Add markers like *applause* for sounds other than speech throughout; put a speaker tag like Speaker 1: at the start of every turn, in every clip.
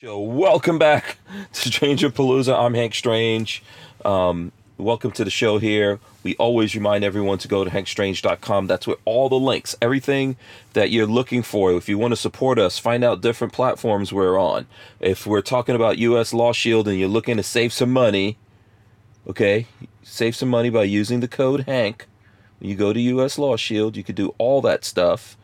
Speaker 1: Yo, welcome back *laughs* to Stranger Palooza. I'm Hank Strange. Um, welcome to the show here. We always remind everyone to go to hankstrange.com. That's where all the links, everything that you're looking for. If you want to support us, find out different platforms we're on. If we're talking about US Law Shield and you're looking to save some money, okay, save some money by using the code HANK. When you go to US Law Shield, you could do all that stuff.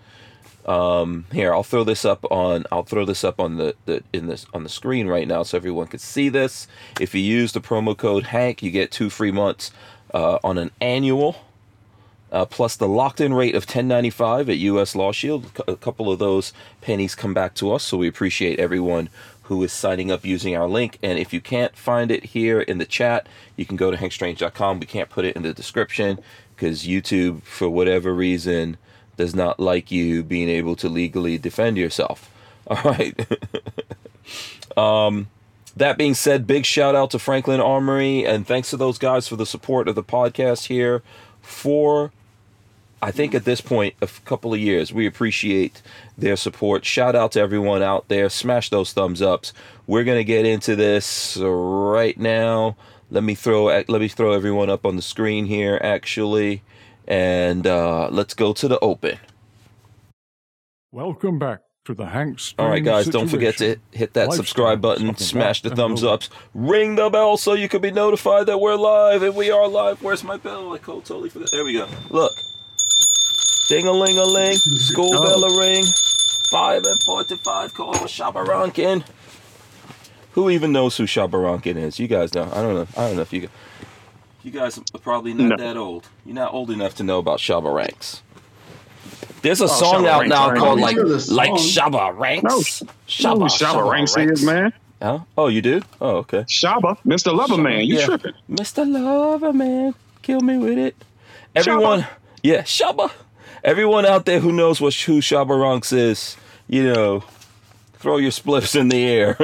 Speaker 1: Um, here, I'll throw this up on I'll throw this up on the, the in this on the screen right now so everyone can see this. If you use the promo code Hank, you get two free months uh, on an annual. Uh, plus the locked-in rate of 10.95 at U.S. Law Shield. A couple of those pennies come back to us, so we appreciate everyone who is signing up using our link. And if you can't find it here in the chat, you can go to hankstrange.com. We can't put it in the description because YouTube, for whatever reason, does not like you being able to legally defend yourself. *laughs* All right. *laughs* um, that being said, big shout out to Franklin Armory and thanks to those guys for the support of the podcast here for I think at this point a couple of years. We appreciate their support. Shout out to everyone out there. Smash those thumbs ups. We're going to get into this right now. Let me throw let me throw everyone up on the screen here actually and uh, let's go to the open.
Speaker 2: Welcome back to the Hanks.
Speaker 1: All right, guys, don't forget to hit that subscribe button, smash the thumbs ups, ring the bell so you can be notified that we're live, and we are live. Where's my bell? I totally forgot. There we go. Look, ding a ling a ling, school bell a ring, five and forty-five. Call for Shabarankin. Who even knows who Shabarankin is? You guys know. I don't know. I don't know if you. You guys are probably not
Speaker 3: No.
Speaker 1: that old. You're not old enough to know about Shabba Ranks. There's a
Speaker 3: Oh,
Speaker 1: song
Speaker 3: Shabba
Speaker 1: out
Speaker 3: Ranks,
Speaker 1: now
Speaker 3: right.
Speaker 1: call
Speaker 3: Oh,
Speaker 1: like
Speaker 3: sure,
Speaker 1: like. Shabba Ranks.
Speaker 3: No,
Speaker 1: Shabba,
Speaker 3: no, Shabba Ranks is, man.
Speaker 1: Huh? Oh, you do? Oh, okay.
Speaker 3: Shabba, Mr. Lover Man, you
Speaker 1: Yeah.
Speaker 3: tripping?
Speaker 1: Mr. Lover Man, kill me with it. Everyone, yeah, Shabba. Everyone out there who knows what who Shabba Ranks is, you know, throw your spliffs in the air.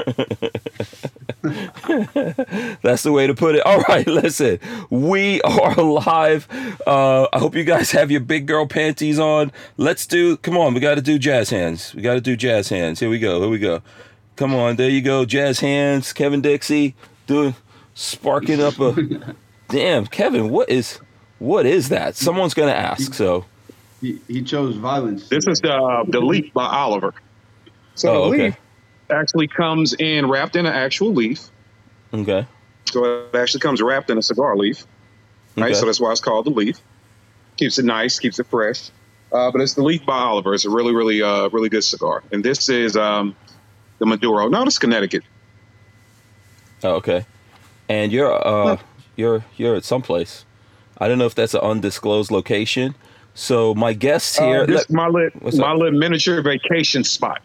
Speaker 1: *laughs* That's the way to put it. All right, *laughs* listen, we are live. Uh, I hope you guys have your big girl panties on. Let's do. Come on, we got to do jazz hands. We got to do jazz hands. Here we go. Here we go. Come on, there you go. Jazz hands. Kevin Dixie doing sparking up a. *laughs* Damn, Kevin, what is what is that? Someone's gonna ask. So.
Speaker 4: He, he chose violence.
Speaker 3: This is the the leaf by Oliver. So
Speaker 1: Oh,
Speaker 3: the
Speaker 1: okay.
Speaker 3: leaf actually comes in wrapped in an actual leaf.
Speaker 1: Okay.
Speaker 3: So it actually comes wrapped in a cigar leaf. Right.
Speaker 1: Okay.
Speaker 3: So that's why it's called the leaf. Keeps it nice, keeps it fresh. Uh, but it's the leaf by Oliver. It's a really, really, uh, really good cigar. And this is um, the Maduro. No, this Connecticut.
Speaker 1: Oh, okay. And you're uh you're you're at someplace. I don't know if that's an undisclosed location. So my guest here.
Speaker 3: Uh, this
Speaker 1: let-
Speaker 3: is my lit, my little miniature vacation spot.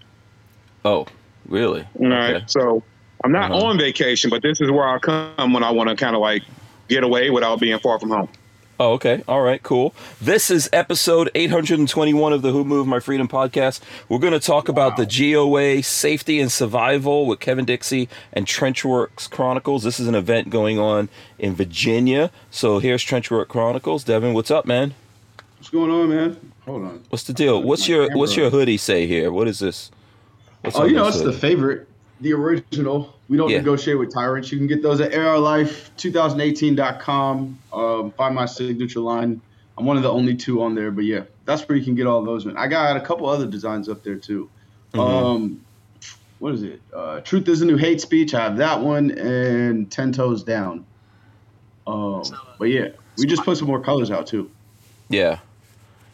Speaker 1: Oh, really?
Speaker 3: All right.
Speaker 1: Okay.
Speaker 3: So I'm not
Speaker 1: Uh-huh.
Speaker 3: on vacation, but this is where I come when I want to kind of like get away without being far from home.
Speaker 1: Oh, okay. All right, cool. This is episode 821 of the Who Moved My Freedom podcast. We're going to talk about the GOA Safety and Survival with Kevin Dixie and Trenchworks Chronicles. This is an event going on in Virginia. So here's Trenchwork Chronicles. Devin, what's up, man?
Speaker 4: What's going on, man? Hold on.
Speaker 1: What's the deal? What's your. What's your hoodie say here? What is this? What's
Speaker 4: Oh, you know, it's the favorite, the original. We don't
Speaker 1: Yeah.
Speaker 4: negotiate with tyrants. You can get those at arlife2018.com. Um, find my signature line. I'm one of the only two on there, but yeah, that's where you can get all those, man. I got a couple other designs up there too.
Speaker 1: Mhm.
Speaker 4: Um, what is it? Uh, Truth is a new hate speech. I have that one and Ten Toes Down. Um, but yeah, we just put some more colors out too.
Speaker 1: Yeah,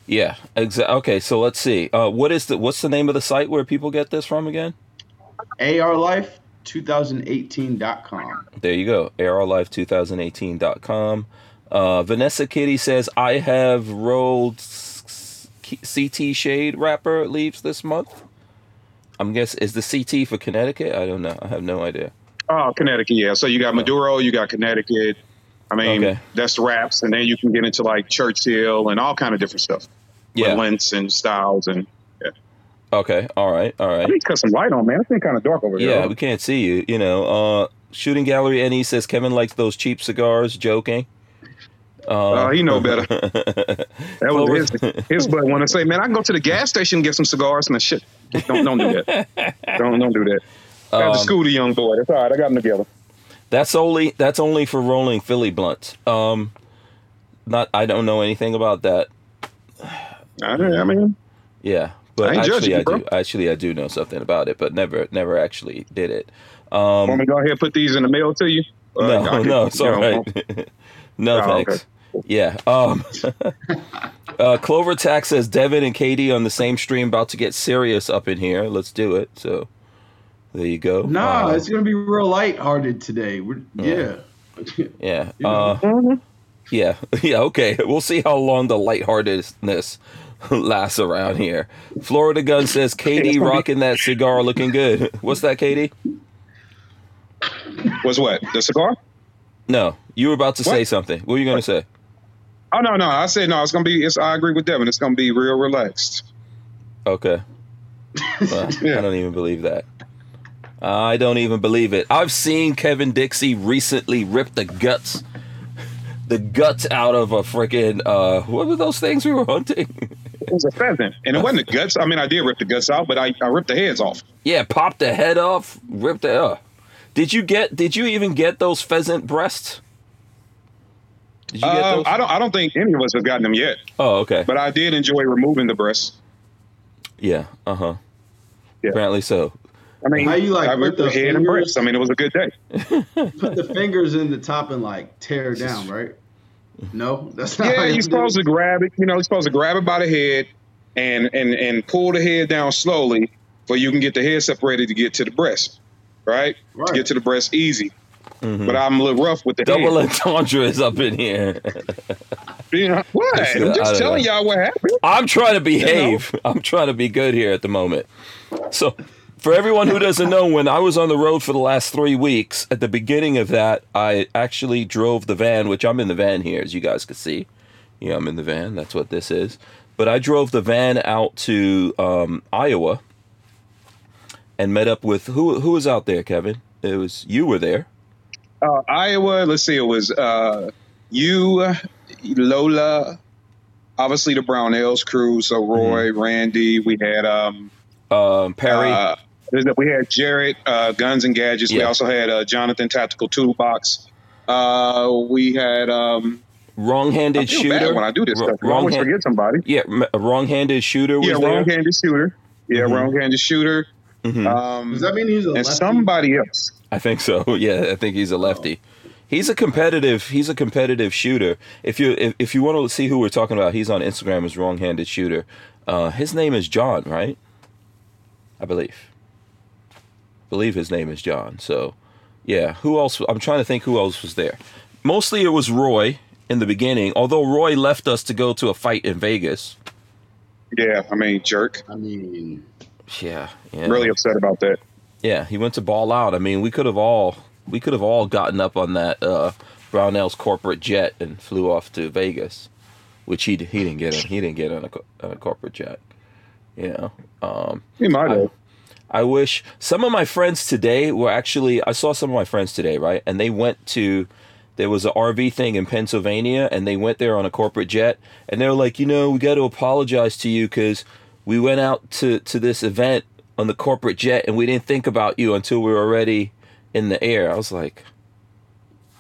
Speaker 1: yeah. Exa- okay, so let's see. Uh, what is the What's the name of the site where people get this from again?
Speaker 4: ARLife2018.com.
Speaker 1: There you go. ARLife2018.com. Uh, Vanessa Kitty says, I have rolled s- s- CT Shade wrapper leaves this month. I'm guess is the CT for Connecticut? I don't know. I have no idea.
Speaker 3: Oh, Connecticut, yeah. So you got Maduro, you got Connecticut. I mean,
Speaker 1: Okay.
Speaker 3: that's raps, and then you can get into like Churchill and all kind of different stuff.
Speaker 1: Yeah.
Speaker 3: Lengths and styles, and Yeah.
Speaker 1: Okay. All right. All right.
Speaker 3: I need to cut some light on, man. It's been kind of dark over here.
Speaker 1: Yeah, we can't see you. You know, uh, Shooting Gallery NE says Kevin likes those cheap cigars. Joking.
Speaker 3: Uh, he know *laughs* better. That was his, his butt want to say, man, I can go to the gas station and get some cigars and shit. Don't don't do that. *laughs* don't don't do that. I had to
Speaker 1: Um,
Speaker 3: school the young boy. That's all right. I got them together.
Speaker 1: That's only that's only for rolling Philly blunts. Um, not I don't know anything about that.
Speaker 3: I, I mean,
Speaker 1: Yeah, but
Speaker 3: I
Speaker 1: actually I
Speaker 3: bro.
Speaker 1: do. Actually, I do know something about it, but never never actually did it.
Speaker 3: want
Speaker 1: Um,
Speaker 3: me to go ahead and put these in the mail to you? Uh,
Speaker 1: no,
Speaker 3: can- *laughs*
Speaker 1: no, it's all right. *laughs* no,
Speaker 3: Oh, okay.
Speaker 1: thanks. Yeah. Um, *laughs* uh, Clover Tax says Devin and KD on the same stream about to get serious up in here. Let's do it. So there you go.
Speaker 4: Nah,
Speaker 1: Uh,
Speaker 4: it's gonna be real lighthearted today. We're, yeah.
Speaker 1: yeah. *laughs*
Speaker 4: you *laughs*
Speaker 1: Uh,
Speaker 3: Mhm.
Speaker 1: Yeah, *laughs* yeah, okay. We'll see how long the lightheartedness lasts around here. Florida Gun says KD rocking that cigar looking good. What's that, KD?
Speaker 3: Was what? The cigar?
Speaker 1: No, you were about to say something. What were you going to say?
Speaker 3: Oh no, no. I said no. It's gonna be. It's. I agree with Devin. It's gonna be real relaxed.
Speaker 1: Okay. Well,
Speaker 3: Yeah.
Speaker 1: I don't even believe that. I don't even believe it. I've seen Kevin Dixie recently rip the guts, the guts out of a freaking uh, what were those things we were hunting?
Speaker 3: It was a pheasant, and it wasn't the guts. I mean, I did rip the guts out, but I, I ripped the heads off.
Speaker 1: Yeah, pop the head off, rip the. Uh. Did you get? Did you even get those pheasant breasts? Did you get
Speaker 3: Uh,
Speaker 1: those?
Speaker 3: I don't. I don't think any of us have gotten them yet,
Speaker 1: oh, okay.
Speaker 3: but I did enjoy removing the breasts.
Speaker 1: Yeah. Uh huh.
Speaker 3: Yeah.
Speaker 1: Apparently so.
Speaker 3: I mean,
Speaker 4: How you, like,
Speaker 3: I
Speaker 4: put
Speaker 3: the
Speaker 4: the
Speaker 3: head and
Speaker 4: fingers-
Speaker 3: I mean, it was a good day.
Speaker 4: Put the fingers in the top and like tear down, right? No, that's not. how
Speaker 3: Yeah,
Speaker 4: you
Speaker 3: you're supposed
Speaker 4: it?
Speaker 3: to grab it. You know, you're supposed to grab it by the head and and and pull the head down slowly, so you can get the head separated to get to the breast, right? To get to the breast easy.
Speaker 1: Mhm.
Speaker 3: But I'm a little rough with the
Speaker 1: Double
Speaker 3: head.
Speaker 1: entendre is up in here. *laughs*
Speaker 3: You know, what?
Speaker 1: It's,
Speaker 3: I'm just telling
Speaker 1: know.
Speaker 3: y'all what happened.
Speaker 1: I'm trying to behave. I'm trying to be good here at the moment. So, for everyone who doesn't know, when I was on the road for the last three weeks, at the beginning of that, I actually drove the van, which I'm in the van here, as you guys can see. Yeah, I'm in the van. That's what this is. But I drove the van out to um, Iowa and met up with who? Who was out there, Kevin? It was you were there.
Speaker 3: Uh, Iowa. Let's see. It was uh, you, Lola, obviously the Brownells crew. So Roy, Randy. We had um,
Speaker 1: Um, Perry.
Speaker 3: Uh, we had Jared uh, Guns and Gadgets. We also had uh, Jonathan Tactical Toolbox. Uh, we had. Um,
Speaker 1: wrong-handed
Speaker 3: feel
Speaker 1: shooter.
Speaker 3: when I do this
Speaker 1: Wr-
Speaker 3: stuff. I always
Speaker 1: wrong-hand-
Speaker 3: forget somebody.
Speaker 1: Yeah, wrong-handed shooter was
Speaker 3: Yeah,
Speaker 1: there.
Speaker 3: wrong-handed shooter. Yeah,
Speaker 1: Mhm.
Speaker 3: wrong-handed shooter.
Speaker 1: Mhm.
Speaker 3: Um,
Speaker 4: Does that mean he's a
Speaker 3: and
Speaker 4: lefty?
Speaker 3: somebody else.
Speaker 1: I think so. *laughs* Yeah, I think he's a lefty. He's a competitive. He's a competitive shooter. If you if, if you want to see who we're talking about, he's on Instagram as wrong-handed shooter. Uh, his name is John, right? I believe. Believe his name is John. So, yeah. Who else? I'm trying to think who else was there. Mostly it was Roy in the beginning. Although Roy left us to go to a fight in Vegas.
Speaker 3: Yeah, I mean, jerk.
Speaker 4: I mean,
Speaker 1: Yeah. Yeah.
Speaker 3: Really upset about that.
Speaker 1: Yeah, he went to ball out. I mean, we could have all we could have all gotten up on that uh, Brownell's corporate jet and flew off to Vegas, which he he didn't get on. He didn't get on a, on a corporate jet. You know, um,
Speaker 3: He might
Speaker 1: I,
Speaker 3: have.
Speaker 1: I wish some of my friends today were actually. I saw some of my friends today, right, and they went to. There was an RV thing in Pennsylvania, and they went there on a corporate jet, and they were like, you know, we got to apologize to you because we went out to to this event on the corporate jet, and we didn't think about you until we were already in the air. I was like,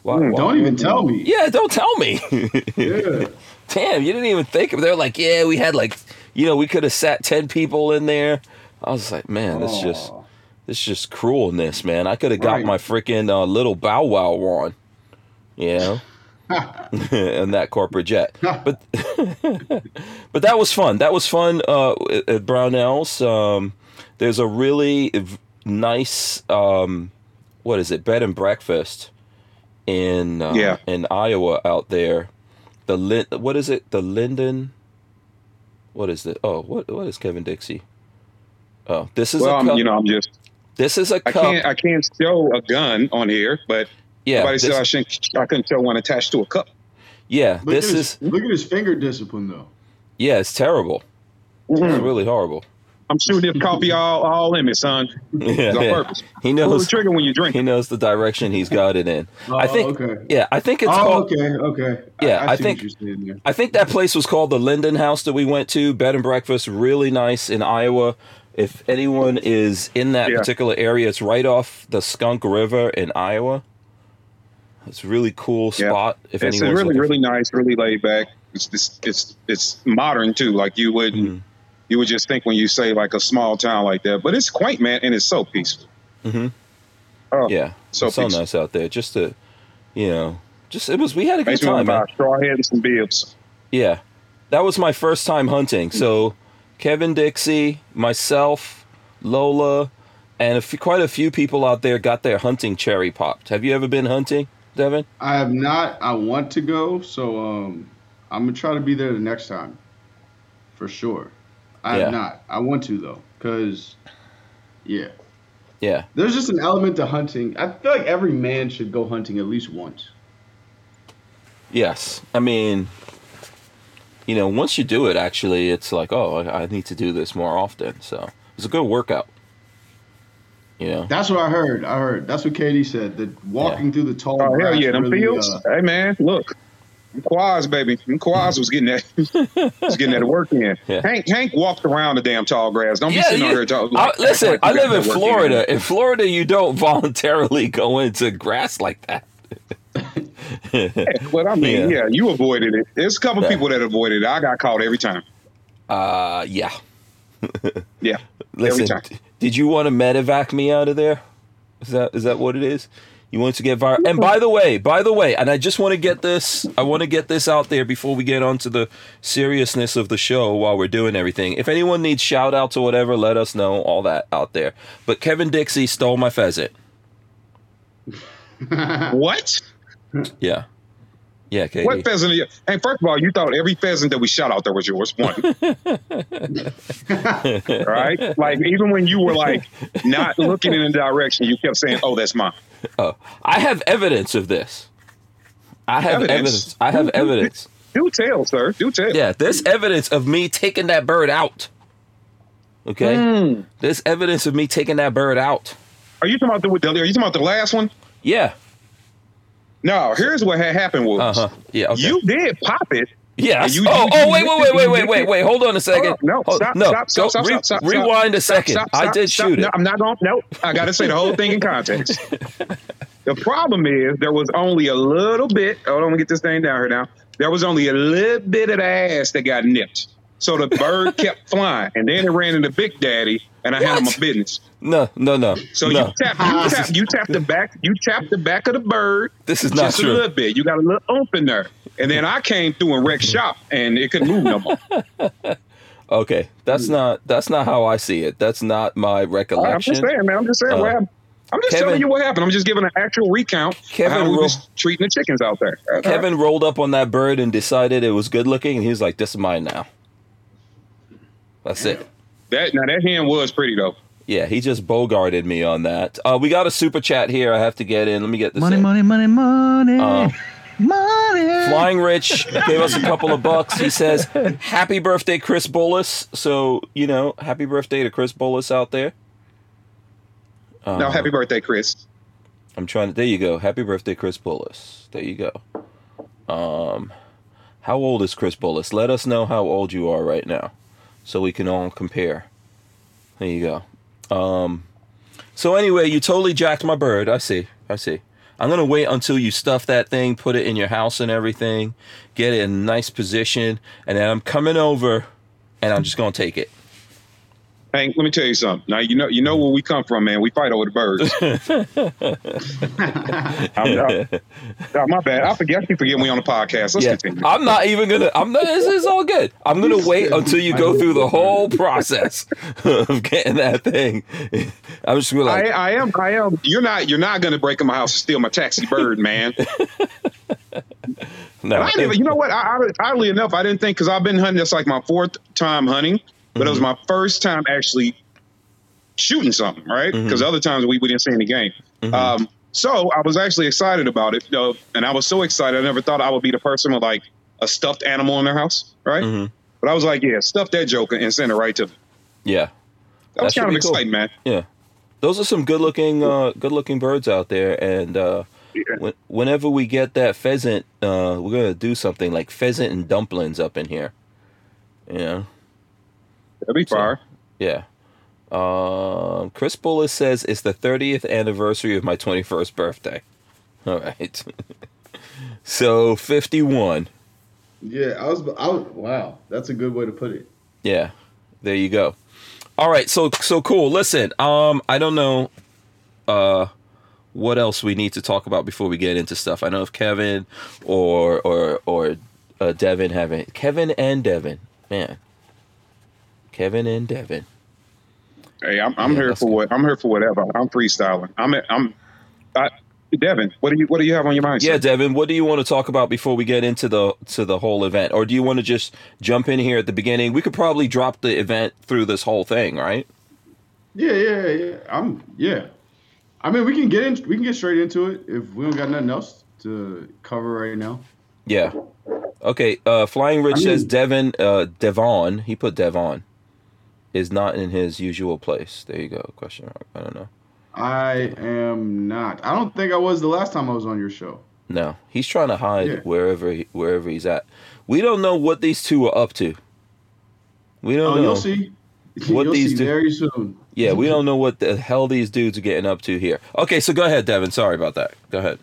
Speaker 1: why?
Speaker 3: Hmm,
Speaker 1: why-
Speaker 4: don't even tell me.
Speaker 1: yeah, don't tell me. *laughs*
Speaker 4: Yeah.
Speaker 1: Damn, you didn't even think of. They're like, yeah, we had like, you know, we could have sat ten people in there. I was like, man, this just this is just cruelness, man. I could have got
Speaker 4: Right.
Speaker 1: my freaking uh, little bow wow on, you know, *laughs* *laughs* in that corporate jet. *laughs* But but that was fun. That was fun uh, at- Brownells. Um, there's a really nice, um, what is it, bed and breakfast in uh,
Speaker 3: Yeah.
Speaker 1: in Iowa out there. The Lin- what is it? The Linden. What is it? Oh, what what is Kevin Dixie? Oh, this is
Speaker 3: Well,
Speaker 1: a
Speaker 3: I'm,
Speaker 1: cup.
Speaker 3: you know, I'm just.
Speaker 1: this is a
Speaker 3: I
Speaker 1: cup.
Speaker 3: can't. I can't show a gun on here, but
Speaker 1: yeah,
Speaker 3: nobody
Speaker 1: this,
Speaker 3: said I shouldn't. I couldn't show one attached to a cup.
Speaker 1: yeah.
Speaker 4: Look
Speaker 1: This
Speaker 4: at
Speaker 1: is
Speaker 4: look at his finger discipline though.
Speaker 1: yeah. It's terrible. It's
Speaker 3: Mhm.
Speaker 1: really horrible.
Speaker 3: I'm shooting this coffee *laughs* all all in it, son.
Speaker 1: Yeah,
Speaker 3: It's on
Speaker 1: yeah.
Speaker 3: purpose.
Speaker 1: He
Speaker 3: Pull the
Speaker 1: knows.
Speaker 3: trigger when you drink.
Speaker 1: He knows the direction he's got it in. *laughs* I
Speaker 4: Oh,
Speaker 1: think.
Speaker 4: okay.
Speaker 1: Yeah, I think it's
Speaker 4: oh,
Speaker 1: called.
Speaker 4: okay, okay.
Speaker 1: Yeah, I
Speaker 4: see
Speaker 1: think-
Speaker 4: what you're saying there.
Speaker 1: I think that place was called the Linden House that we went to. Bed and breakfast, really nice in Iowa. If anyone is in that
Speaker 3: Yeah.
Speaker 1: particular area, it's right off the Skunk River in Iowa. It's a really cool
Speaker 3: Yeah.
Speaker 1: spot. If
Speaker 3: it's really really nice, really laid back. It's it's it's, it's modern too. Like you wouldn't
Speaker 1: Mhm.
Speaker 3: you would just think when you say like a small town like that, but it's quaint, man, and it's so peaceful.
Speaker 1: Mm-hmm.
Speaker 3: Oh,
Speaker 1: Yeah,
Speaker 3: so
Speaker 1: it's so
Speaker 3: peaceful.
Speaker 1: nice out there. Just to, you know, just it was. We had a good
Speaker 3: Makes
Speaker 1: time,
Speaker 3: straw hat and some bibs.
Speaker 1: Yeah, that was my first time hunting. So, Kevin Dixie, myself, Lola, and a few, quite a few people out there got their hunting cherry popped. Have you ever been hunting, Devin?
Speaker 4: I have not. I want to go, so um, I'm gonna try to be there the next time, for sure. I
Speaker 1: Yeah.
Speaker 4: have not. I want to though, cause yeah,
Speaker 1: Yeah,
Speaker 4: there's just an element to hunting. I feel like every man should go hunting at least once.
Speaker 1: yes. I mean, you know, once you do it, actually, it's like, oh, I, I need to do this more often. So it's a good workout. You know,
Speaker 4: That's what I heard. I heard. That's what KD said. That walking through the tall
Speaker 3: Oh hell
Speaker 4: grass
Speaker 3: yeah, them
Speaker 4: really,
Speaker 3: fields.
Speaker 4: uh,
Speaker 3: hey man, look. Them quads, baby. Them quads was getting that *laughs* was getting that work in.
Speaker 1: Yeah.
Speaker 3: Hank Hank walked around the damn tall grass. Don't be sitting
Speaker 1: you-
Speaker 3: on here talking. Like-
Speaker 1: listen,
Speaker 3: like
Speaker 1: I live in
Speaker 3: that work
Speaker 1: Florida. In Florida, you don't *laughs* voluntarily go into grass like that. *laughs*
Speaker 3: But I mean,
Speaker 1: Yeah.
Speaker 3: yeah, you avoided it. There's a couple
Speaker 1: Yeah.
Speaker 3: people that avoided it. I got caught every time.
Speaker 1: Uh, yeah. *laughs*
Speaker 3: Yeah.
Speaker 1: Listen,
Speaker 3: time.
Speaker 1: d- did you want to medevac me out of there? Is that is that what it is? You want to get viral? And by the way, by the way, and I just want to get this, I want to get this out there before we get on to the seriousness of the show while we're doing everything. If anyone needs shout outs or whatever, let us know. All that out there. But Kevin Dixie stole my pheasant. *laughs*
Speaker 3: What?
Speaker 1: Yeah, yeah, KD.
Speaker 3: What pheasant? Are you? Hey, first of all, you thought every pheasant that we shot out there was yours. One. *laughs* right? Like even when you were like not looking in the direction, you kept saying, "Oh, that's mine."
Speaker 1: Oh, I have evidence of this. I have
Speaker 3: Evidence?
Speaker 1: evidence. I have evidence.
Speaker 3: Do tell, sir. Do tell.
Speaker 1: Yeah, there's evidence of me taking that bird out. Okay,
Speaker 3: Hmm.
Speaker 1: there's evidence of me taking that bird out.
Speaker 3: Are you talking about the? Are you talking about the last one?
Speaker 1: Yeah.
Speaker 3: No. Here's what had happened was
Speaker 1: huh. Yeah. Okay.
Speaker 3: you did pop it.
Speaker 1: yes.
Speaker 3: you-
Speaker 1: oh.
Speaker 3: you-
Speaker 1: oh. Wait. Wait. Wait. Wait. Wait. Wait. Wait. Hold on a oh, second.
Speaker 3: Hold. No,
Speaker 1: Hold-
Speaker 3: stop,
Speaker 1: no.
Speaker 3: stop, stop, stop,
Speaker 1: re-
Speaker 3: stop, stop,
Speaker 1: Rewind a second.
Speaker 3: stop,
Speaker 1: I did
Speaker 3: stop.
Speaker 1: shoot
Speaker 3: No,
Speaker 1: it.
Speaker 3: I'm not going. No, I got to say the whole thing in context. *laughs* the problem is there was only a little bit. Hold on, let me get this thing down here now. There was only a little bit of the ass that got nipped. So the bird *laughs* kept flying, and then it ran into Big Daddy, and I had my
Speaker 1: What?
Speaker 3: business.
Speaker 1: No. No. No.
Speaker 3: So
Speaker 1: no.
Speaker 3: you tap, you tap, you tap the back, you tap the back of the bird.
Speaker 1: This is not
Speaker 3: just
Speaker 1: true.
Speaker 3: a little bit. You got a little oomph in there, and then I came through and wrecked shop, and it couldn't move no more. *laughs*
Speaker 1: Okay. That's not. That's not how I see it. That's not my recollection.
Speaker 3: I'm just saying, man. I'm just saying
Speaker 1: Uh,
Speaker 3: what happened. I'm just
Speaker 1: Kevin-
Speaker 3: telling you what happened. I'm just giving an actual recount
Speaker 1: Kevin
Speaker 3: of how we
Speaker 1: Ro-
Speaker 3: was treating the chickens out there.
Speaker 1: Kevin rolled up on that bird and decided it was good looking, and he was like, "This is mine now." That's it.
Speaker 3: that now that hen was pretty though.
Speaker 1: Yeah, he just bogarted me on that. Uh, we got a super chat here. I have to get in. Let me get this.
Speaker 2: Money,
Speaker 1: in.
Speaker 2: money, money, money,
Speaker 1: Uh,
Speaker 2: money.
Speaker 1: Flying Rich gave us a couple of bucks. He says, "Happy birthday, Chris Bullis." So you know, happy birthday to Chris Bullis out there. Uh,
Speaker 3: now, happy birthday, Chris.
Speaker 1: I'm trying to. There you go. Happy birthday, Chris Bullis. There you go. Um, how old is Chris Bullis? Let us know how old you are right now, so we can all compare. There you go. Um, so anyway, you totally jacked my bird. I see. I see. I'm gonna wait until you stuff that thing, put it in your house and everything, get it in a nice position, and then I'm coming over, and I'm just gonna take it.
Speaker 3: Hank, let me tell you something. Now you know you know where we come from, man. We fight over the birds. *laughs* *laughs* I'm, I'm- my bad. I forget. I keep forgetting we on the podcast. Let's
Speaker 1: yeah,
Speaker 3: continue.
Speaker 1: I'm not even gonna. I'm not. This is all good. I'm gonna wait until you go through the whole process *laughs* of getting that thing. I'm just gonna like,
Speaker 3: I, I am. I am. You're not. You're not going to break in my house and steal my taxi bird, man.
Speaker 1: no.
Speaker 3: I didn't, you know what? I, I, oddly enough, I didn't think because I've been hunting. That's like my fourth time hunting, but it was my first time actually shooting something, right? Because other times we, we didn't see any game. Um, so I was actually excited about it, though, and I was so excited. I never thought I would be the person with like a stuffed animal in their house, right?
Speaker 1: Mhm.
Speaker 3: But I was like, yeah, stuff that joker and send it right to them.
Speaker 1: Yeah,
Speaker 3: That was
Speaker 1: should
Speaker 3: kind of
Speaker 1: be cool.
Speaker 3: man.
Speaker 1: yeah. Those are some good looking, uh, good looking birds out there, and uh,
Speaker 3: Yeah.
Speaker 1: whenever we get that pheasant, uh, we're gonna do something like pheasant and dumplings up in here. You know,
Speaker 3: That'd be
Speaker 1: So- yeah. Um, Chris Bullis says it's the 30th anniversary of my 21st birthday. *laughs* All right. *laughs* so 51.
Speaker 4: Yeah, I was. I was. Wow, that's a good way to put it.
Speaker 1: Yeah. There you go. All right, so so cool. Listen, um I don't know uh what else we need to talk about before we get into stuff. I know if Kevin or or or uh, Devin haven't Kevin and Devin. Man. Kevin and Devin.
Speaker 3: Hey, I'm, I'm
Speaker 1: Yeah,
Speaker 3: here for
Speaker 1: good.
Speaker 3: what I'm here for whatever. I'm freestyling. I'm I'm. I, Devin, what do you what do you have on your mind?
Speaker 1: Yeah,
Speaker 3: sir?
Speaker 1: Devin, what do you want to talk about before we get into the to the whole event? Or do you want to just jump in here at the beginning? We could probably drop the event through this whole thing, right?
Speaker 4: Yeah, yeah, yeah. I'm. Yeah. I mean, we can get in. We can get straight into it if we don't got nothing else to cover right now.
Speaker 1: Yeah. Okay, uh Flying Rich
Speaker 4: I
Speaker 1: says
Speaker 4: mean-
Speaker 1: Devin uh Devon, he put Devon is not in his usual place. There you go. Question mark. I don't know.
Speaker 4: I am not. I don't think I was the last time I was on your show.
Speaker 1: No, he's trying to hide
Speaker 4: Yeah.
Speaker 1: wherever he, wherever he's at. We don't know what these two are up to. We don't
Speaker 4: oh,
Speaker 1: know. Oh, know.
Speaker 4: you'll see. *laughs*
Speaker 1: What
Speaker 4: you'll
Speaker 1: these
Speaker 4: see
Speaker 1: do-
Speaker 4: very soon.
Speaker 1: Yeah, we don't know what the hell these dudes are getting up to here. Okay, so go ahead, Devin. Sorry about that. Go ahead.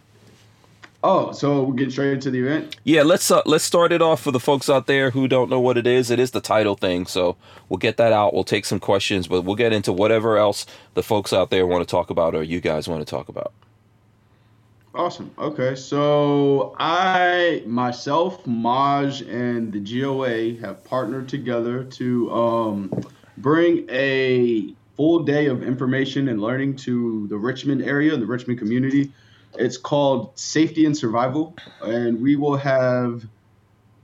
Speaker 4: Oh, so we're getting straight into the event.
Speaker 1: Yeah, let's uh, let's start it off for the folks out there who don't know what it is. It is the title thing, so we'll get that out. We'll take some questions, but we'll get into whatever else the folks out there want to talk about or you guys want to talk about.
Speaker 4: Awesome. Okay, so I myself, Maj, and the GOA have partnered together to um, bring a full day of information and learning to the Richmond area, the Richmond community. It's called Safety and Survival, and we will have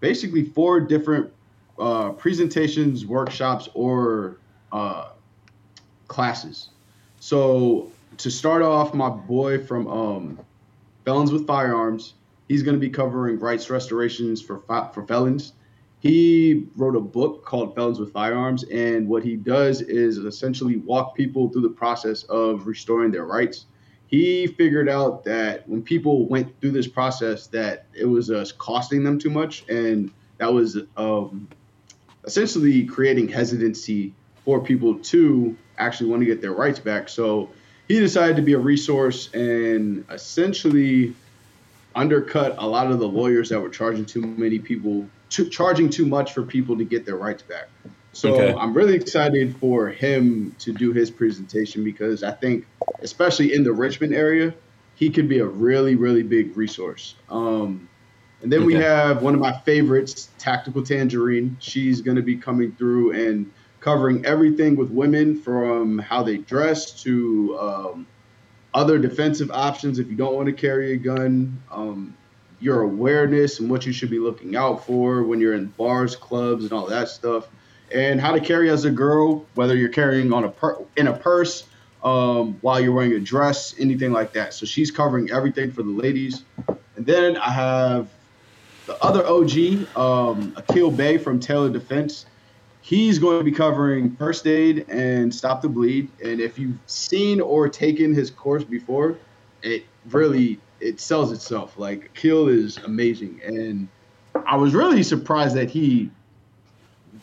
Speaker 4: basically four different uh, presentations, workshops, or uh, classes. So to start off, my boy from um, Felons with Firearms, he's going to be covering rights restorations for fi- for felons. He wrote a book called Felons with Firearms, and what he does is essentially walk people through the process of restoring their rights. He figured out that when people went through this process, that it was uh, costing them too much, and that was um, essentially creating hesitancy for people to actually want to get their rights back. So he decided to be a resource and essentially undercut a lot of the lawyers that were charging too many people, charging too much for people to get their rights back. So
Speaker 1: Okay.
Speaker 4: I'm really excited for him to do his presentation because I think, especially in the Richmond area, he could be a really, really big resource. Um, and then we have one of my favorites, Tactical Tangerine. She's going to be coming through and covering everything with women from how they dress to um, other defensive options if you don't want to carry a gun, um, your awareness and what you should be looking out for when you're in bars, clubs, and all that stuff, and how to carry as a girl, whether you're carrying on a per- in a purse, um, while you're wearing a dress, anything like that. So she's covering everything for the ladies. And then I have the other OG, um, Akil Bey from Taylor Defense. He's going to be covering first aid and stop the bleed. And if you've seen or taken his course before, it really it sells itself. Like Akil is amazing, and I was really surprised that he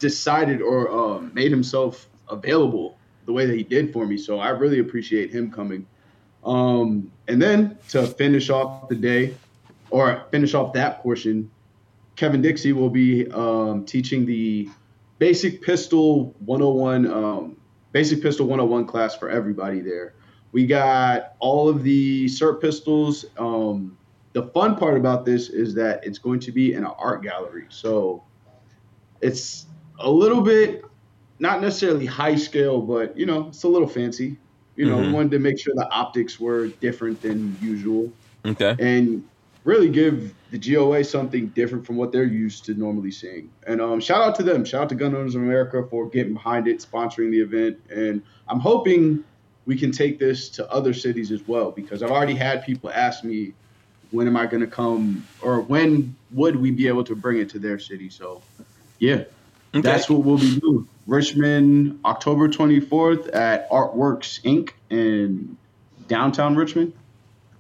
Speaker 4: decided or um, made himself available the way that he did for me. So I really appreciate him coming. Um, and then to finish off the day, or finish off that portion, Kevin Dixie will be um, teaching the basic pistol 101, um, basic pistol 101 class for everybody there. We got all of the cert pistols. Um, the fun part about this is that it's going to be in an art gallery. So it's a little bit, not necessarily high scale, but you know, it's a little fancy. You know, we
Speaker 1: Mhm.
Speaker 4: wanted to make sure the optics were different than usual
Speaker 1: Okay.
Speaker 4: and really give the GOA something different from what they're used to normally seeing. And um, shout out to them. Shout out to Gun Owners of America for getting behind it, sponsoring the event. And I'm hoping we can take this to other cities as well because I've already had people ask me, when am I going to come or when would we be able to bring it to their city? So, yeah,
Speaker 1: Okay.
Speaker 4: that's what we'll be doing. Richmond, October 24th at Artworks Inc. in downtown Richmond,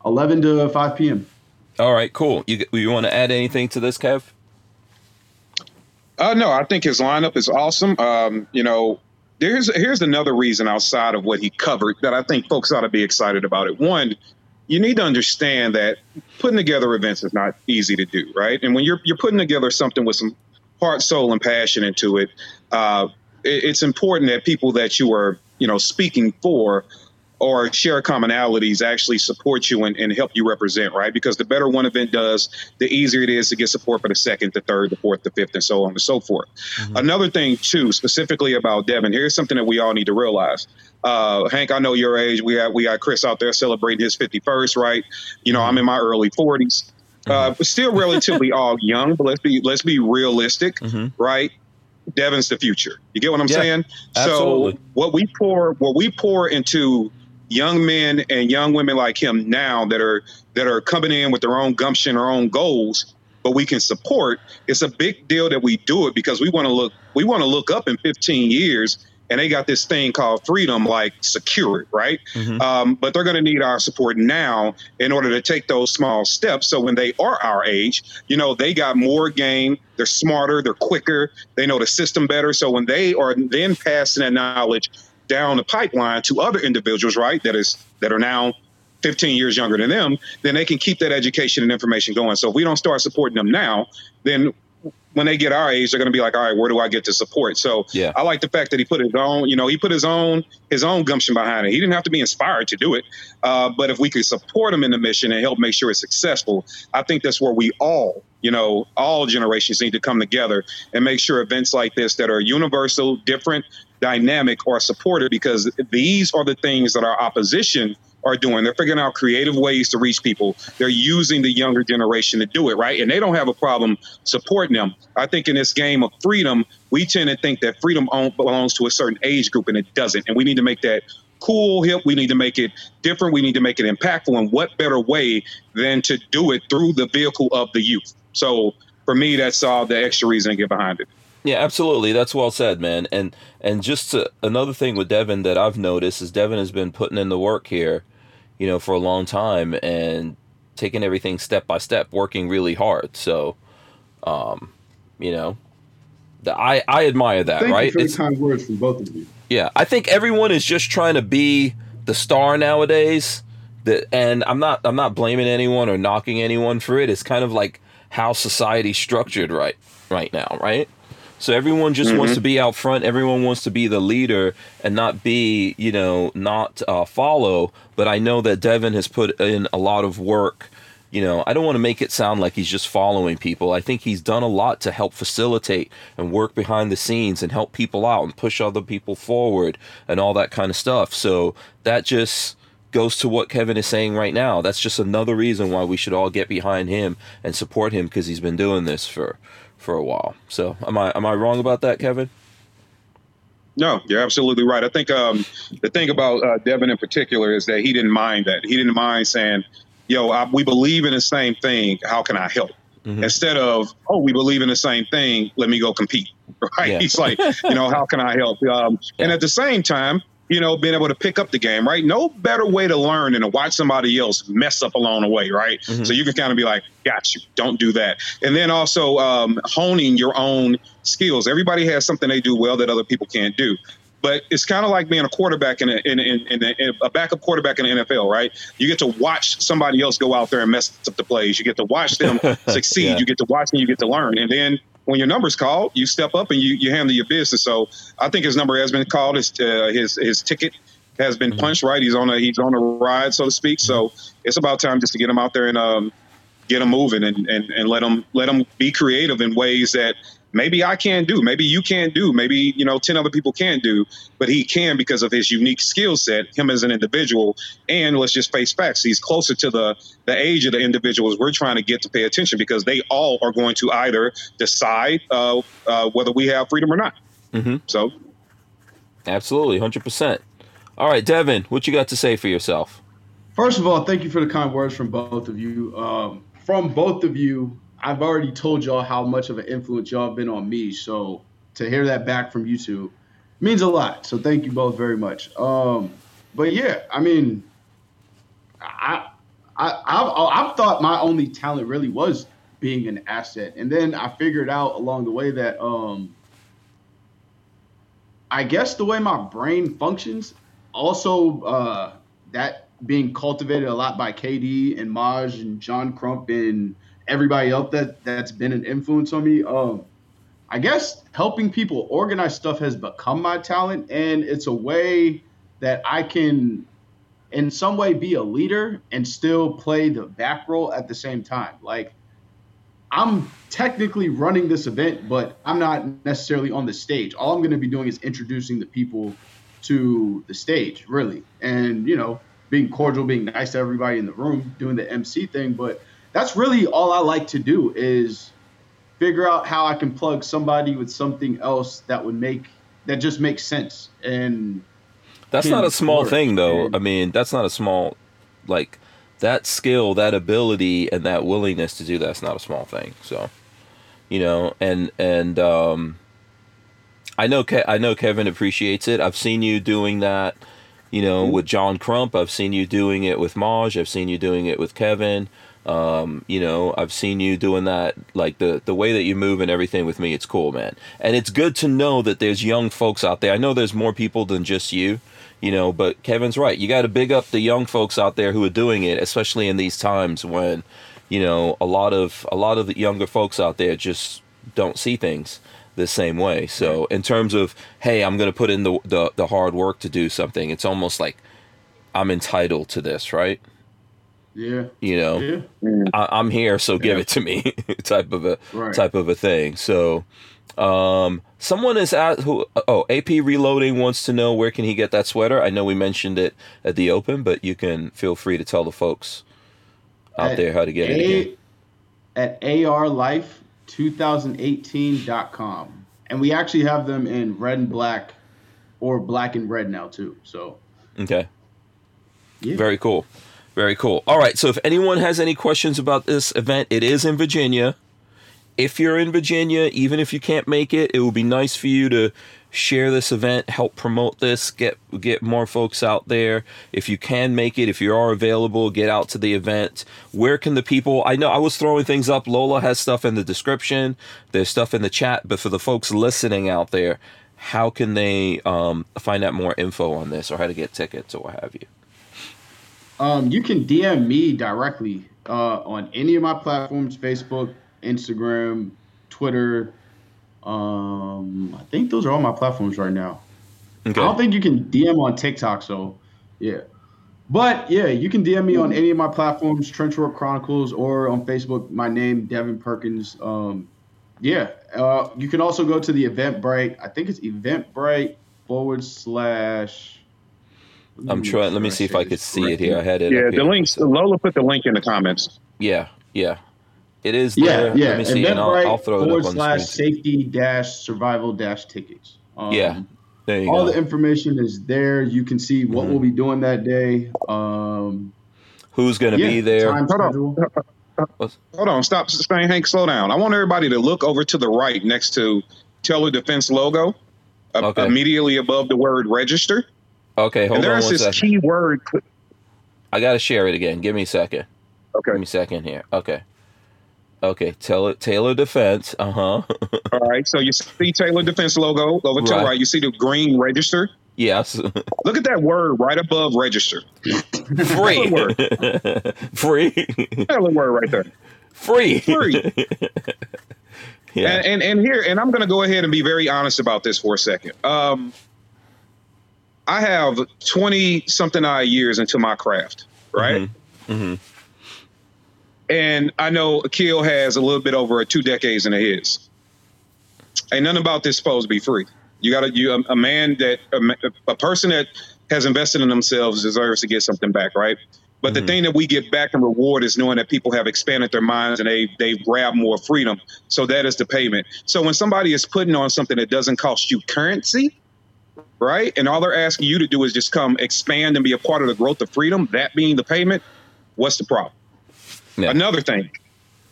Speaker 4: 11 to 5 p.m.
Speaker 1: All right, cool. You you want to add anything to this, Kev?
Speaker 3: Uh, no, I think his lineup is awesome. Um, you know, there's here's another reason outside of what he covered that I think folks ought to be excited about it. One, you need to understand that putting together events is not easy to do, right? And when you're you're putting together something with some heart, soul, and passion into it, uh, it it's important that people that you are you know speaking for or share commonalities actually support you and, and, help you represent, right? Because the better one event does, the easier it is to get support for the second, the third, the fourth, the fifth, and so on and so forth. Mm-hmm. Another thing, too, specifically about Devin, here's something that we all need to realize. Uh, Hank, I know your age. We got we got Chris out there celebrating his 51st, right? You know, I'm in my early 40s. Uh, mm-hmm. still relatively *laughs* all young, but let's be let's be realistic, mm-hmm. right? Devin's the future. You get what I'm yeah, saying?
Speaker 1: Absolutely.
Speaker 3: So what we pour what we pour into young men and young women like him now that are that are coming in with their own gumption, their own goals, but we can support. It's a big deal that we do it because we want to look we want to look up in 15 years and they got this thing called freedom like secured right mm-hmm. um, but they're going to need our support now in order to take those small steps so when they are our age you know they got more game they're smarter they're quicker they know the system better so when they are then passing that knowledge down the pipeline to other individuals, right, that is that are now 15 years younger than them, then they can keep that education and information going. So if we don't start supporting them now, then when they get our age, they're going to be like, all right, where do I get the support? So
Speaker 1: yeah.
Speaker 3: I like the fact that he put his own, you know, he put his own his own gumption behind it. He didn't have to be inspired to do it, uh, but if we could support him in the mission and help make sure it's successful, I think that's where we all, you know, all generations need to come together and make sure events like this that are universal, different, dynamic or supported because these are the things that our opposition are doing. They're figuring out creative ways to reach people. They're using the younger generation to do it, right? And they don't have a problem supporting them. I think in this game of freedom, we tend to think that freedom belongs to a certain age group, and it doesn't. And we need to make that cool, hip. We need to make it different. We need to make it impactful. And what better way than to do it through the vehicle of the youth? So for me, that's all the extra reason to get behind it.
Speaker 1: Yeah, absolutely. That's well said, man. And and just to, another thing with Devin that I've noticed is Devin has been putting in the work here, you know, for a long time and taking everything step by step, working really hard. So, um, you know, the, I I admire that.
Speaker 4: Thank
Speaker 1: right?
Speaker 4: You for it's, kind words from both of you.
Speaker 1: Yeah, I think everyone is just trying to be the star nowadays. That and I'm not I'm not blaming anyone or knocking anyone for it. It's kind of like how society's structured right right now, right? So everyone just mm-hmm. wants to be out front. Everyone wants to be the leader and not be, you know, not uh, follow. But I know that Devin has put in a lot of work. You know, I don't want to make it sound like he's just following people. I think he's done a lot to help facilitate and work behind the scenes and help people out and push other people forward and all that kind of stuff. So that just goes to what Kevin is saying right now. That's just another reason why we should all get behind him and support him because he's been doing this for for a while. So am I am I wrong about that, Kevin?
Speaker 3: No, you're absolutely right. I think um, the thing about uh, Devin in particular is that he didn't mind that. He didn't mind saying, "Yo, I, we believe in the same thing. How can I help?" Mm-hmm. Instead of, "Oh, we believe in the same thing. Let me go compete." *laughs* Right? Yeah. He's like, you know, how can I help? Um, yeah. And at the same time, you know, being able to pick up the game, right? No better way to learn than to watch somebody else mess up along the way, right? Mm-hmm. So you can kind of be like, got you, don't do that. And then also um, honing your own skills. Everybody has something they do well that other people can't do. But it's kind of like being a quarterback in a, in, in, in, a, in a backup quarterback in the NFL, right? You get to watch somebody else go out there and mess up the plays. You get to watch them *laughs* succeed. Yeah. You get to watch and you get to learn. And then when your number's called, you step up and you, you handle your business. So I think his number has been called. His uh, his his ticket has been mm-hmm. punched. Right, he's on a he's on a ride, so to speak. So it's about time just to get him out there and um, get him moving and, and, and let him let him be creative in ways that maybe I can't do, maybe you can't do, maybe you know ten other people can't do, but he can because of his unique skill set, him as an individual, and let's just face facts, he's closer to the the age of the individuals we're trying to get to pay attention because they all are going to either decide uh, uh, whether we have freedom or not.
Speaker 1: Mm-hmm.
Speaker 3: So,
Speaker 1: absolutely, hundred percent. All right, Devin, what you got to say for yourself?
Speaker 4: First of all, thank you for the kind words from both of you. Um, from both of you, I've already told y'all how much of an influence y'all have been on me. So to hear that back from you two means a lot. So thank you both very much. Um, but yeah, I mean, I, I, I've, I've thought my only talent really was being an asset, and then I figured out along the way that um, I guess the way my brain functions, also uh, that being cultivated a lot by KD and Maj and John Crump and everybody else that that's been an influence on me. Um, I guess helping people organize stuff has become my talent, and it's a way that I can, in some way, be a leader and still play the back role at the same time. Like, I'm technically running this event, but I'm not necessarily on the stage. All I'm going to be doing is introducing the people to the stage, really, and you know, being cordial, being nice to everybody in the room, doing the MC thing. But that's really all I like to do is figure out how I can plug somebody with something else that would make that just makes sense. And
Speaker 1: That's not a small thing, though.
Speaker 4: And-
Speaker 1: I mean, that's not a small, like, that skill, that ability, and that willingness to do that's not a small thing. So, you know, and and um, I know Ke- I know Kevin appreciates it. I've seen you doing that, you know, with John Crump. I've seen you doing it with Maj. I've seen you doing it with Kevin. Um, you know, I've seen you doing that, like the the way that you move and everything with me. It's cool, man. And it's good to know that there's young folks out there. I know there's more people than just you, you know, but Kevin's right. You got to big up the young folks out there who are doing it, especially in these times when, you know, a lot of a lot of the younger folks out there just don't see things the same way. So in terms of, hey, I'm going to put in the, the the hard work to do something. It's almost like I'm entitled to this, right?
Speaker 4: Yeah,
Speaker 1: You know,
Speaker 4: yeah,
Speaker 1: I, I'm here, so give
Speaker 3: Yeah.
Speaker 1: it to me, *laughs* type of a
Speaker 4: Right.
Speaker 1: type of a thing. So, um, someone is at who? Oh, AP Reloading wants to know where can he get that sweater. I know we mentioned it at the open, but you can feel free to tell the folks out
Speaker 4: At
Speaker 1: there how to get it again.
Speaker 4: A, at arlife2018.com. And we actually have them in red and black or black and red now too. So
Speaker 1: Okay.
Speaker 4: yeah.
Speaker 1: Very cool. Very cool. All right. So if anyone has any questions about this event, it is in Virginia. If you're in Virginia, even if you can't make it, it would be nice for you to share this event, help promote this, get get more folks out there. If you can make it, if you are available, get out to the event. Where can the people? I know I was throwing things up. Lola has stuff in the description. There's stuff in the chat, but for the folks listening out there, how can they um, find out more info on this or how to get tickets or what have you?
Speaker 4: Um, you can DM me directly uh, on any of my platforms: Facebook, Instagram, Twitter. Um, I think those are all my platforms right now.
Speaker 1: Okay.
Speaker 4: I don't think you can DM on TikTok, so yeah. But yeah, you can DM me on any of my platforms, Trench Trenchwork Chronicles, or on Facebook, my name, Devin Perkins. Um, yeah. Uh, you can also go to the Eventbrite. I think it's Eventbrite forward slash.
Speaker 1: I'm trying. Let me see if I could see it here. I had it.
Speaker 3: Yeah, the
Speaker 1: here.
Speaker 3: links. Lola put the link in the comments.
Speaker 1: Yeah, yeah. It is
Speaker 4: Yeah,
Speaker 1: there.
Speaker 4: yeah.
Speaker 1: Let me see, and I'll, I'll
Speaker 4: Eventbrite
Speaker 1: throw it
Speaker 4: forward
Speaker 1: up on
Speaker 4: slash
Speaker 1: screen.
Speaker 4: safety dash survival dash tickets. Um,
Speaker 1: Yeah, There you
Speaker 4: all
Speaker 1: go.
Speaker 4: the information is there. You can see what
Speaker 1: Mhm.
Speaker 4: we'll be doing that day. Um,
Speaker 1: Who's going to
Speaker 4: yeah,
Speaker 1: be there?
Speaker 4: time
Speaker 3: Hold on.
Speaker 4: schedule.
Speaker 3: Hold on, stop saying Hank, slow down. I want everybody to look over to the right next to Teller Defense logo, uh,
Speaker 1: Okay.
Speaker 3: immediately above the word register.
Speaker 1: Okay, hold
Speaker 3: and
Speaker 1: on
Speaker 3: there's this
Speaker 1: second.
Speaker 3: key word.
Speaker 1: I got to share it again. Give me a second.
Speaker 3: Okay.
Speaker 1: Give me a second here. Okay. Okay. Taylor Taylor Defense. Uh huh. *laughs*
Speaker 3: All right. So you see Taylor Defense logo over to
Speaker 1: Right.
Speaker 3: right. You see the green register.
Speaker 1: yes. *laughs*
Speaker 3: Look at that word right above register.
Speaker 1: Free. *laughs* Free.
Speaker 3: Tell the word right there.
Speaker 1: Free.
Speaker 3: Free.
Speaker 1: yeah.
Speaker 3: And, and and here, and I'm going to go ahead and be very honest about this for a second. Um, I have 20 something odd years into my craft, right?
Speaker 1: hmm
Speaker 3: And I know Akil has a little bit over two decades into his. Ain't nothing about this supposed to be free. You got to you a, a man that a, a person that has invested in themselves deserves to get something back, right? But the
Speaker 1: Mhm.
Speaker 3: thing that we get back in reward is knowing that people have expanded their minds and they they've grabbed more freedom. So that is the payment. So when somebody is putting on something that doesn't cost you currency, right? And all they're asking you to do is just come expand and be a part of the growth of freedom, that being the payment, what's the problem?
Speaker 1: Yeah.
Speaker 3: Another thing,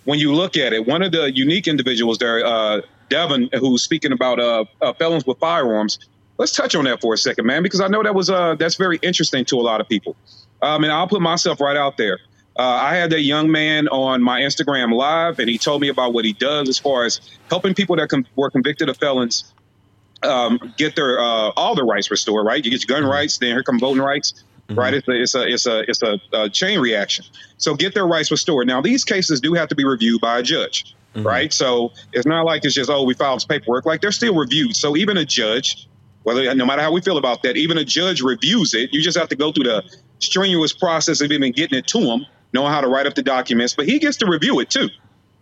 Speaker 3: when you look at it, one of the unique individuals there, uh, Devin, who's speaking about uh, uh, felons with firearms. Let's touch on that for a second, man, because I know that was uh, that's very interesting to a lot of people. Um, and I'll put myself right out there. Uh, I had that young man on my Instagram live, and he told me about what he does as far as helping people that com- were convicted of felons um, get their uh, all their rights restored. Right, you get your gun rights, then here come voting rights. Right, it's a it's a it's a it's a, a chain reaction. So get their rights restored. Now these cases do have to be reviewed by a judge. Right, so it's not like it's just oh we filed this paperwork. Like they're still reviewed. So even a judge, whether no matter how we feel about that, even a judge reviews it. You just have to go through the strenuous process of even getting it to him, knowing how to write up the documents. But he gets to review it too,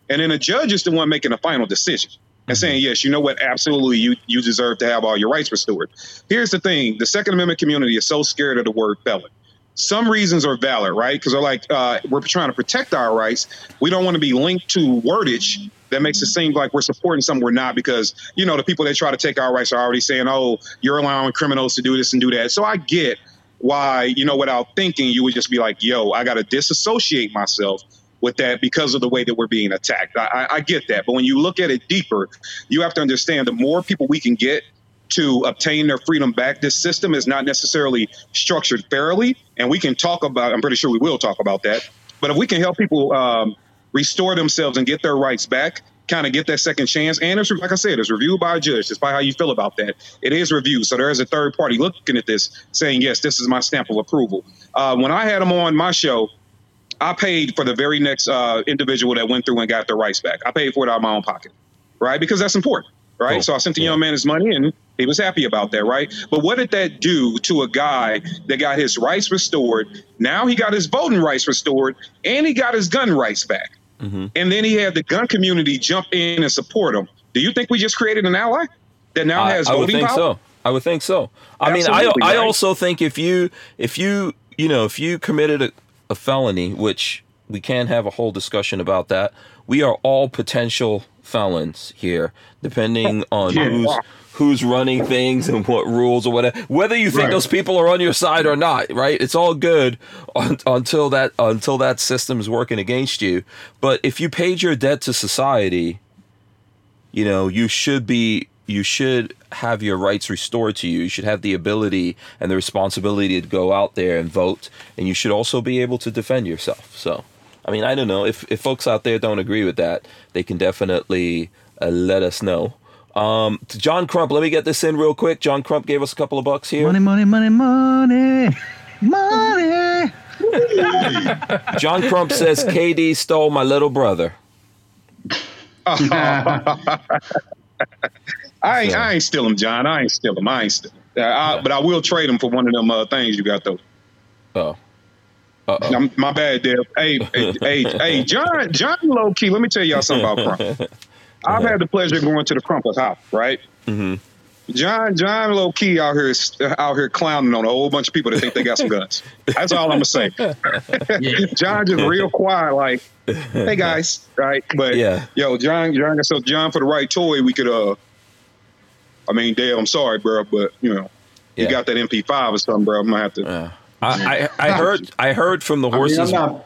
Speaker 3: and then a judge is the one making the final decision and saying yes, you know what, absolutely, you you deserve to have all your rights restored. Here's the thing: the Second Amendment community is so scared of the word felon. Some reasons are valid, right? Because they're like, uh, we're trying to protect our rights. We don't want to be linked to wordage that makes it seem like we're supporting something we're not because you know the people that try to take our rights are already saying oh you're allowing criminals to do this and do that so i get why you know without thinking you would just be like yo i got to disassociate myself with that because of the way that we're being attacked I, I, get that but when you look at it deeper you have to understand the more people we can get to obtain their freedom back this system is not necessarily structured fairly and we can talk about i'm pretty sure we will talk about that but if we can help people um, restore themselves and get their rights back, kind of get that second chance. And it's like I said, it's reviewed by a judge, despite how you feel about that. It is reviewed. So there is a third party looking at this saying, yes, this is my stamp of approval. Uh, when I had him on my show, I paid for the very next uh, individual that went through and got their rights back. I paid for it out of my own pocket, right? Because that's important, right?
Speaker 1: Cool.
Speaker 3: So I sent the young man his money and he was happy about that, right? But what did that do to a guy that got his rights restored? Now he got his voting rights restored and he got his gun rights back.
Speaker 1: Mm-hmm.
Speaker 3: And then he had the gun community jump in and support him. Do you think we just created an ally that now
Speaker 1: I,
Speaker 3: has
Speaker 1: I would
Speaker 3: voting
Speaker 1: think
Speaker 3: power?
Speaker 1: so. I would think so. I mean, I
Speaker 3: Absolutely,
Speaker 1: I also think if you if you you know if you committed a, a felony, which we can have a whole discussion about that. We are all potential felons here, depending on who's who's running things and what rules or whatever. Whether you think
Speaker 4: Right.
Speaker 1: those people are on your side or not, right? It's all good un, until that until that system is working against you. But if you paid your debt to society, you know you should be you should have your rights restored to you. You should have the ability and the responsibility to go out there and vote and you should also be able to defend yourself. So i mean i don't know. If, if folks out there don't agree with that they can definitely uh, let us know. Um, to john crump let me get this in real quick. John crump gave us a couple of bucks here.
Speaker 2: Money, money, money, money, money. *laughs*
Speaker 1: john crump says kd stole my little brother *laughs* *laughs*
Speaker 3: I ain't,
Speaker 1: So-
Speaker 3: I ain't steal him, John. I ain't steal him. I ain't steal him. Uh, I, but I will trade him for one of them uh, things you got though.
Speaker 1: oh uh-oh
Speaker 3: my bad, Deb. Hey, hey, hey, hey, *laughs* John, John, low key. Let me tell y'all something about Crump. *laughs* I've had the pleasure of going to the Crumpler's house, right?
Speaker 1: hmm
Speaker 3: John, John, low key out here, out here clowning on a whole bunch of people that think they got some guns. That's all I'm gonna say. *laughs* John just real quiet, like, hey guys, right? But
Speaker 1: Yeah.
Speaker 3: yo, John, John, so John for the right toy, we could, uh, I mean, Dale, I'm sorry, bro, but you know,
Speaker 1: Yeah.
Speaker 3: you got that MP5 or something, bro. I'm gonna have to.
Speaker 1: Yeah. I, I, I *laughs* heard I heard from the horses.
Speaker 4: I'm not,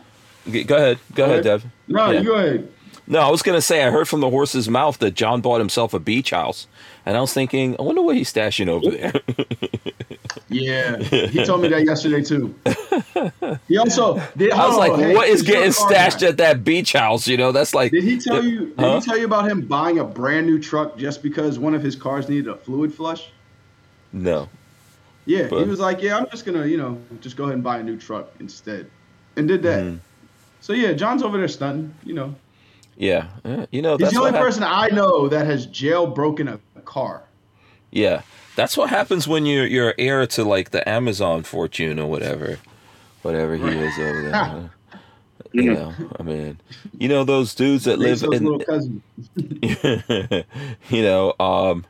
Speaker 1: Go ahead, go ahead, Dev.
Speaker 4: no,
Speaker 1: Yeah.
Speaker 4: you go ahead.
Speaker 1: No, I was gonna say I heard from the horse's mouth that John bought himself a beach house, and I was thinking, I wonder what he's stashing over there. *laughs*
Speaker 4: Yeah, he told me that yesterday too. *laughs* He also did.
Speaker 1: I was like,
Speaker 4: on, hey,
Speaker 1: what is getting stashed at that beach house? You know, that's like.
Speaker 4: Did he tell you? Did
Speaker 1: Huh?
Speaker 4: he tell you about him buying a brand new truck just because one of his cars needed a fluid flush?
Speaker 1: No.
Speaker 4: Yeah,
Speaker 1: But-
Speaker 4: he was like, "Yeah, I'm just gonna, you know, just go ahead and buy a new truck instead," and did that.
Speaker 1: Mhm.
Speaker 4: So yeah, John's over there stunting. You know,
Speaker 1: Yeah. Yeah. You know,
Speaker 4: he's
Speaker 1: that's
Speaker 4: the only person I know that has jailbroken a, a car.
Speaker 1: Yeah, that's what happens when you're you're heir to like the Amazon fortune or whatever, whatever he is over there. huh? *laughs* you know, I mean, you know those dudes that live in *laughs* you know, um,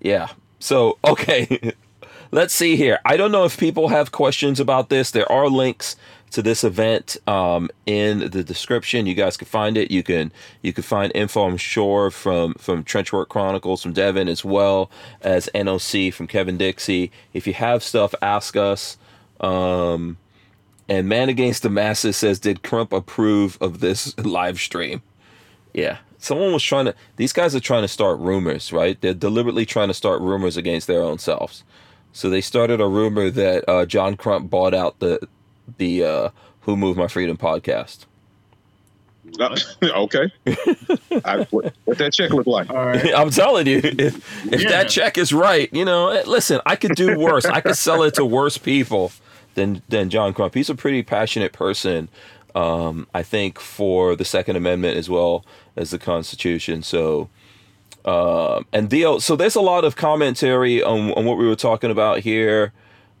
Speaker 1: yeah. So, okay, *laughs* let's see here. I don't know if people have questions about this. There are links to this event um, in the description. You guys can find it. You can you can find info, I'm sure, from from Trenchwork Chronicles from Devin as well as NOC from Kevin Dixie. If you have stuff, ask us. Um, and Man Against the Masses says, "Did Crump approve of this live stream?" Yeah. Someone was trying to these guys are trying to start rumors, right? They're deliberately trying to start rumors against their own selves. So they started a rumor that uh, John Crump bought out the the uh, Who Moved My Freedom podcast.
Speaker 3: Uh, *laughs* okay. *laughs* I, what, what that check look like?
Speaker 4: All right. *laughs*
Speaker 1: I'm telling you, if, if
Speaker 4: Yeah.
Speaker 1: that check is right, you know, eh, listen, I could do worse. I could sell it to worse people than than John Crump. He's a pretty passionate person. Um, I think for the Second Amendment as well as the Constitution. So, um, and Dio, so there's a lot of commentary on, on what we were talking about here.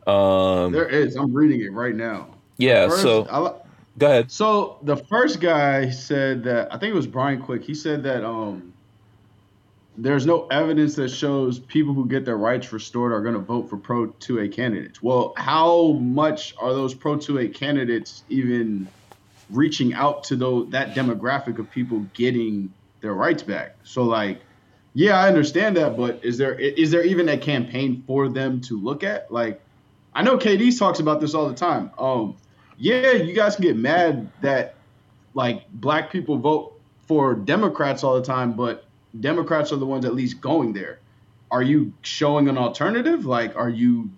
Speaker 1: Um,
Speaker 4: There is. I'm reading it right now.
Speaker 1: yeah.
Speaker 4: First,
Speaker 1: So
Speaker 4: I,
Speaker 1: go ahead.
Speaker 4: So the first guy said that I think it was Brian Quick. He said that um, there's no evidence that shows people who get their rights restored are going to vote for pro 2A candidates. Well, how much are those pro 2A candidates even reaching out to those that demographic of people getting their rights back? So like, yeah, I understand that, but is there is there even a campaign for them to look at? Like, I know KD talks about this all the time. Um, yeah, you guys can get mad that like black people vote for Democrats all the time, but Democrats are the ones at least going there. Are you showing an alternative? Like, are you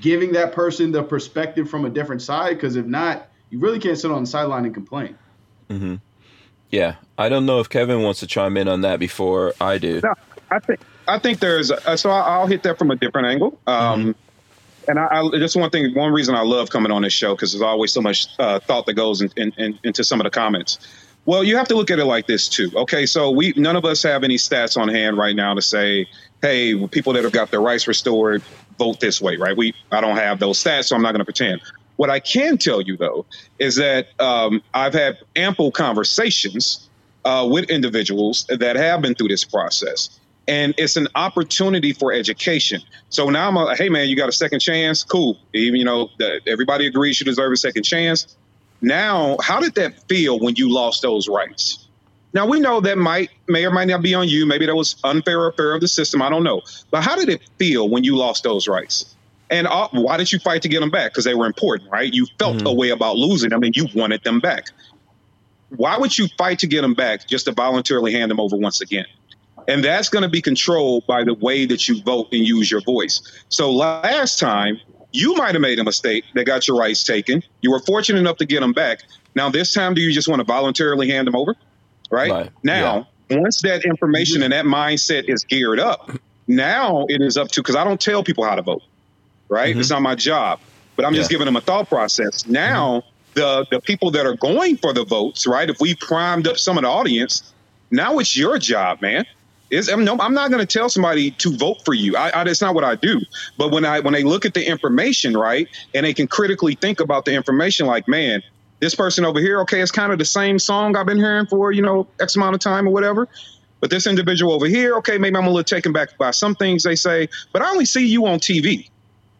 Speaker 4: giving that person the perspective from a different side? Because if not, you really can't sit on the sideline and complain. Mm-hmm.
Speaker 1: Yeah, I don't know if Kevin wants to chime in on that before I do.
Speaker 3: No, I think I think there's uh, so I- I'll hit that from a different angle. Um, And I, I just one thing, one reason I love coming on this show because there's always so much uh, thought that goes in, in, in, into some of the comments. Well, you have to look at it like this too. Okay, so we none of us have any stats on hand right now to say, hey, people that have got their rights restored vote this way, right? We I don't have those stats, so I'm not going to pretend. What I can tell you though is that um, I've had ample conversations uh, with individuals that have been through this process. And it's an opportunity for education. So now I'm a, hey man, you got a second chance? Cool. Even, you know, the, everybody agrees you deserve a second chance. Now, how did that feel when you lost those rights? Now we know that might may or might not be on you. Maybe that was unfair or fair of the system. I don't know. But how did it feel when you lost those rights? And uh, why did you fight to get them back? Because they were important, right? You felt a way about losing them, and you wanted them back. Why would you fight to get them back just to voluntarily hand them over once again? And that's going to be controlled by the way that you vote and use your voice. So last time, you might have made a mistake that got your rights taken. You were fortunate enough to get them back. Now, this time, do you just want to voluntarily hand them over? Right?
Speaker 1: Right.
Speaker 3: Now, once that information and that mindset is geared up, now it is up to, because I don't tell people how to vote, right?
Speaker 1: Mhm.
Speaker 3: It's not my job, but I'm just giving them a thought process. Now, the, the people that are going for the votes, right? If we primed up some of the audience, now it's your job, man. Is I'm, no, I'm not going to tell somebody to vote for you. I, I, that's not what I do. But when I when they look at the information, right, and they can critically think about the information, like, man, this person over here, okay, it's kind of the same song I've been hearing for you know X amount of time or whatever. But this individual over here, okay, maybe I'm a little taken back by some things they say, but I only see you on TV,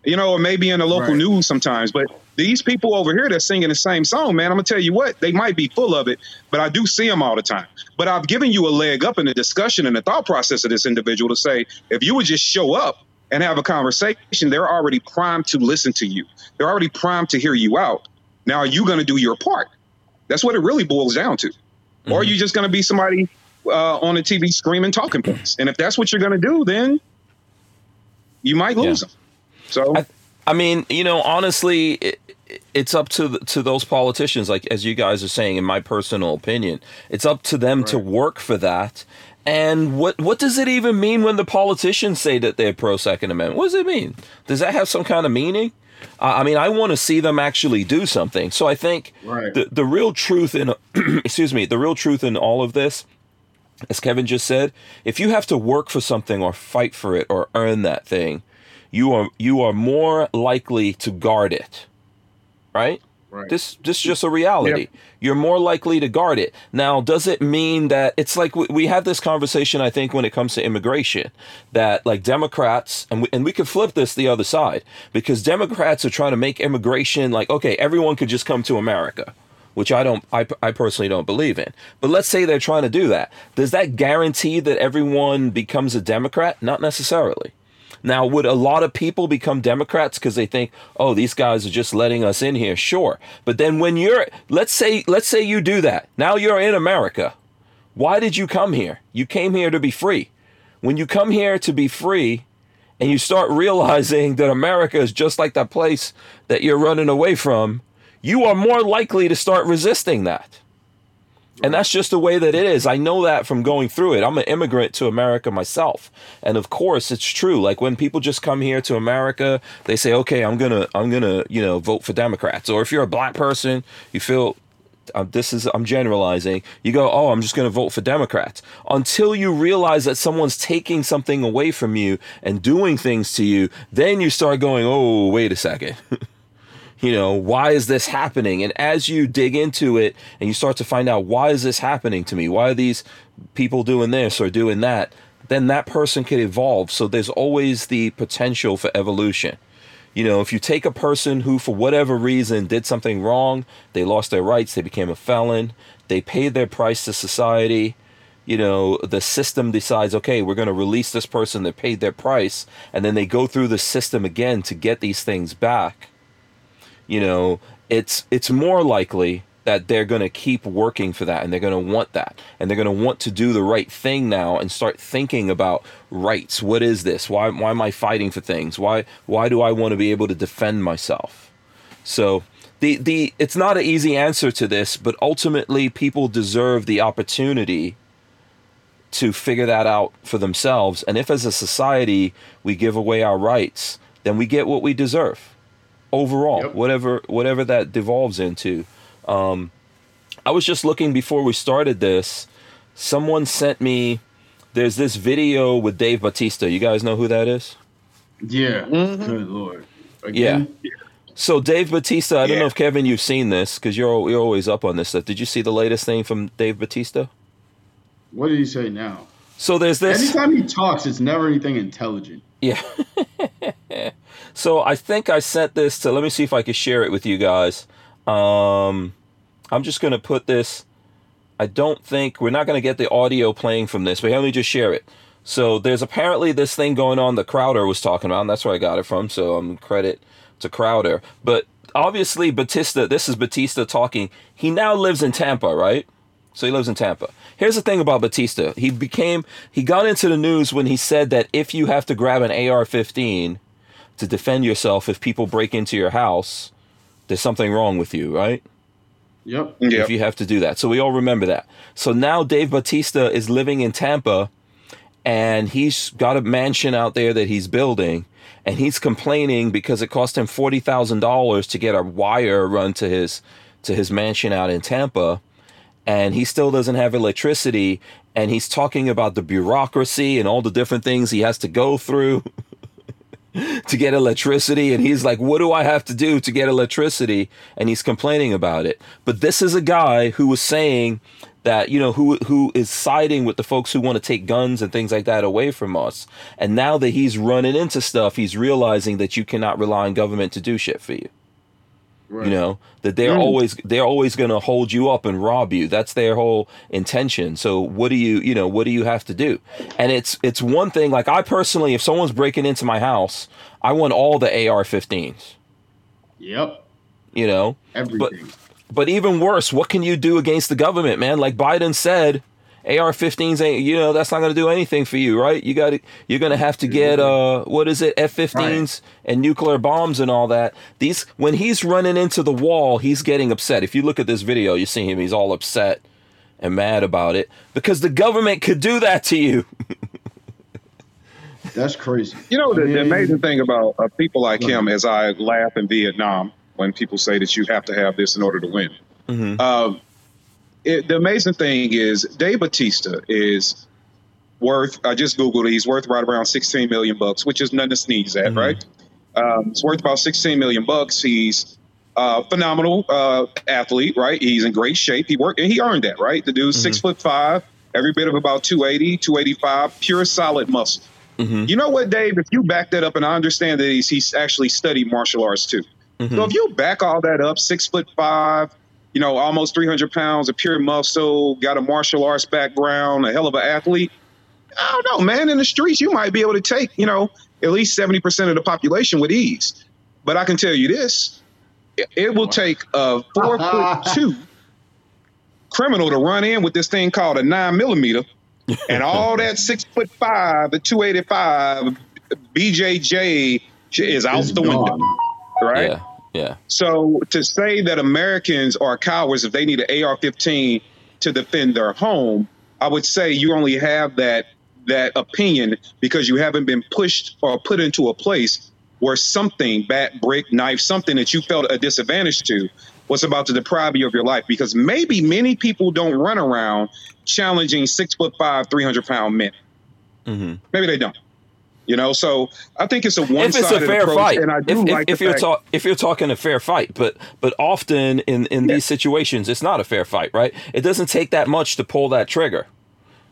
Speaker 3: you know, or maybe in the local
Speaker 4: Right.
Speaker 3: news sometimes. But these people over here that's singing the same song, man, I'm gonna tell you what, they might be full of it, but I do see them all the time. But I've given you a leg up in the discussion and the thought process of this individual to say, if you would just show up and have a conversation, they're already primed to listen to you. They're already primed to hear you out. Now, are you going to do your part? That's what it really boils down to. Or are you just going to be somebody uh, on the TV screaming talking points? And if that's what you're going to do, then you might lose
Speaker 1: Yeah.
Speaker 3: them. So
Speaker 1: I, I mean, you know, honestly, it, it's up to the, to those politicians, like as you guys are saying. In my personal opinion, it's up to them to work for that. And what what does it even mean when the politicians say that they're pro Second Amendment? What does it mean? Does that have some kind of meaning? Uh, I mean, I want to see them actually do something. So I think
Speaker 4: Right.
Speaker 1: the the real truth in *clears throat* excuse me, the real truth in all of this, as Kevin just said, if you have to work for something or fight for it or earn that thing, you are you are more likely to guard it. Right?
Speaker 4: Right.
Speaker 1: This this is just a reality. You're more likely to guard it. Now, does it mean that it's like we, we had this conversation? I think when it comes to immigration, that like Democrats and we, and we could flip this the other side because Democrats are trying to make immigration like okay, everyone could just come to America, which I don't, I, I personally don't believe in. But let's say they're trying to do that. Does that guarantee that everyone becomes a Democrat? Not necessarily. Now, would a lot of people become Democrats because they think, "Oh, these guys are just letting us in here"? Sure, but then when you're, let's say, let's say you do that. Now you're in America. Why did you come here? You came here to be free. When you come here to be free, and you start realizing that America is just like that place that you're running away from, you are more likely to start resisting that. And that's just the way that it is. I know that from going through it. I'm an immigrant to America myself. And of course, it's true. Like when people just come here to America, they say, "Okay, I'm going to I'm going to, you know, vote for Democrats." Or if you're a black person, you feel uh, this is I'm generalizing. You go, "Oh, I'm just going to vote for Democrats." Until you realize that someone's taking something away from you and doing things to you, then you start going, "Oh, wait a second. *laughs* you know why is this happening? And as you dig into it and you start to find out why is this happening to me? Why are these people doing this or doing that? Then that person could evolve. So there's always the potential for evolution. You know if you take a person who for whatever reason did something wrong they lost their rights they became a felon they paid their price to society you know the system decides okay we're going to release this person that paid their price and then they go through the system again to get these things back you know, it's it's more likely that they're going to keep working for that and they're going to want that and they're going to want to do the right thing now and start thinking about rights. What is this? Why why am i fighting for things? Why why do i want to be able to defend myself? So the the it's not an easy answer to this but ultimately people deserve the opportunity to figure that out for themselves. And if as a society we give away our rights then we get what we deserve overall, yep. whatever whatever that devolves into. Um, I was just looking before we started this. Someone sent me. There's this video with Dave Batista. You guys know who that is?
Speaker 4: Yeah. Mm-hmm. Good lord.
Speaker 1: Again? Yeah. So Dave Batista. I don't know if Kevin you've seen this because you're you're always up on this stuff. Did you see the latest thing from Dave Batista?
Speaker 4: What did he say now?
Speaker 1: So there's this.
Speaker 4: Anytime he talks, it's never anything intelligent.
Speaker 1: Yeah. *laughs* So I think I sent this to. Let me see if I can share it with you guys. Um, I'm just gonna put this. I don't think we're not gonna get the audio playing from this, but let me just share it. So there's apparently this thing going on that Crowder was talking about, and that's where I got it from. So I'm credit to Crowder. But obviously Batista, this is Batista talking. He now lives in Tampa, right? So he lives in Tampa. Here's the thing about Batista. He became he got into the news when he said that if you have to grab an AR-15 to defend yourself if people break into your house, there's something wrong with you, right?
Speaker 4: Yep.
Speaker 1: yep. If you have to do that. So we all remember that. So now Dave Batista is living in Tampa and he's got a mansion out there that he's building and he's complaining because it cost him $40,000 to get a wire run to his to his mansion out in Tampa and he still doesn't have electricity and he's talking about the bureaucracy and all the different things he has to go through *laughs* *laughs* to get electricity and he's like what do i have to do to get electricity? And he's complaining about it. But this is a guy who was saying that you know who who is siding with the folks who want to take guns and things like that away from us. And now that he's running into stuff he's realizing that you cannot rely on government to do shit for you Right. You know that they're mm. always they're always going to hold you up and rob you. That's their whole intention. So what do you you know what do you have to do? And it's it's one thing. Like I personally, if someone's breaking into my house, I want all the AR-15s.
Speaker 4: Yep.
Speaker 1: You know
Speaker 4: everything.
Speaker 1: But but even worse, what can you do against the government, man? Like Biden said, AR-15s ain't you know that's not going to do anything for you, right? You got to you're going to have to get uh what is it F-15s right. and nuclear bombs and all that. These when he's running into the wall, he's getting upset. If you look at this video, you see him; he's all upset and mad about it because the government could do that to you. *laughs*
Speaker 4: that's crazy.
Speaker 3: You know the, the amazing thing about uh, people like him, is I laugh in Vietnam when people say that you have to have this in order to win. Mm-hmm. Uh, it, the amazing thing is Dave Batista is worth. I just googled. It, he's worth right around 16 million bucks, which is nothing to sneeze at, mm-hmm. right? Um, it's worth about 16 million bucks. He's a phenomenal uh, athlete, right? He's in great shape. He worked and he earned that, right? The dude's mm-hmm. six foot five, every bit of about 280, 285, pure solid muscle. Mm-hmm. You know what, Dave? If you back that up, and I understand that he's, he's actually studied martial arts too. Mm-hmm. So if you back all that up, six foot five, you know, almost 300 pounds of pure muscle, got a martial arts background, a hell of an athlete. I don't know, man. In the streets, you might be able to take, you know, at least 70% of the population with ease. But I can tell you this it will take a four *laughs* foot two criminal to run in with this thing called a nine millimeter *laughs* and all that six foot five, the 285 BJJ is out the window. Right?
Speaker 1: Yeah. Yeah.
Speaker 3: So to say that Americans are cowards if they need an AR-15 to defend their home, I would say you only have that that opinion because you haven't been pushed or put into a place where something, bat, brick, knife, something that you felt a disadvantage to was about to deprive you of your life. Because maybe many people don't run around challenging six foot five, 300 pound men.
Speaker 1: hmm
Speaker 3: Maybe they don't. You know, so I think it's a one
Speaker 1: if it's a fair
Speaker 3: approach.
Speaker 1: fight,
Speaker 3: And I do
Speaker 1: if, if,
Speaker 3: like
Speaker 1: if
Speaker 3: the
Speaker 1: you're ta- if you're talking a fair fight, but but often in in these situations, it's not a fair fight, right? It doesn't take that much to pull that trigger.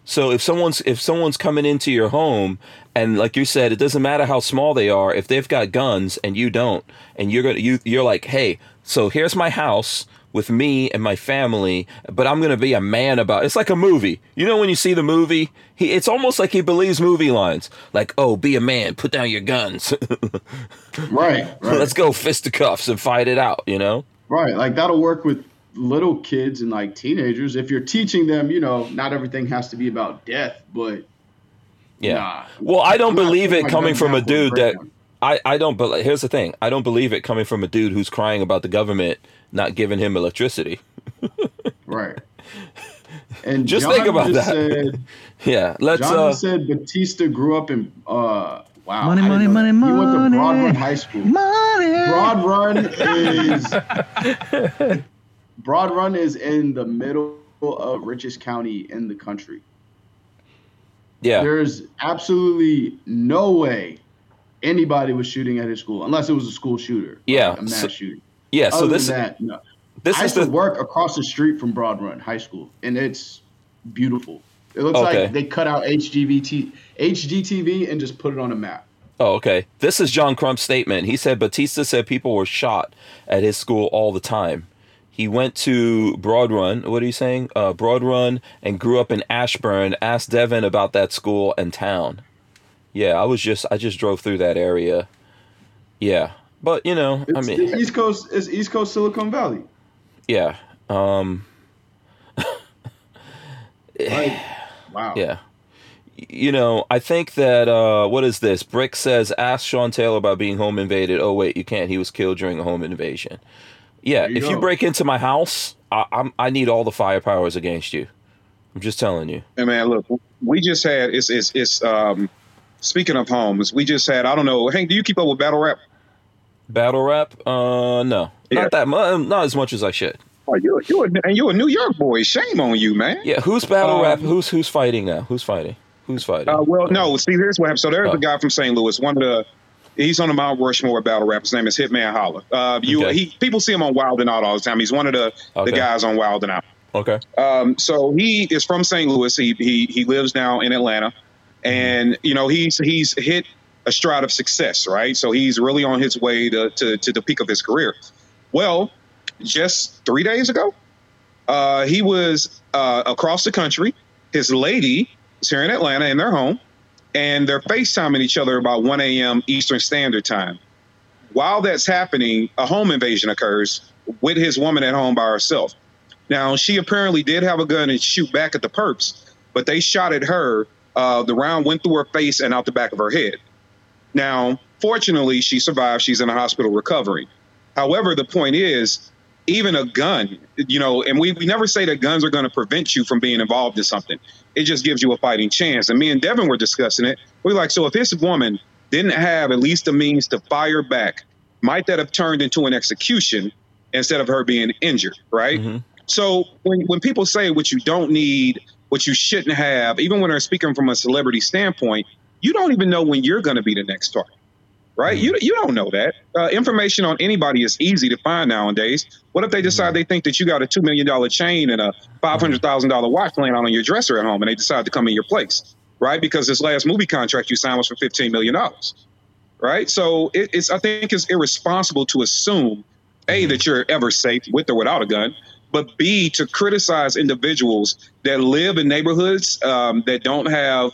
Speaker 1: So if someone's if someone's coming into your home and like you said, it doesn't matter how small they are, if they've got guns and you don't, and you're gonna you you're like, hey, so here's my house with me and my family, but I'm gonna be a man about. it. It's like a movie. You know when you see the movie, he it's almost like he believes movie lines, like, oh, be a man, put down your guns. *laughs*
Speaker 4: Right, right,
Speaker 1: Let's go fisticuffs and fight it out, you know?
Speaker 4: right. Like that'll work with little kids and like teenagers if you're teaching them. You know, not everything has to be about death, but
Speaker 1: Yeah.
Speaker 4: Nah.
Speaker 1: well, I don't believe it coming from a
Speaker 4: down for a
Speaker 1: dude that. I I don't believe. Here's the thing. I don't believe it coming from a dude who's crying about the government not giving him electricity.
Speaker 4: right. *laughs* And
Speaker 1: Just
Speaker 4: John
Speaker 1: think about
Speaker 4: just
Speaker 1: that.
Speaker 4: Said, *laughs*
Speaker 1: Yeah, let's
Speaker 4: John
Speaker 1: uh
Speaker 4: said Batista grew up in uh wow.
Speaker 2: Money,
Speaker 4: money,
Speaker 2: money,
Speaker 4: didn't
Speaker 2: money.
Speaker 4: He went to Broad
Speaker 2: money.
Speaker 4: Run High School.
Speaker 2: Money.
Speaker 4: Broad Run is *laughs* Broad Run is in the middle of richest county in the country.
Speaker 1: yeah.
Speaker 4: There's absolutely no way anybody was shooting at his school unless it was a school shooter.
Speaker 1: Yeah,
Speaker 4: like a mass
Speaker 1: so-
Speaker 4: shooting.
Speaker 1: Yeah, so
Speaker 4: Other
Speaker 1: this
Speaker 4: than that, no.
Speaker 1: this
Speaker 4: I
Speaker 1: is
Speaker 4: used to
Speaker 1: the
Speaker 4: work across the street from Broad Run High School, and it's beautiful. It looks
Speaker 1: Okay.
Speaker 4: like they cut out HGVT, HGTV and just put it on a map.
Speaker 1: Oh, okay. This is John Crump's statement. He said Batista said people were shot at his school all the time. He went to Broad Run. What are you saying? Uh, Broad Run and grew up in Ashburn. Asked Devin about that school and town. Yeah, I was just I just drove through that area. Yeah, but you know,
Speaker 4: It's
Speaker 1: I mean,
Speaker 4: the East Coast. is East Coast Silicon Valley.
Speaker 1: yeah, um, *laughs*
Speaker 4: Like, wow.
Speaker 1: yeah. You know, I think that uh, what is this? Brick says, "Ask Sean Taylor about being home invaded." Oh wait, you can't. He was killed during a home invasion. Yeah,
Speaker 4: you
Speaker 1: if you break into my house, I, I'm I need all the firepowers against you. I'm just telling you.
Speaker 3: Hey man, look, we just had it's it's it's um speaking of homes, we just had I don't know, Hank, do you keep up with battle rap?
Speaker 1: Battle rap? Uh, no,
Speaker 3: Yeah.
Speaker 1: not that much. Not as much as I should.
Speaker 3: Oh, you you and you a New York boy. Shame on you, man.
Speaker 1: Yeah, who's battle
Speaker 3: Um,
Speaker 1: rap? Who's who's fighting now? Who's fighting? Who's fighting?
Speaker 3: Uh, well, no, see, here's what happened. So there's
Speaker 1: Oh.
Speaker 3: a guy from St. Louis, one of the he's on the Mount Rushmore battle rap. His name is Hitman Holla. Uh, you
Speaker 1: Okay.
Speaker 3: he people see him on Wild and Out all the time. He's one of the
Speaker 1: Okay.
Speaker 3: the guys on Wild and Out.
Speaker 1: okay.
Speaker 3: Um, so he is from St. Louis. He he he lives now in Atlanta, and you know he's he's hit a stride of success, right? So he's really on his way to to, to the peak of his career. Well, just three days ago, uh, he was uh, across the country. His lady is here in Atlanta in their home, and they're FaceTiming each other about 1 a.m. Eastern Standard Time. While that's happening, a home invasion occurs with his woman at home by herself. Now, she apparently did have a gun and shoot back at the perps, but they shot at her. Uh, the round went through her face and out the back of her head. Now, fortunately, she survived. She's in a hospital recovering. However, the point is, even a gun, you know, and we, we never say that guns are going to prevent you from being involved in something. It just gives you a fighting chance. And me and Devin were discussing it. We're like, so if this woman didn't have at least the means to fire back, might that have turned into an execution instead of her being injured, right?
Speaker 1: Mhm.
Speaker 3: So when, when people say what you don't need, what you shouldn't have, even when they're speaking from a celebrity standpoint, you don't even know when you're going to be the next target, right? You, you don't know that. Uh, information on anybody is easy to find nowadays. What if they decide they think that you got a $2 million chain and a $500,000 watch laying out on your dresser at home and they decide to come in your place, right? Because this last movie contract you signed was for $15 million, right? So it, it's, I think it's irresponsible to assume, A, that you're ever safe with or without a gun, but B, to criticize individuals that live in neighborhoods um, that don't have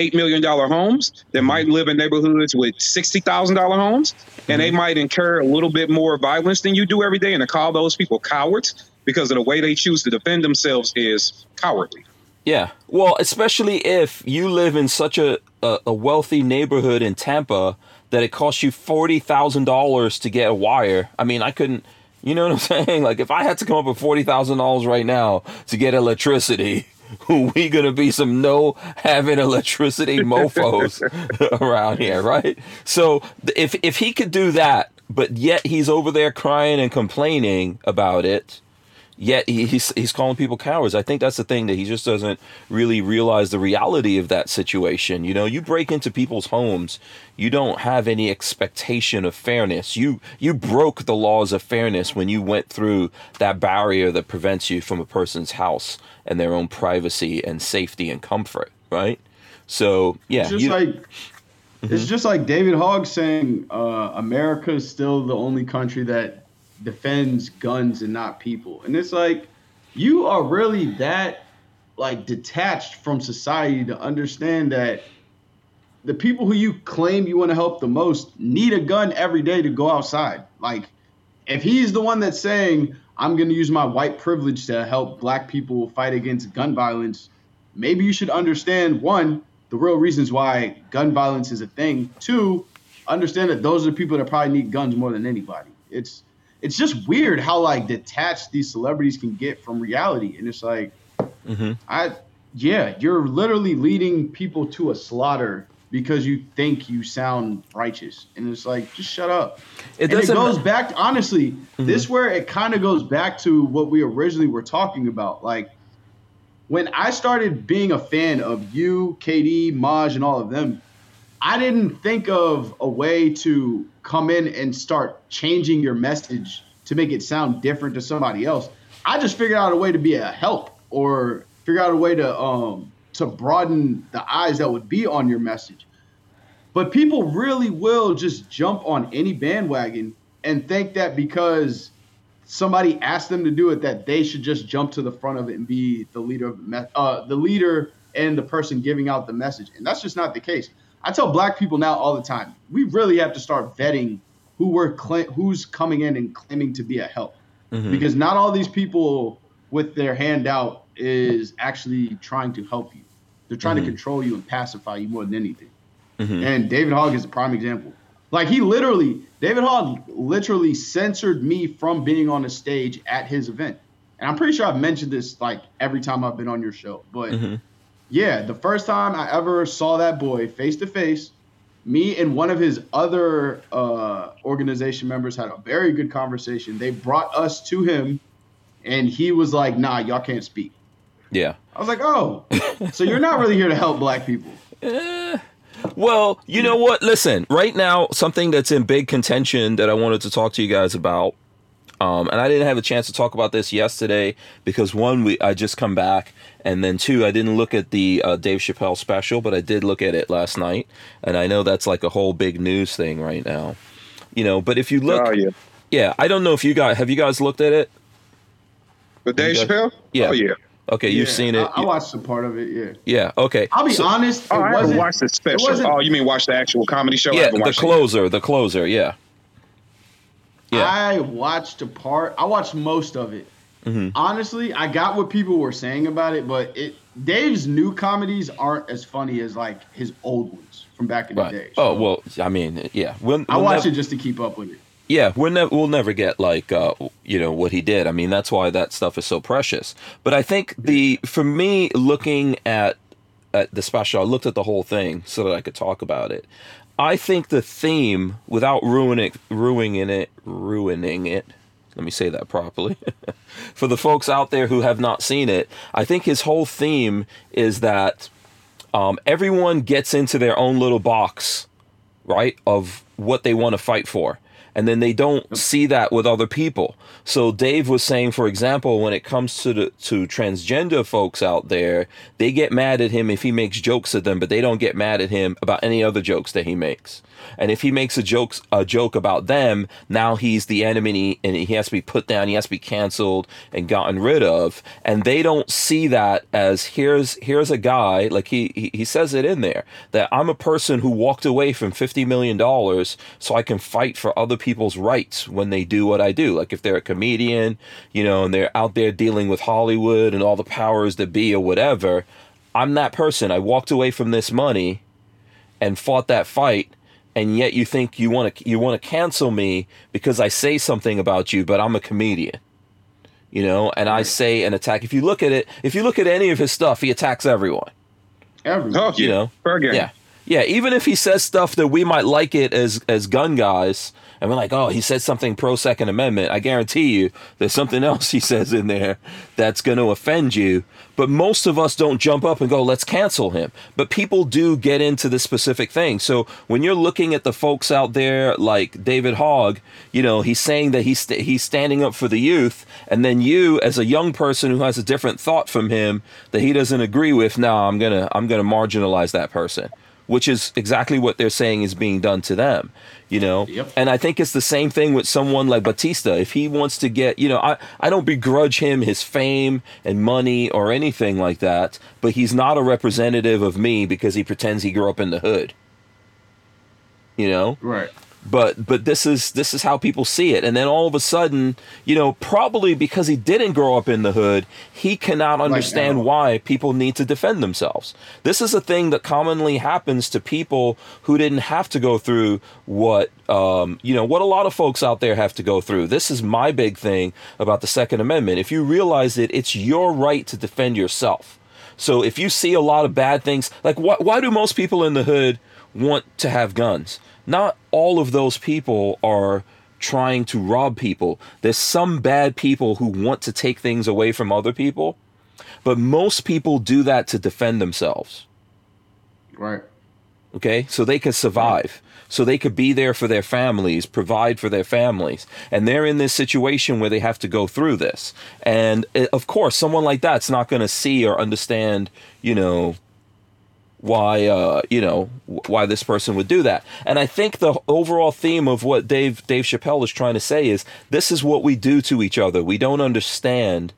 Speaker 3: $8 million homes, that might live in neighborhoods with $60,000 homes, and they mm-hmm. might incur a little bit more violence than you do every day, and to call those people cowards because of the way they choose to defend themselves is cowardly.
Speaker 1: Yeah. Well, especially if you live in such a, a, a wealthy neighborhood in Tampa that it costs you forty thousand dollars to get a wire. I mean, I couldn't You know what I'm *laughs* saying? Like if I had to come up with forty thousand dollars right now to get electricity, we gonna be some no having electricity mofos *laughs* around here, right? So if if he could do that, but yet he's over there crying and complaining about it, yet he, he's he's calling people cowards. I think that's the thing that he just doesn't really realize the reality of that situation. You know, you break into people's homes, you don't have any expectation of fairness. You you broke the laws of fairness when you went through that barrier that prevents you from a person's house and their own privacy and safety and comfort, right? So yeah,
Speaker 4: It's just
Speaker 1: you-
Speaker 4: like it's just like David Hogg saying uh, America is still the only country that defends guns and not people, and it's like you are really that like detached from society to understand that the people who you claim you want to help the most need a gun every day to go outside. Like if he's the one that's saying I'm going to use my white privilege to help black people fight against gun violence, maybe you should understand one the real reasons why gun violence is a thing. Two, understand that those are the people that probably need guns more than anybody. It's it's just weird how like detached these celebrities can get from reality, and it's like,
Speaker 1: Mhm.
Speaker 4: I yeah, you're literally leading people to a slaughter because you think you sound righteous, and it's like just shut up.
Speaker 1: It
Speaker 4: and it goes
Speaker 1: ma-
Speaker 4: back honestly.
Speaker 1: Mm-hmm.
Speaker 4: This where it kind of goes back to what we originally were talking about, like when I started being a fan of you, KD, Maj, and all of them, I didn't think of a way to come in and start changing your message to make it sound different to somebody else. I just figured out a way to be a help or figure out a way to um to broaden the eyes that would be on your message. But people really will just jump on any bandwagon and think that because somebody asked them to do it that they should just jump to the front of it and be the leader of me- uh, the leader and the person giving out the message and that's just not the case i tell black people now all the time we really have to start vetting who we're cla- who's coming in and claiming to be a help
Speaker 1: Mhm.
Speaker 4: because not all these people with their hand out is actually trying to help you they're trying
Speaker 1: Mhm.
Speaker 4: to control you and pacify you more than anything
Speaker 1: Mhm.
Speaker 4: and David Hogg is a prime example. Like he literally, David Hogg literally censored me from being on the stage at his event. And I'm pretty sure I've mentioned this like every time I've been on your show. But
Speaker 1: Mhm.
Speaker 4: Yeah, the first time I ever saw that boy face to face, me and one of his other uh, organization members had a very good conversation. They brought us to him, and he was like, "Nah, y'all can't speak."
Speaker 1: yeah.
Speaker 4: I was like, "Oh, so you're not really here to help black people?" *laughs*
Speaker 1: Well, you know what? Listen, right now, something that's in big contention that I wanted to talk to you guys about, um, and I didn't have a chance to talk about this yesterday because one, we I just come back, and then two, I didn't look at the uh, Dave Chappelle special, but I did look at it last night, and I know that's like a whole big news thing right now. You know, but if you look,
Speaker 3: oh yeah.
Speaker 1: yeah, I don't know if you guys have you guys looked at it.
Speaker 3: The Dave
Speaker 1: Okay.
Speaker 3: Chappelle?
Speaker 1: Yeah.
Speaker 3: Oh yeah.
Speaker 1: Okay, you've seen it.
Speaker 4: I, I watched some part of it. Yeah.
Speaker 1: yeah. Okay.
Speaker 4: I'll be
Speaker 1: So-
Speaker 4: honest. It
Speaker 3: Oh, I haven't
Speaker 4: wasn't,
Speaker 3: watched the special.
Speaker 4: wasn't-
Speaker 3: Oh, you mean watch the actual comedy show?
Speaker 1: Yeah, the
Speaker 3: watched it.
Speaker 1: closer. The closer. Yeah. Yeah.
Speaker 4: I watched a part. I watched most of it.
Speaker 1: Mhm.
Speaker 4: Honestly, I got what people were saying about it, but it Dave's new comedies aren't as funny as like his old ones from back in
Speaker 1: Right.
Speaker 4: the day.
Speaker 1: Oh well, I mean, yeah. We'll,
Speaker 4: I
Speaker 1: we'll
Speaker 4: watched
Speaker 1: nev-
Speaker 4: it just to keep up with it.
Speaker 1: Yeah, we'll never we'll never get like uh, you know what he did. I mean, that's why that stuff is so precious. But I think the for me looking at at the special, I looked at the whole thing so that I could talk about it. I think the theme, without ruining ruining it, ruining it. Let me say that properly. *laughs* for the folks out there who have not seen it, I think his whole theme is that um, everyone gets into their own little box right of what they want to fight for and then they don't see that with other people. So dave was saying for example when it comes to the to transgender folks out there they get mad at him if he makes jokes at them but they don't get mad at him about any other jokes that he makes and if he makes a joke a joke about them now he's the enemy and he has to be put down he has to be canceled and gotten rid of. And they don't see that as here's here's a guy like he he, he says it in there that i'm a person who walked away from 50 million dollars so i can fight for other people's rights when they do what i do. Like if they're a comedian you know and they're out there dealing with hollywood and all the powers that be or whatever i'm that person. I walked away from this money and fought that fight and yet you think you want to you want to cancel me because I say something about you, but I'm a comedian. You know, and I say an attack. If you look at it, if you look at any of his stuff, he attacks everyone.
Speaker 4: Everyone.
Speaker 3: Oh,
Speaker 1: You
Speaker 3: yeah.
Speaker 1: know,
Speaker 3: fair.
Speaker 1: Yeah. Yeah, even if he says stuff that we might like it as as gun guys, and we're like, oh, he said something pro Second Amendment. I guarantee you, there's something else he says in there that's going to offend you. But most of us don't jump up and go, let's cancel him. But people do get into this specific thing. So when you're looking at the folks out there like David Hogg, you know, he's saying that he's st- he's standing up for the youth, and then you, as a young person who has a different thought from him that he doesn't agree with, now I'm gonna I'm gonna marginalize that person which is exactly what they're saying is being done to them you know
Speaker 4: Yep.
Speaker 1: and i think it's the same thing with someone like batista if he wants to get you know i i don't begrudge him his fame and money or anything like that but he's not a representative of me because he pretends he grew up in the hood you know
Speaker 4: Right.
Speaker 1: But but this is this is how people see it. And then all of a sudden you know probably because he didn't grow up in the hood he cannot understand why people need to defend themselves. This is a thing that commonly happens to people who didn't have to go through what um, you know what a lot of folks out there have to go through. This is my big thing about the second amendment. If you realize it it's your right to defend yourself. So if you see a lot of bad things, like why, why do most people in the hood want to have guns? Not all of those people are trying to rob people. There's some bad people who want to take things away from other people, but most people do that to defend themselves.
Speaker 4: Right.
Speaker 1: Okay, so they can survive, so they could be there for their families, provide for their families, and they're in this situation where they have to go through this. And uh, of course, someone like that's not going to see or understand, you know, why, uh, you know, why this person would do that. And I think the overall theme of what Dave Dave Chappelle is trying to say is this is what we do to each other. We don't understand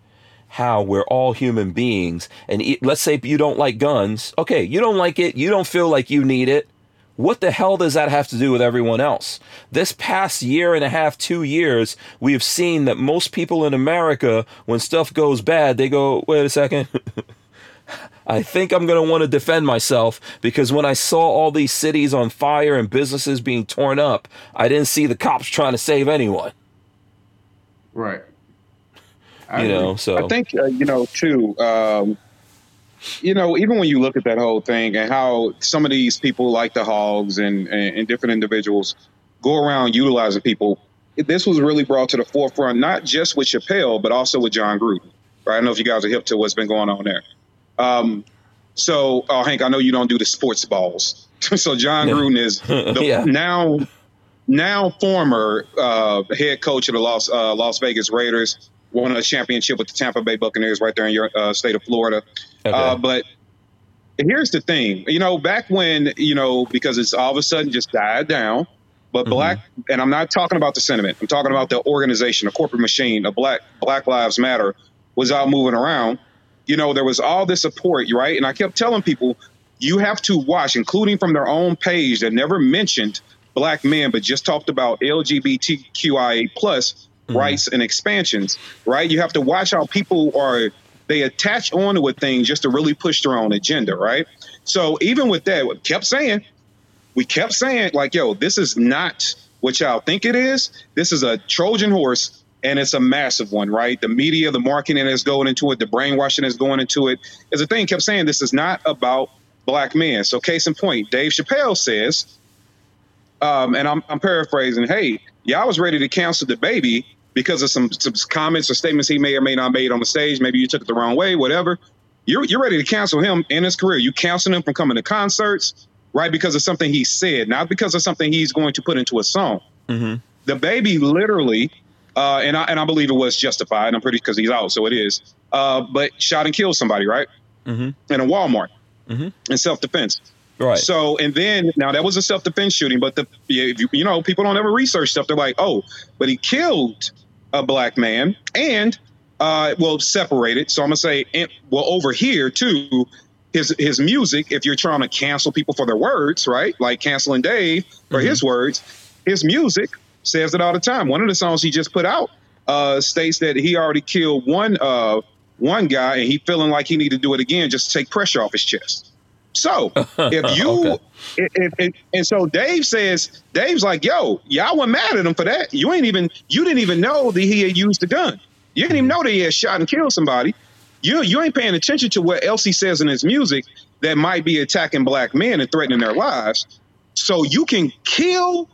Speaker 1: how we're all human beings. And let's say you don't like guns. Okay you don't like it. You don't feel like you need it. What the hell does that have to do with everyone else? This past year and a half two years we have seen that most people in america when stuff goes bad they go wait a second *laughs* I think I'm going to want to defend myself because when I saw all these cities on fire and businesses being torn up, I didn't see the cops trying to save anyone.
Speaker 4: Right. I
Speaker 1: You know,
Speaker 4: agree.
Speaker 1: so
Speaker 3: I think uh, you know too. Um, you know, even when you look at that whole thing and how some of these people, like the Hoggs and, and, and different individuals, go around utilizing people, this was really brought to the forefront, not just with Chappelle, but also with Jon Gruden. Right? I don't know if you guys are hip to what's been going on there. Um, so, uh, Hank, I know you don't do the sports balls. *laughs* so
Speaker 1: Jon.
Speaker 3: Gruden is *laughs* the
Speaker 1: Yeah.
Speaker 3: now now former uh, head coach of the Las uh, Las Vegas Raiders, won a championship with the Tampa Bay Buccaneers right there in your uh, state of Florida.
Speaker 1: Okay.
Speaker 3: Uh, but here's the thing, you know, back when you know because it's all of a sudden just died down. But
Speaker 1: Mhm.
Speaker 3: black, and I'm not talking about the sentiment. I'm talking about the organization, the corporate machine, the Black Black Lives Matter was out moving around. You know, there was all this support, right? And I kept telling people, you have to watch, including from their own page that never mentioned black men, but just talked about LGBTQIA plus
Speaker 1: Mhm.
Speaker 3: rights and expansions, right? You have to watch how people are they attach onto a thing just to really push their own agenda, right? So even with that, we kept saying, we kept saying, like, yo, this is not what y'all think it is. This is a Trojan horse and it's a massive one, right? The media, the marketing is going into it, the brainwashing is going into it. As a thing kept saying, this is not about black men. So case in point, Dave Chappelle says, um, and I'm, I'm paraphrasing, hey, y'all was ready to cancel DaBaby because of some, some comments or statements he may or may not made on the stage. Maybe you took it the wrong way, whatever. You're, you're ready to cancel him in his career. You cancel him from coming to concerts, right? Because of something he said, not because of something he's going to put into a song.
Speaker 1: Mhm.
Speaker 3: DaBaby literally, uh, and I and I believe it was justified. I'm pretty because he's out, so it is. Uh, but shot and killed somebody, right?
Speaker 1: Mhm.
Speaker 3: In a Walmart,
Speaker 1: Mhm.
Speaker 3: in self defense.
Speaker 1: Right.
Speaker 3: So, and then now that was a self defense shooting, but the you, you know people don't ever research stuff. They're like, oh, but he killed a black man and uh, well separated. So I'm gonna say, and, well over here too, his his music. If you're trying to cancel people for their words, right? Like canceling Dave for
Speaker 1: Mhm.
Speaker 3: his words, his music says it all the time. One of the songs he just put out uh, states that he already killed one uh, one guy and he feeling like he need to do it again just to take pressure off his chest. So *laughs* if you
Speaker 1: Okay.
Speaker 3: it, it, it- and so Dave says Dave's like, yo, y'all were mad at him for that. You ain't even you didn't even know that he had used a gun. You didn't even know that he had shot and killed somebody. You you ain't paying attention to what else he says in his music that might be attacking black men and threatening their lives. So you can kill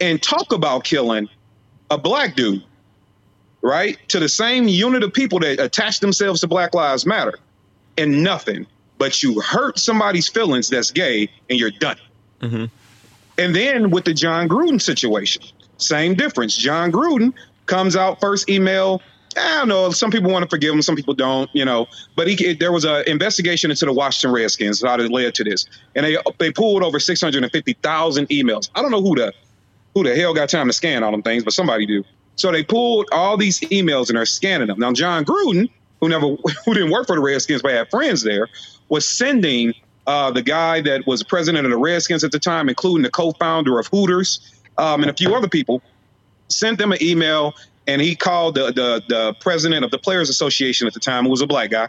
Speaker 3: and talk about killing a black dude, right? To the same unit of people that attach themselves to Black Lives Matter and nothing, but you hurt somebody's feelings that's gay and you're done.
Speaker 1: Mhm.
Speaker 3: And then with the Jon Gruden situation, same difference. Jon Gruden comes out first email. I don't know. Some people want to forgive him, some people don't. You know, but he there was an investigation into the Washington Redskins how it led to this, and they they pulled over six hundred and fifty thousand emails. I don't know who the who the hell got time to scan all them things, but somebody do. So they pulled all these emails and they're scanning them. Now Jon Gruden, who never *laughs* who didn't work for the Redskins but had friends there, was sending uh, the guy that was president of the Redskins at the time, including the co-founder of Hooters um, and a few other people, sent them an email. And he called the, the the president of the Players Association at the time, who was a black guy.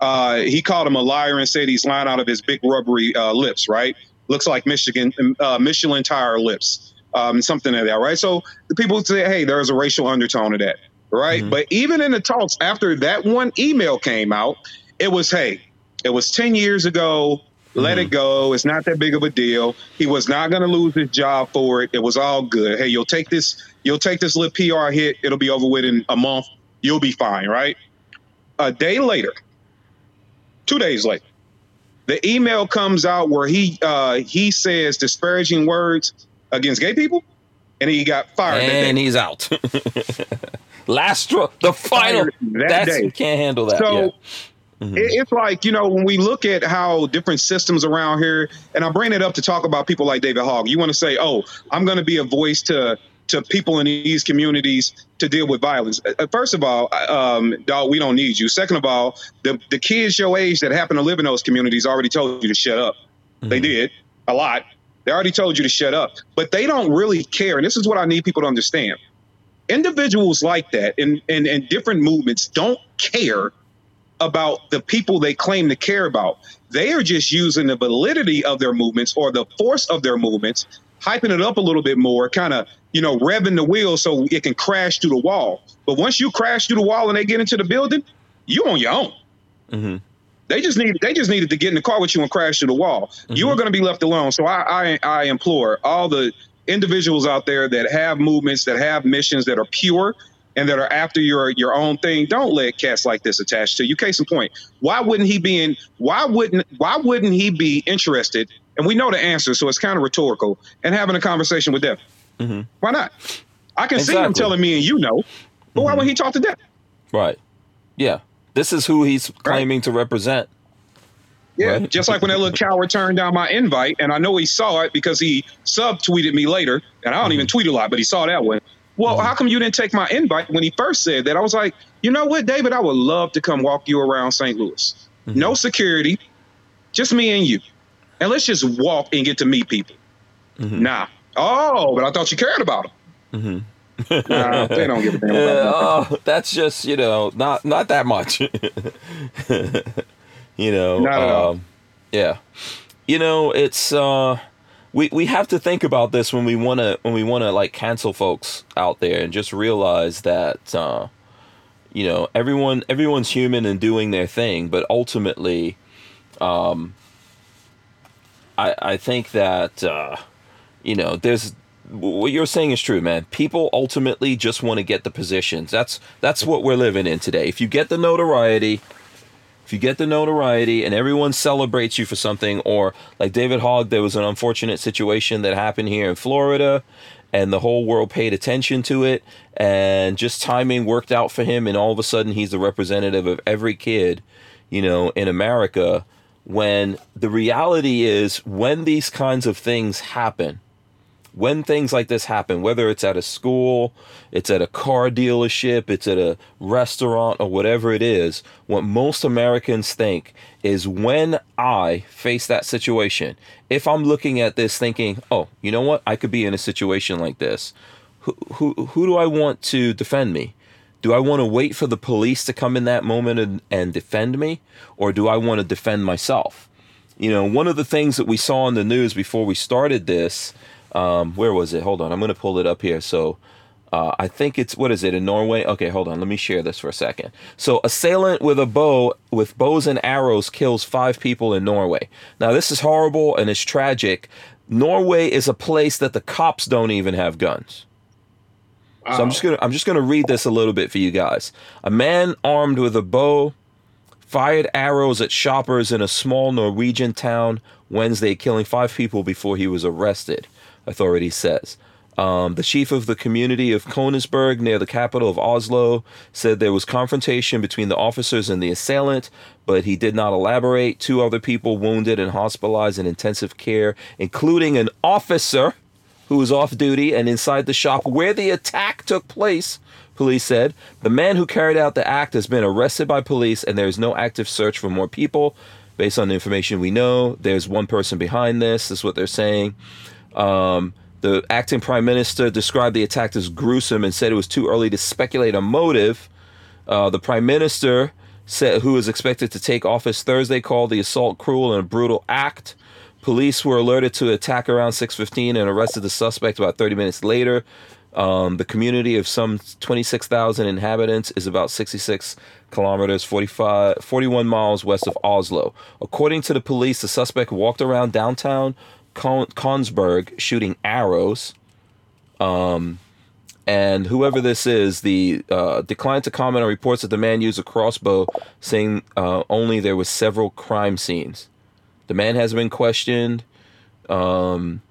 Speaker 3: Uh, he called him a liar and said he's lying out of his big rubbery uh, lips. Right, looks like Michigan uh, Michelin tire lips, um, something like that. Right. So the people say, hey, there's a racial undertone to that. Right.
Speaker 1: Mhm.
Speaker 3: But even in the talks after that one email came out, it was hey, it was ten years ago. Let it go. It's not that big of a deal. He was not going to lose his job for it. It was all good. Hey, you'll take this. You'll take this little PR hit. It'll be over with in a month. You'll be fine, right? A day later, two days later, the email comes out where he uh, he says disparaging words against gay people, and he got fired.
Speaker 1: and he's out. *laughs* Last straw, the final.
Speaker 3: That
Speaker 1: That's,
Speaker 3: day.
Speaker 1: you can't handle that.
Speaker 3: So
Speaker 1: yeah. Mhm.
Speaker 3: it, it's like you know when we look at how different systems around here, and I bring it up to talk about people like David Hogg. You want to say, "Oh, I'm going to be a voice to to people in these communities to deal with violence." Uh, First of all, um, dog, we don't need you. Second of all, the the kids your age that happen to live in those communities already told you to shut up. They
Speaker 1: Mhm.
Speaker 3: did a lot. They already told you to shut up, but they don't really care. And this is what I need people to understand. Individuals like that and and, and different movements don't care about the people they claim to care about. They are just using the validity of their movements or the force of their movements, hyping it up a little bit more, kind of, you know, revving the wheel so it can crash through the wall. But once you crash through the wall and they get into the building, you on your own.
Speaker 1: Mhm.
Speaker 3: They just need they just needed to get in the car with you and crash through the wall. You
Speaker 1: Mhm.
Speaker 3: are going to be left alone. So I, I I implore all the individuals out there that have movements, that have missions that are pure and that are after your your own thing. Don't let cats like this attach to you. Case in point, why wouldn't he be in? Why wouldn't Why wouldn't he be interested? And we know the answer, so it's kind of rhetorical. And having a conversation with them.
Speaker 1: Mhm.
Speaker 3: Why not? I can see him telling me and you know, but why
Speaker 1: Mhm.
Speaker 3: would he talk to them?
Speaker 1: Right. Yeah. This is who he's claiming to represent.
Speaker 3: Yeah,
Speaker 1: Right.
Speaker 3: just like when that little coward turned down my invite, and I know he saw it because he subtweeted me later, and I don't even tweet a lot, but he saw that one. Well,
Speaker 1: Mhm.
Speaker 3: how come you didn't take my invite when he first said that? I was like, you know what, David, I would love to come walk you around St. Louis.
Speaker 1: Mhm.
Speaker 3: No security, just me and you, and let's just walk and get to meet people.
Speaker 1: Mhm.
Speaker 3: Nah. Oh, but I thought you cared about them. Nah, they don't give a damn about
Speaker 1: Yeah, oh, that's just you know not not that much. *laughs* you know,
Speaker 3: Not
Speaker 1: um, yeah. You know, it's uh, we we have to think about this when we want to when we want to like cancel folks out there and just realize that uh, you know everyone everyone's human and doing their thing, but ultimately, um, I I think that uh, you know there's what you're saying is true, man. People ultimately just want to get the positions. That's that's what we're living in today. If you get the notoriety, if you get the notoriety and everyone celebrates you for something, or like David Hogg, there was an unfortunate situation that happened here in Florida, and the whole world paid attention to it, and just timing worked out for him, and all of a sudden he's the representative of every kid, you know, in America. When the reality is, when these kinds of things happen, when things like this happen, whether it's at a school, it's at a car dealership, it's at a restaurant, or whatever it is, what most Americans think is when I face that situation, if I'm looking at this thinking, oh, you know what, I could be in a situation like this, who, who, who do I want to defend me? Do I want to wait for the police to come in that moment and, and defend me? Or do I want to defend myself? you know, one of the things that we saw in the news before we started this, um, where was it? Hold on, I'm going to pull it up here. So, uh, I think it's what is it in Norway? Okay, hold on. Let me share this for a second. So, assailant with a bow with bows and arrows kills five people in Norway. Now, this is horrible and it's tragic. Norway is a place that the cops don't even have guns. So I'm just gonna I'm just gonna read this a little bit for you guys. A man armed with a bow fired arrows at shoppers in a small Norwegian town Wednesday, killing five people before he was arrested. Authority says. Um, the chief of the community of Koningsberg, near the capital of Oslo, said there was confrontation between the officers and the assailant, but he did not elaborate. Two other people wounded and hospitalized in intensive care, including an officer who was off duty and inside the shop where the attack took place. Police said the man who carried out the act has been arrested by police, and there is no active search for more people. Based on the information we know, there's one person behind this. Is what they're saying. Um, the acting prime minister described the attack as gruesome and said it was too early to speculate a motive. Uh, the prime minister, said, who is expected to take office Thursday, called the assault cruel and a brutal act. Police were alerted to attack around 6:15 and arrested the suspect about 30 minutes later. Um, the community of some 26,000 inhabitants is about 66 kilometers, 45, 41 miles west of Oslo. According to the police, the suspect walked around downtown Kon- Kongsberg shooting arrows. Um, and whoever this is, the uh, declined to comment on reports that the man used a crossbow, saying uh, only there was several crime scenes. The man has been questioned. Um,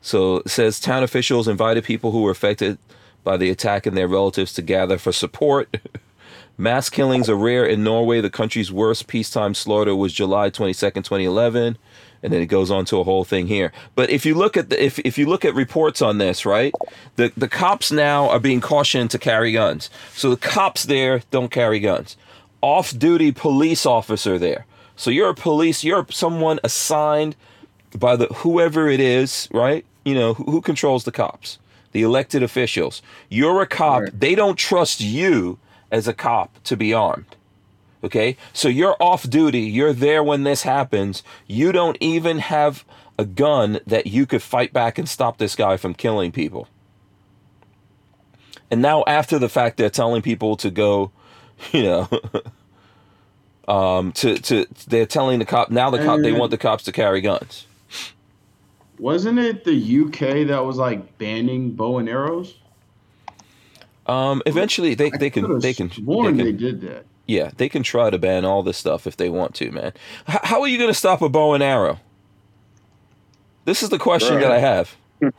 Speaker 1: so it says town officials invited people who were affected by the attack and their relatives to gather for support. *laughs* Mass killings are rare in Norway. The country's worst peacetime slaughter was July 22nd, 2011. And then it goes on to a whole thing here. But if you look at the if, if you look at reports on this, right? The the cops now are being cautioned to carry guns. So the cops there don't carry guns. Off-duty police officer there. So you're a police, you're someone assigned by the whoever it is, right? You know, who, who controls the cops? The elected officials. You're a cop.
Speaker 4: Right.
Speaker 1: They don't trust you as a cop to be armed. Okay? So you're off duty. You're there when this happens. You don't even have a gun that you could fight back and stop this guy from killing people. And now after the fact they're telling people to go, *laughs* you know, *laughs* um to to they're telling the cop now the cop they want the cops to carry guns.
Speaker 4: Wasn't it the UK that was like banning bow and arrows?
Speaker 1: Um eventually they
Speaker 4: I
Speaker 1: they can they can, they can
Speaker 4: they did that.
Speaker 1: Yeah, they can try to ban all this stuff if they want to, man. H- how are you going to stop a bow and arrow? This is the question
Speaker 3: Right.
Speaker 1: that I have. *laughs*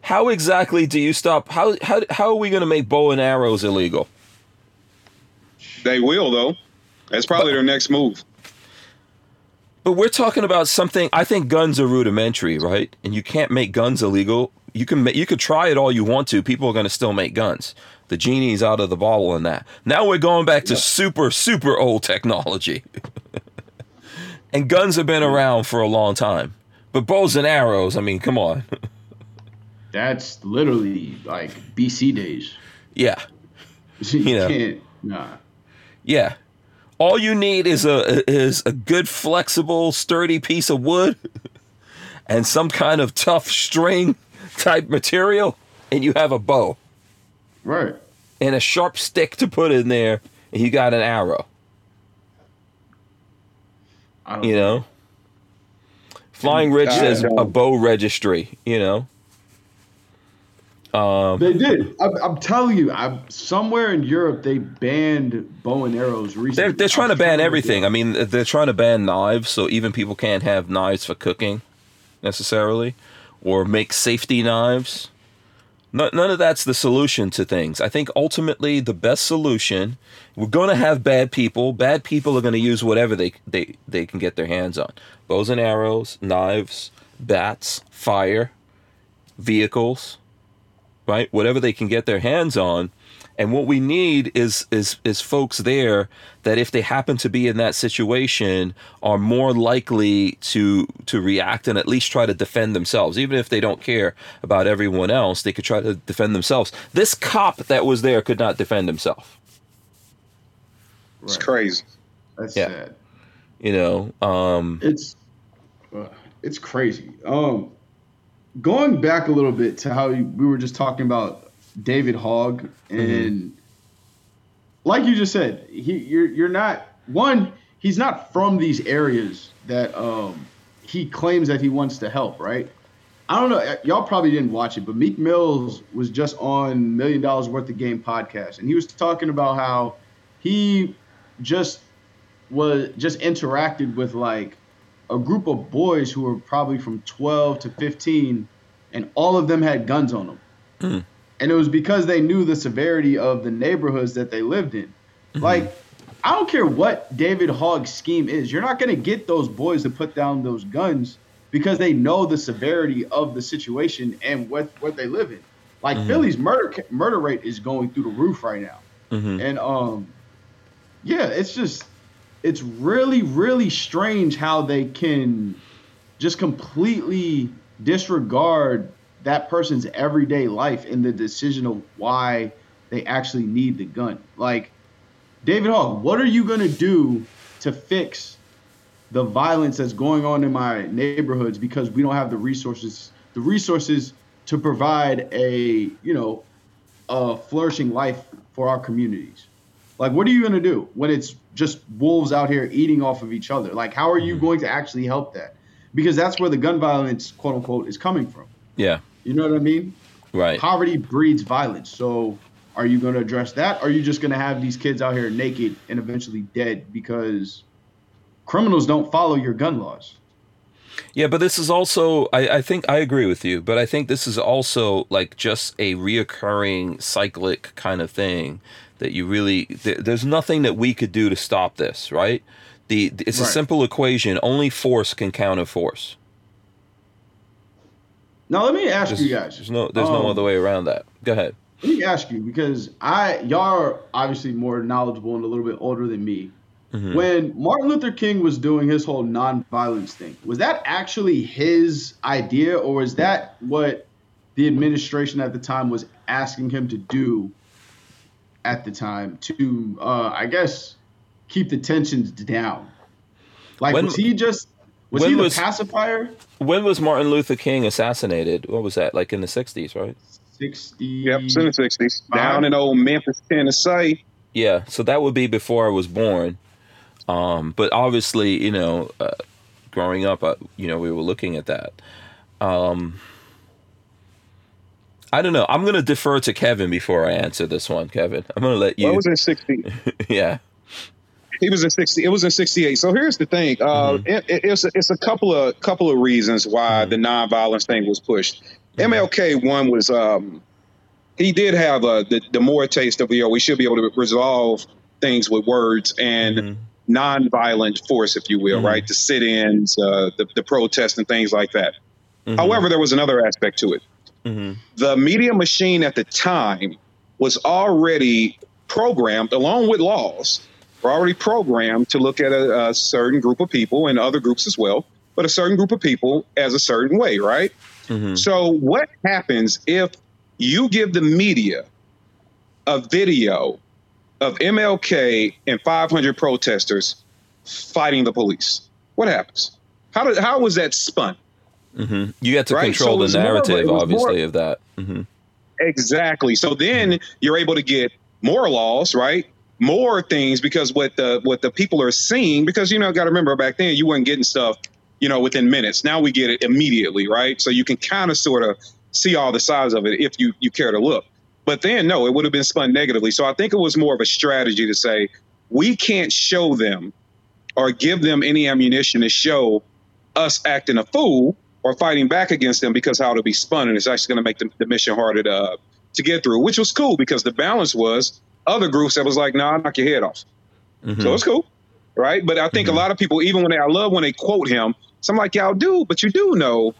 Speaker 1: how exactly do you stop? How how how are we going to make bow and arrows illegal?
Speaker 3: They will though. That's probably their next move.
Speaker 1: But we're talking about something. I think guns are rudimentary, right? And you can't make guns illegal. You can you could try it all you want to. People are going to still make guns. The genie's out of the bottle on that. Now we're going back to super super old technology. *laughs* and guns have been around for a long time. But bows and arrows, I mean, come on. *laughs*
Speaker 4: That's literally like BC days.
Speaker 1: yeah. *laughs*
Speaker 4: you
Speaker 1: You know.
Speaker 4: can't. Nah.
Speaker 1: Yeah. All you need is a is a good flexible sturdy piece of wood and some kind of tough string type material and you have a bow
Speaker 4: Right.
Speaker 1: and a sharp stick to put in there and you got an arrow, you know? Flying Rich
Speaker 3: I
Speaker 1: says
Speaker 3: don't-
Speaker 1: a bow registry, you know? Um
Speaker 4: They did. I'm, I'm telling you, I'm, somewhere in Europe they banned bow and arrows recently.
Speaker 1: they're they're trying to ban everything. I mean, they're trying to ban knives so even people can't have knives for cooking necessarily or make safety knives. No, none of that's the solution to things. I think ultimately the best solution, we're going to have bad people. Bad people are going to use whatever they, they, they can get their hands on bows and arrows, knives, bats, fire, vehicles, right? Whatever they can get their hands on. And what we need is is is folks there that if they happen to be in that situation are more likely to to react and at least try to defend themselves. Even if they don't care about everyone else, they could try to defend themselves. This cop that was there could not defend himself.
Speaker 3: It's crazy.
Speaker 4: That's
Speaker 1: Yeah.
Speaker 4: sad.
Speaker 1: You know, um,
Speaker 4: It's uh, it's crazy. Um, going back a little bit to how you, we were just talking about David Hogg and like you just said, he you're you're not one. He's not from these areas that um, he claims that he wants to help. Right? I don't know. Y'all probably didn't watch it, but Meek Mills was just on Million Dollaz Worth of Game podcast, and he was talking about how he just was just interacted with like a group of boys who were probably from 12 to 15 and all of them had guns on them
Speaker 1: Hmm.
Speaker 4: And it was because they knew the severity of the neighborhoods that they lived in like i don't care what david hogg's scheme is you're not going to get those boys to put down those guns because they know the severity of the situation and what what they live in like
Speaker 1: Mhm.
Speaker 4: philly's murder murder rate is going through the roof right now
Speaker 1: mhm.
Speaker 4: and um, yeah, it's just it's really really strange how they can just completely disregard that person's everyday life in the decision of why they actually need the gun. Like David Hogg, what are you gonna do to fix the violence that's going on in my neighborhoods because we don't have the resources the resources to provide a you know a flourishing life for our communities. Like, what are you going to do when it's just wolves out here eating off of each other? Like, how are you mm-hmm. going to actually help that? Because that's where the gun violence, quote unquote, is coming from.
Speaker 1: yeah,
Speaker 4: You know what I mean?
Speaker 1: right.
Speaker 4: Poverty breeds violence. So, are you going to address that? Or are you just going to have these kids out here naked and eventually dead because criminals don't follow your gun laws?
Speaker 1: Yeah, but this is also I, I think I agree with you, but I think this is also like just a reoccurring cyclic kind of thing that you really th- there's nothing that we could do to stop this, right? The it's a simple equation. Only force can counter force.
Speaker 4: Now, let me ask
Speaker 1: There's,
Speaker 4: you guys.
Speaker 1: there's no there's no
Speaker 4: um,
Speaker 1: other way around that. Go ahead.
Speaker 4: Let me ask you because I y'all are obviously more knowledgeable and a little bit older than me.
Speaker 1: Mhm.
Speaker 4: When Martin Luther King was doing his whole nonviolence thing, was that actually his idea, or is that what the administration at the time was asking him to do at the time to, uh, I guess, keep the tensions down? Like,
Speaker 1: When-
Speaker 4: was he just was
Speaker 1: when
Speaker 4: he the
Speaker 1: was-
Speaker 4: pacifier?
Speaker 1: When was Martin Luther King assassinated? What was that? Like in the 60s, right?
Speaker 4: Sixty.
Speaker 3: Yep, in the sixties. Down in old Memphis, Tennessee.
Speaker 1: Yeah, so that would be before I was born. Um, but obviously, you know, uh, growing up, uh, you know, we were looking at that. Um, I don't know. I'm going to defer to Kevin before I answer this one, Kevin. I'm going to let
Speaker 3: Well, it
Speaker 1: you.
Speaker 3: was in sixty. *laughs*
Speaker 1: yeah.
Speaker 3: He was in sixty. It was in sixty-eight. So here's the thing. Uh,
Speaker 1: Mhm.
Speaker 3: it, it- it's it's a couple of couple of reasons why
Speaker 1: Mhm.
Speaker 3: the nonviolence thing was pushed. MLK one was um, he did have uh, the the more taste of you know we should be able to resolve things with words and
Speaker 1: Mhm.
Speaker 3: nonviolent force, if you will,
Speaker 1: Mhm.
Speaker 3: right? The sit-ins, uh, the the protests, and things like that.
Speaker 1: Mhm.
Speaker 3: However, there was another aspect to it.
Speaker 1: Mhm.
Speaker 3: the media machine at the time was already programmed, along with laws, were already programmed to look at a, a certain group of people and other groups as well, but a certain group of people as a certain way, right?
Speaker 1: Mhm.
Speaker 3: So, what happens if you give the media a video of MLK and 500 protesters fighting the police? What happens? How did, how was that spun?
Speaker 1: Mhm. You get to
Speaker 3: Right,
Speaker 1: control
Speaker 3: so
Speaker 1: the
Speaker 3: was more of a-
Speaker 1: narrative,
Speaker 3: more-
Speaker 1: obviously, of that. hmm
Speaker 3: Exactly. So then you're able to get more laws, right? More things because what the what the people are seeing, because you know, got to remember back then you weren't getting stuff, you know, within minutes. Now we get it immediately, right? So you can kind of sort of see all the sides of it if you you care to look. But then no, it would have been spun negatively. So I think it was more of a strategy to say we can't show them or give them any ammunition to show us acting a fool or fighting back against them because how it'll be spun and it's actually going to make the, the mission harder to, uh, to get through, which was cool because the balance was other groups that was like, nah, knock your head off.
Speaker 1: hmm
Speaker 3: So it's cool. Right. But I think
Speaker 1: Mhm.
Speaker 3: a lot of people, even when they, I love when they quote him, so I'm like, y'all do, but you do know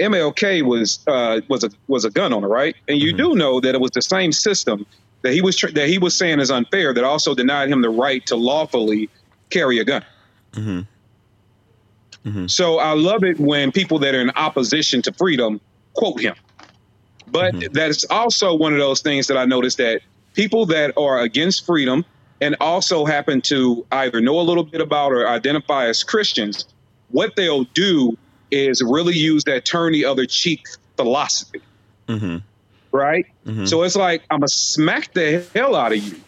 Speaker 3: MLK was, uh, was a, was a gun owner, right? And you
Speaker 1: Mhm.
Speaker 3: do know that it was the same system that he was, tr- that he was saying is unfair that also denied him the right to lawfully carry a gun.
Speaker 1: hmm hmm
Speaker 3: So I love it when people that are in opposition to freedom quote him. But
Speaker 1: Mhm.
Speaker 3: that is also one of those things that I noticed that people that are against freedom and also happen to either know a little bit about or identify as Christians, what they'll do is really use that turn the other cheek philosophy.
Speaker 1: Mm-hmm.
Speaker 3: Right?
Speaker 1: Mhm.
Speaker 3: So it's like, I'm going to smack the hell out of you.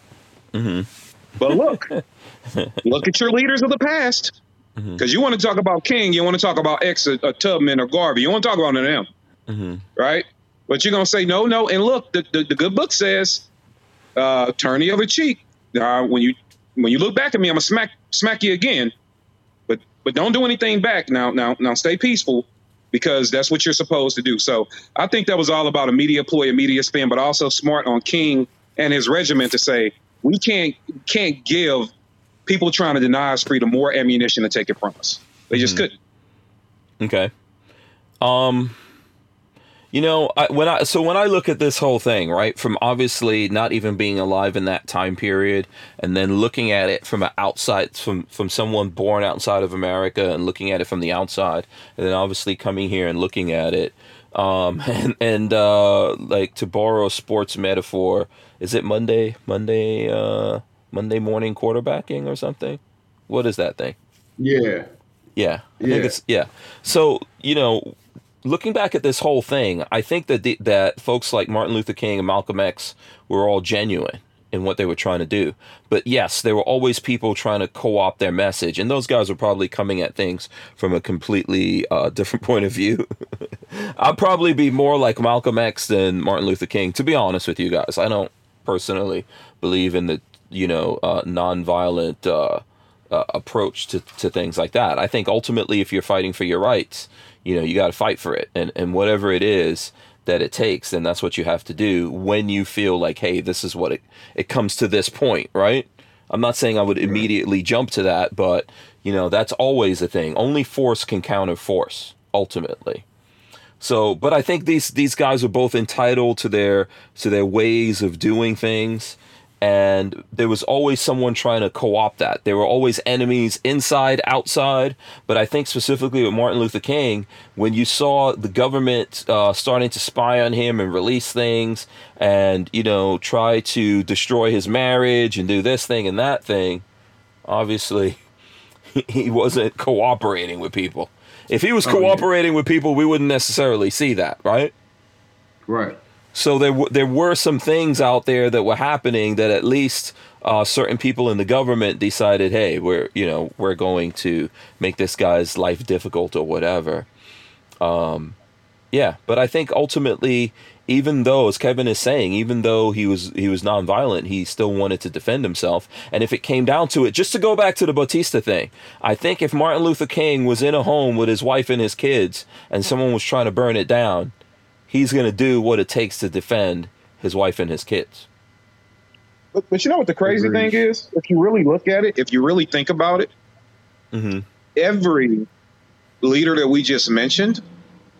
Speaker 1: Mm-hmm.
Speaker 3: But look, *laughs* look at your leaders of the past. Because you want to talk about King, you want to talk about X or, or Tubman or Garvey. You want to talk about none of them,
Speaker 1: Mm-hmm.
Speaker 3: right? But you're going to say, no, no. And look, the, the, the good book says, uh, turn the other cheek. Uh, when you when you look back at me, I'm gonna smack smack you again. But but don't do anything back now. Now now stay peaceful because that's what you're supposed to do. So I think that was all about a media ploy, a media spin, but also smart on King and his regiment to say we can't can't give people trying to deny us freedom more ammunition to take it from us. They just
Speaker 1: Mhm.
Speaker 3: couldn't.
Speaker 1: Okay. Um you know, I, when I so when I look at this whole thing, right, from obviously not even being alive in that time period, and then looking at it from an outside, from from someone born outside of America, and looking at it from the outside, and then obviously coming here and looking at it, um, *laughs* and and uh, like to borrow a sports metaphor, is it Monday, Monday, uh, Monday morning quarterbacking or something? What is that thing?
Speaker 4: Yeah.
Speaker 1: Yeah, I think it's yeah. So you know, looking back at this whole thing, I think that the, that folks like Martin Luther King and Malcolm X were all genuine in what they were trying to do. But yes, there were always people trying to co-opt their message, and those guys were probably coming at things from a completely uh, different *laughs* point of view. *laughs* I'd probably be more like Malcolm X than Martin Luther King, to be honest with you guys. I don't personally believe in the you know uh, nonviolent uh, uh, approach to, to things like that. I think ultimately, if you're fighting for your rights, you know, you got to fight for it, and and whatever it is that it takes, then that's what you have to do when you feel like, hey, this is what it it comes to this point, right? I'm not saying I would immediately jump to that, but you know, that's always a thing. Only force can counter force, ultimately. So, but I think these these guys are both entitled to their to their ways of doing things, and there was always someone trying to co-opt that. There were always enemies inside, outside. But I think specifically with Martin Luther King, when you saw the government uh, starting to spy on him and release things, and you know try to destroy his marriage and do this thing and that thing, obviously *laughs* he wasn't cooperating with people. If he was
Speaker 4: Oh, yeah.
Speaker 1: cooperating with people, we wouldn't necessarily see that, right?
Speaker 4: Right.
Speaker 1: So there w- there were some things out there that were happening that at least uh, certain people in the government decided, hey, we're you know we're going to make this guy's life difficult or whatever. Um, yeah, but I think ultimately, even though, as Kevin is saying, even though he was he was nonviolent, he still wanted to defend himself. And if it came down to it, just to go back to the Batista thing, I think if Martin Luther King was in a home with his wife and his kids, and someone was trying to burn it down, he's going to do what it takes to defend his wife and his kids.
Speaker 3: But, but you know what the crazy
Speaker 4: Agreed.
Speaker 3: thing is? If you really look at it, if you really think about it,
Speaker 1: hmm
Speaker 3: every leader that we just mentioned,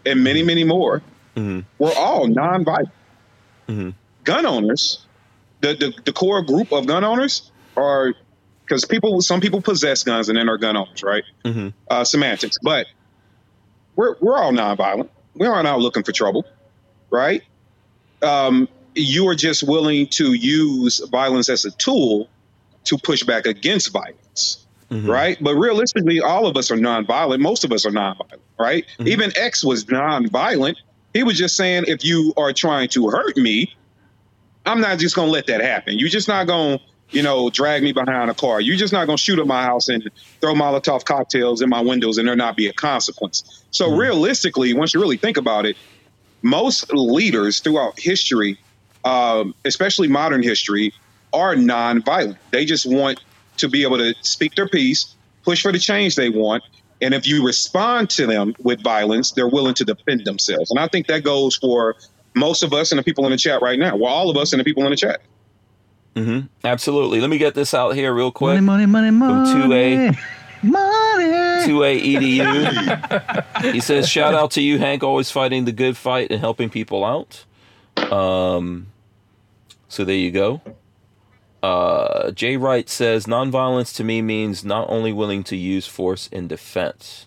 Speaker 3: and many, many more,
Speaker 1: hmm
Speaker 3: were all non-violent.
Speaker 1: Mhm.
Speaker 3: Gun owners, the, the the core group of gun owners are because people, some people possess guns and then are gun owners, right?
Speaker 1: hmm
Speaker 3: Uh, semantics, but we're we're all non-violent. We aren't out looking for trouble, right? Um, you are just willing to use violence as a tool to push back against violence
Speaker 1: hmm
Speaker 3: right? But realistically, all of us are nonviolent. Most of us are nonviolent, right?
Speaker 1: Mhm.
Speaker 3: Even X was nonviolent. He was just saying, if you are trying to hurt me, I'm not just going to let that happen. You're just not going to, you know, drag me behind a car. You're just not going to shoot at my house and throw Molotov cocktails in my windows and there not be a consequence. So
Speaker 1: Mhm.
Speaker 3: realistically, once you really think about it, most leaders throughout history, um, especially modern history, are nonviolent. They just want to be able to speak their piece, push for the change they want. And if you respond to them with violence, they're willing to defend themselves. And I think that goes for most of us and the people in the chat right now. Well, all of us and the people in the chat.
Speaker 1: hmm Absolutely. Let me get this out here real quick.
Speaker 2: Money, money, money,
Speaker 1: From 2A. *laughs*
Speaker 2: money. Money.
Speaker 1: 2A EDU. he says, shout out to you, Hank, always fighting the good fight and helping people out. Um, so there you go. Uh, Jay Wright says, nonviolence to me means not only willing to use force in defense.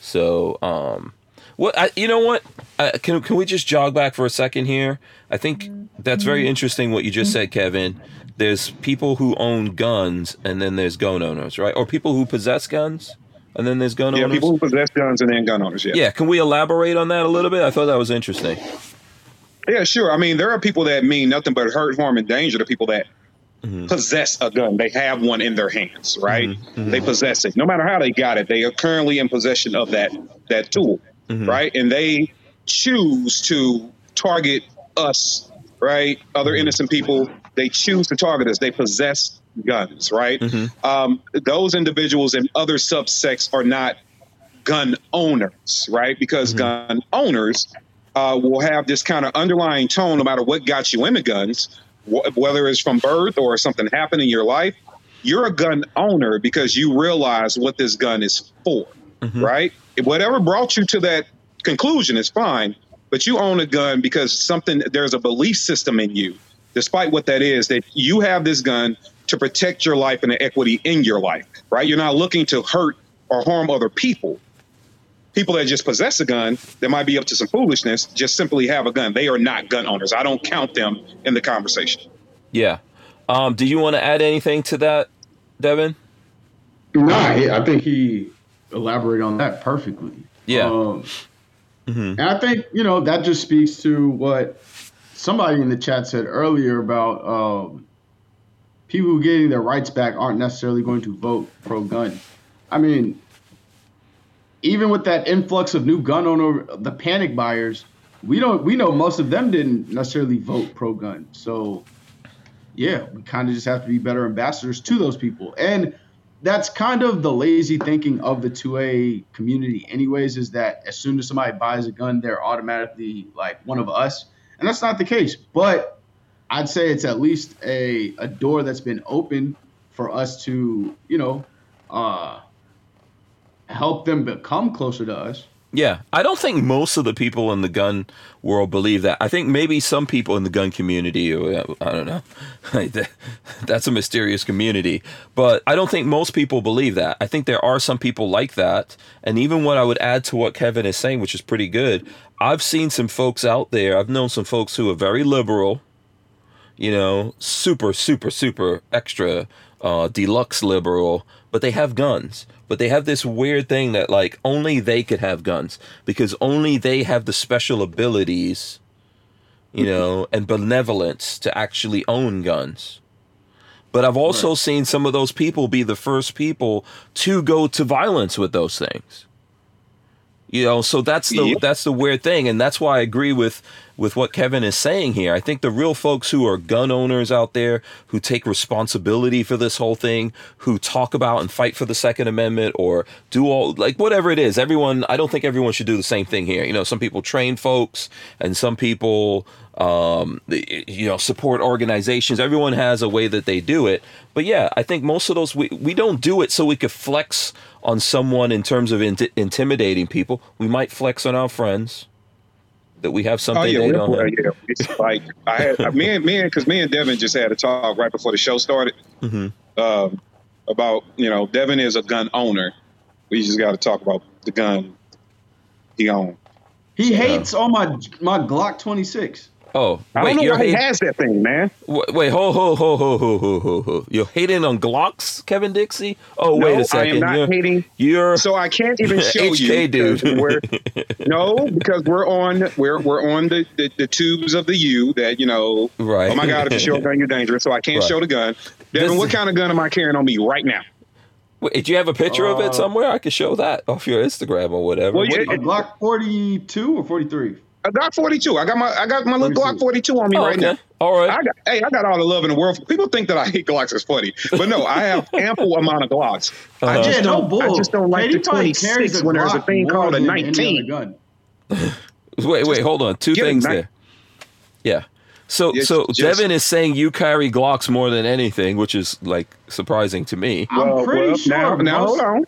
Speaker 1: So, um, What I, you know? What uh, can can we just jog back for a second here? I think that's very interesting what you just said, Kevin. There's people who own guns, and then there's gun owners, right? Or people who possess guns, and then there's gun
Speaker 3: Yeah,
Speaker 1: owners.
Speaker 3: people who possess guns and then gun owners. Yeah.
Speaker 1: yeah, can we elaborate on that a little bit? I thought that was interesting.
Speaker 3: Yeah, sure. I mean, there are people that mean nothing but hurt, harm, and danger to people that
Speaker 1: Mhm.
Speaker 3: possess a gun. They have one in their hands, right?
Speaker 1: Mhm, mhm.
Speaker 3: They possess it. No matter how they got it, they are currently in possession of that that tool,
Speaker 1: Mhm.
Speaker 3: right? And they choose to target us, right? Other innocent people. They choose to target us. They possess guns, right?
Speaker 1: Mhm.
Speaker 3: Um, those individuals and other subsects are not gun owners, right? Because
Speaker 1: Mhm.
Speaker 3: gun owners uh, will have this kind of underlying tone no matter what got you into guns, wh- whether it's from birth or something happened in your life. You're a gun owner because you realize what this gun is for,
Speaker 1: Mhm.
Speaker 3: right? Whatever brought you to that conclusion is fine, but you own a gun because something there's a belief system in you, despite what that is, that you have this gun to protect your life and the equity in your life, right? You're not looking to hurt or harm other people. People that just possess a gun that might be up to some foolishness just simply have a gun. They are not gun owners. I don't count them in the conversation.
Speaker 1: Yeah. Um, do you want to add anything to that, Devin?
Speaker 4: Nah, he- I think he elaborated on that perfectly.
Speaker 1: Yeah.
Speaker 4: Um,
Speaker 1: hmm
Speaker 4: and I think you know that just speaks to what somebody in the chat said earlier about um, people getting their rights back aren't necessarily going to vote pro gun. I mean, even with that influx of new gun owner, the panic buyers, we don't we know most of them didn't necessarily vote pro gun. So yeah, we kind of just have to be better ambassadors to those people. And that's kind of the lazy thinking of the 2A community, anyways, is that as soon as somebody buys a gun, they're automatically like one of us. And that's not the case. But I'd say it's at least a, a door that's been open for us to, you know, uh, help them become closer to us.
Speaker 1: Yeah, I don't think most of the people in the gun world believe that. I think maybe some people in the gun community, uh, I don't know, *laughs* that's a mysterious community, but I don't think most people believe that. I think there are some people like that. And even what I would add to what Kevin is saying, which is pretty good, I've seen some folks out there, I've known some folks who are very liberal, you know, super, super, super extra uh, deluxe liberal, but they have guns. But they have this weird thing that like only they could have guns because only they have the special abilities, you mm-hmm. know, and benevolence to actually own guns. But I've also seen some of those people be the first people to go to violence with those things. You know, so that's the
Speaker 3: Yep.
Speaker 1: that's the weird thing, and that's why I agree with with what Kevin is saying here. I think the real folks who are gun owners out there, who take responsibility for this whole thing, who talk about and fight for the Second Amendment, or do all like whatever it is. Everyone, I don't think everyone should do the same thing here. You know, some people train folks, and some people, um, you know, support organizations. Everyone has a way that they do it. But yeah, I think most of those we we don't do it so we could flex on someone in terms of int- intimidating people. We might flex on our friends that we have something
Speaker 3: Oh yeah,
Speaker 1: they don't
Speaker 3: we're-
Speaker 1: have.
Speaker 3: yeah. It's like I had me and me and because me and Devin just had a talk right before the show started
Speaker 1: Mhm.
Speaker 3: um, about you know Devin is a gun owner. We just got to talk about the gun he owns.
Speaker 4: He hates on my my Glock 26.
Speaker 1: Oh,
Speaker 3: I
Speaker 1: wait,
Speaker 3: don't know
Speaker 1: you're
Speaker 3: why he has that thing, man.
Speaker 1: Wait, wait, ho, ho, ho, ho, ho, ho, ho, ho. You're hating on Glocks, Kevin Dixie? Oh, wait a second.
Speaker 3: I am not
Speaker 1: you're,
Speaker 3: hating.
Speaker 1: you're
Speaker 3: So I can't even *laughs* show
Speaker 1: HK
Speaker 3: you.
Speaker 1: dude.
Speaker 3: We're, *laughs* no, because we're on we're we're on the, the, the tubes of the U that you know.
Speaker 1: right.
Speaker 3: Oh my God! If you show a *laughs* gun, you're dangerous. So I can't
Speaker 1: Right.
Speaker 3: show the gun. Devin,
Speaker 1: This-
Speaker 3: what kind of gun am I carrying on me right now?
Speaker 1: Wait, do you have a picture of
Speaker 4: Uh,
Speaker 1: it somewhere? I could show that off your Instagram or whatever.
Speaker 3: Well,
Speaker 1: What
Speaker 3: yeah,
Speaker 1: you-
Speaker 4: A Glock 42 or 43?
Speaker 3: I got 42. I got my I got my little
Speaker 4: 42.
Speaker 3: Glock 42 on me
Speaker 1: oh,
Speaker 3: right
Speaker 1: okay.
Speaker 3: now.
Speaker 1: All right.
Speaker 3: I got, hey, I got all the love in the world. People think that I hate Glocks is funny, but no, I have *laughs* ample amount of Glocks. I
Speaker 1: Uh-huh.
Speaker 3: just
Speaker 4: Yeah, no
Speaker 3: don't.
Speaker 4: bull.
Speaker 3: I just don't like
Speaker 4: KD
Speaker 3: the
Speaker 4: probably carries
Speaker 3: 26 when there's a thing called a 19.
Speaker 4: gun. *laughs*
Speaker 1: Wait, wait, hold on. Two things
Speaker 3: knife.
Speaker 1: there. Yeah. So,
Speaker 3: It's
Speaker 1: so
Speaker 3: just-
Speaker 1: Devin is saying you carry Glocks more than anything, which is like surprising to me.
Speaker 4: I'm pretty sure.
Speaker 3: now, now hold on.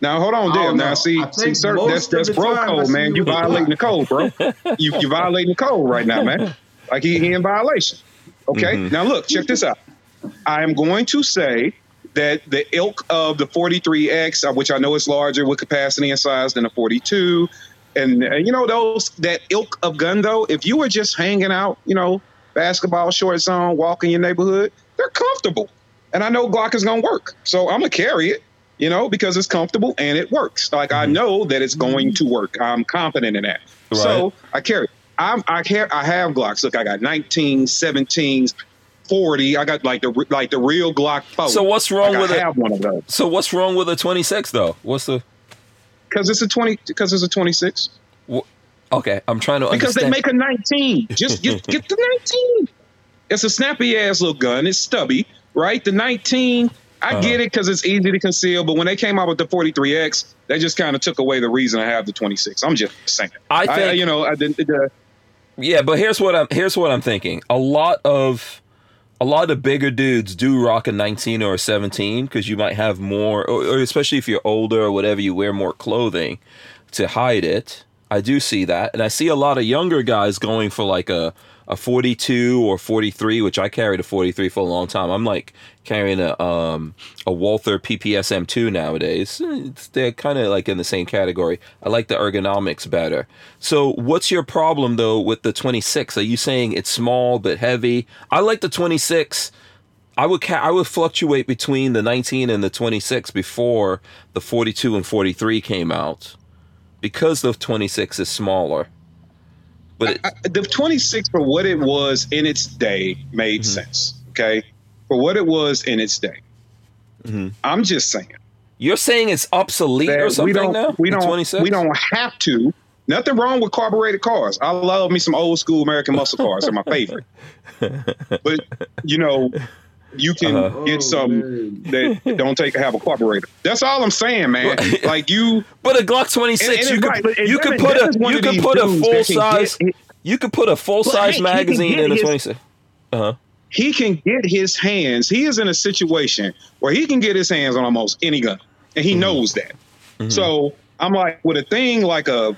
Speaker 3: Now hold on,
Speaker 4: I
Speaker 3: Dev. Now
Speaker 4: know.
Speaker 3: see, see, sir, that's that's
Speaker 4: the
Speaker 3: bro
Speaker 4: time
Speaker 3: code, man.
Speaker 4: you
Speaker 3: You
Speaker 4: with a
Speaker 3: violating the code, bro. *laughs* you you violating the code right now, man. Like he, he in violation. Okay.
Speaker 1: Mhm.
Speaker 3: Now look, check this out. I am going to say that the ilk of the 43X, uh, which I know is larger with capacity and size than a 42, And uh, you know those that ilk of gun though. If you were just hanging out, you know, basketball short zone, walking your neighborhood, they're comfortable. And I know Glock is gonna work, so I'm gonna carry it. You know, because it's comfortable and it works. Like I mm-hmm. know that it's going to work. I'm confident in that.
Speaker 1: Right.
Speaker 3: So I carry. I'm, I care. I have Glocks. Look, I got 19, 17s, 40. I got like the like the real Glock 4.
Speaker 1: So what's wrong
Speaker 3: Like,
Speaker 1: with
Speaker 3: I have one of those
Speaker 1: So what's wrong with a 26 though? What's the
Speaker 3: because it's a 20 because it's a 26
Speaker 1: Okay, I'm trying to
Speaker 3: because they make a 19. Just get get the 19. It's a snappy ass little gun. It's stubby, right? The 19. I
Speaker 1: Uh-huh.
Speaker 3: get it because it's easy to conceal, but when they came out with the 43X, they just kind of took away the reason I have the 26. I'm just saying.
Speaker 1: I think-
Speaker 3: you know, I didn't. The,
Speaker 1: Yeah, but here's what I'm here's what I'm thinking. A lot of a lot of bigger dudes do rock a 19 or a 17 because you might have more, or, or especially if you're older or whatever, you wear more clothing to hide it. I do see that, and I see a lot of younger guys going for like a a 42 or 43, which I carried a 43 for a long time. I'm like carrying a um a Walther PPS M2 nowadays. It's, they're kind of like in the same category. I like the ergonomics better. So, what's your problem though with the 26? Are you saying it's small but heavy? I like the 26. I would ca- I would fluctuate between the 19 and the 26 before the 42 and 43 came out because the 26 is smaller. But it,
Speaker 3: I- the 26 for what it was in its day made
Speaker 1: Mm-hmm.
Speaker 3: sense. Okay, for what it was in its day.
Speaker 1: Mhm.
Speaker 3: I'm just saying
Speaker 1: you're saying it's obsolete or something
Speaker 3: we don't
Speaker 1: now?
Speaker 3: we don't
Speaker 1: 26?
Speaker 3: we don't have to. Nothing wrong with carbureted cars. I love me some old school American muscle cars. They're my favorite. *laughs* but you know, you can
Speaker 1: Uh-huh.
Speaker 3: get
Speaker 4: Oh,
Speaker 3: some
Speaker 4: man.
Speaker 3: that don't take have a carburetor. That's all I'm saying, man. *laughs* like you,
Speaker 1: But a Glock 26,
Speaker 3: And- and
Speaker 1: you could
Speaker 3: right,
Speaker 1: you could put a you could put a full size
Speaker 3: get-
Speaker 1: you could put a full size
Speaker 3: hey,
Speaker 1: magazine in a 26. Uh-huh.
Speaker 3: he can get his hands. He is in a situation where he can get his hands on almost any gun, and he knows that. So I'm like, with a thing like a,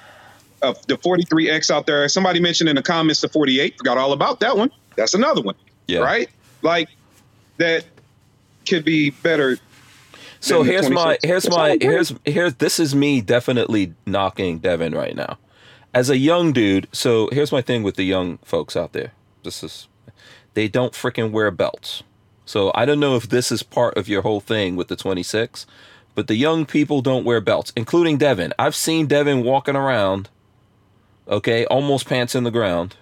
Speaker 3: a the 43X out there. Somebody mentioned in the comments the 48. Forgot all about that one. That's another one,
Speaker 1: Yeah.
Speaker 3: right? Like that could be better.
Speaker 1: So here's my here's
Speaker 3: That's
Speaker 1: my here's here's this is me definitely knocking Devin right now. As a young dude, so here's my thing with the young folks out there. This is they don't freaking wear belts. So I don't know if this is part of your whole thing with the 26, but the young people don't wear belts, including Devin. I've seen Devin walking around, okay, almost pants in the ground.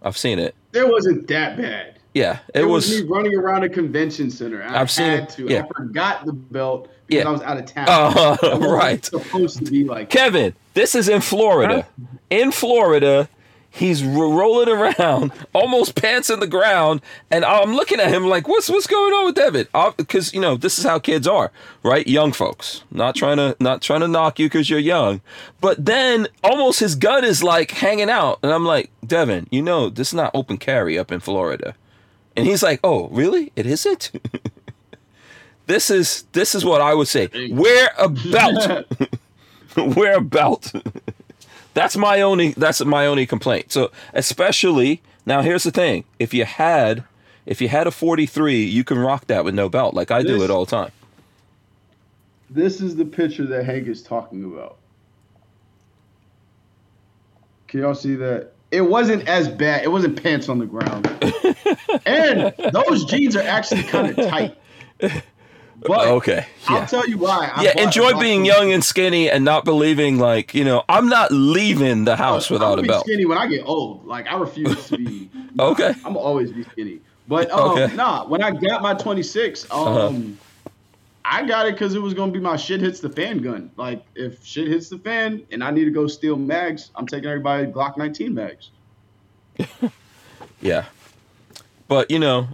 Speaker 1: I've seen it.
Speaker 4: It wasn't that bad.
Speaker 1: Yeah, it,
Speaker 4: It,
Speaker 1: was.
Speaker 4: was, me running around a convention center. I
Speaker 1: I've seen it,
Speaker 4: to.
Speaker 1: yeah.
Speaker 4: I forgot the belt because
Speaker 1: Yeah.
Speaker 4: I was out of town. *laughs*
Speaker 1: Uh, right.
Speaker 4: Supposed to be like
Speaker 1: Kevin, this is in Florida. In Florida, he's rolling around, *laughs* almost pants in the ground, and I'm looking at him like, "What's what's going on with Devin?" Because you know this is how kids are, right? Young folks. Not trying to not trying to knock you because you're young, but then almost his gun is like hanging out, and I'm like, Devin, you know this is not open carry up in Florida, and he's like, "Oh, really? It isn't." *laughs* This is this is what I would say. Wear a belt. *laughs* wear a belt. *laughs* that's my only that's my only complaint. So especially now here's the thing. If you had if you had a 43, you can rock that with no belt like I do
Speaker 4: This-
Speaker 1: it all the time.
Speaker 4: This is the picture that Hank is talking about. Can y'all see that? It wasn't as bad. It wasn't pants on the ground. and those jeans are actually kind of tight. But
Speaker 1: Okay.
Speaker 4: I'll tell you why. I
Speaker 1: Yeah,
Speaker 4: bought-
Speaker 1: enjoy
Speaker 4: bought
Speaker 1: being young and skinny and not believing like, you know, I'm not leaving the house
Speaker 4: I'm
Speaker 1: without
Speaker 4: gonna
Speaker 1: a
Speaker 4: be
Speaker 1: belt.
Speaker 4: Skinny when I get old. Like I refuse to be. *laughs*
Speaker 1: Okay.
Speaker 4: I'm always be skinny. But um,
Speaker 1: Okay.
Speaker 4: nah, when I got my 26, um,
Speaker 1: Uh-huh.
Speaker 4: I got it because it was gonna be my shit hits the fan gun. Like if shit hits the fan and I need to go steal mags, I'm taking everybody Glock 19 mags. *laughs*
Speaker 1: Yeah. But, you know,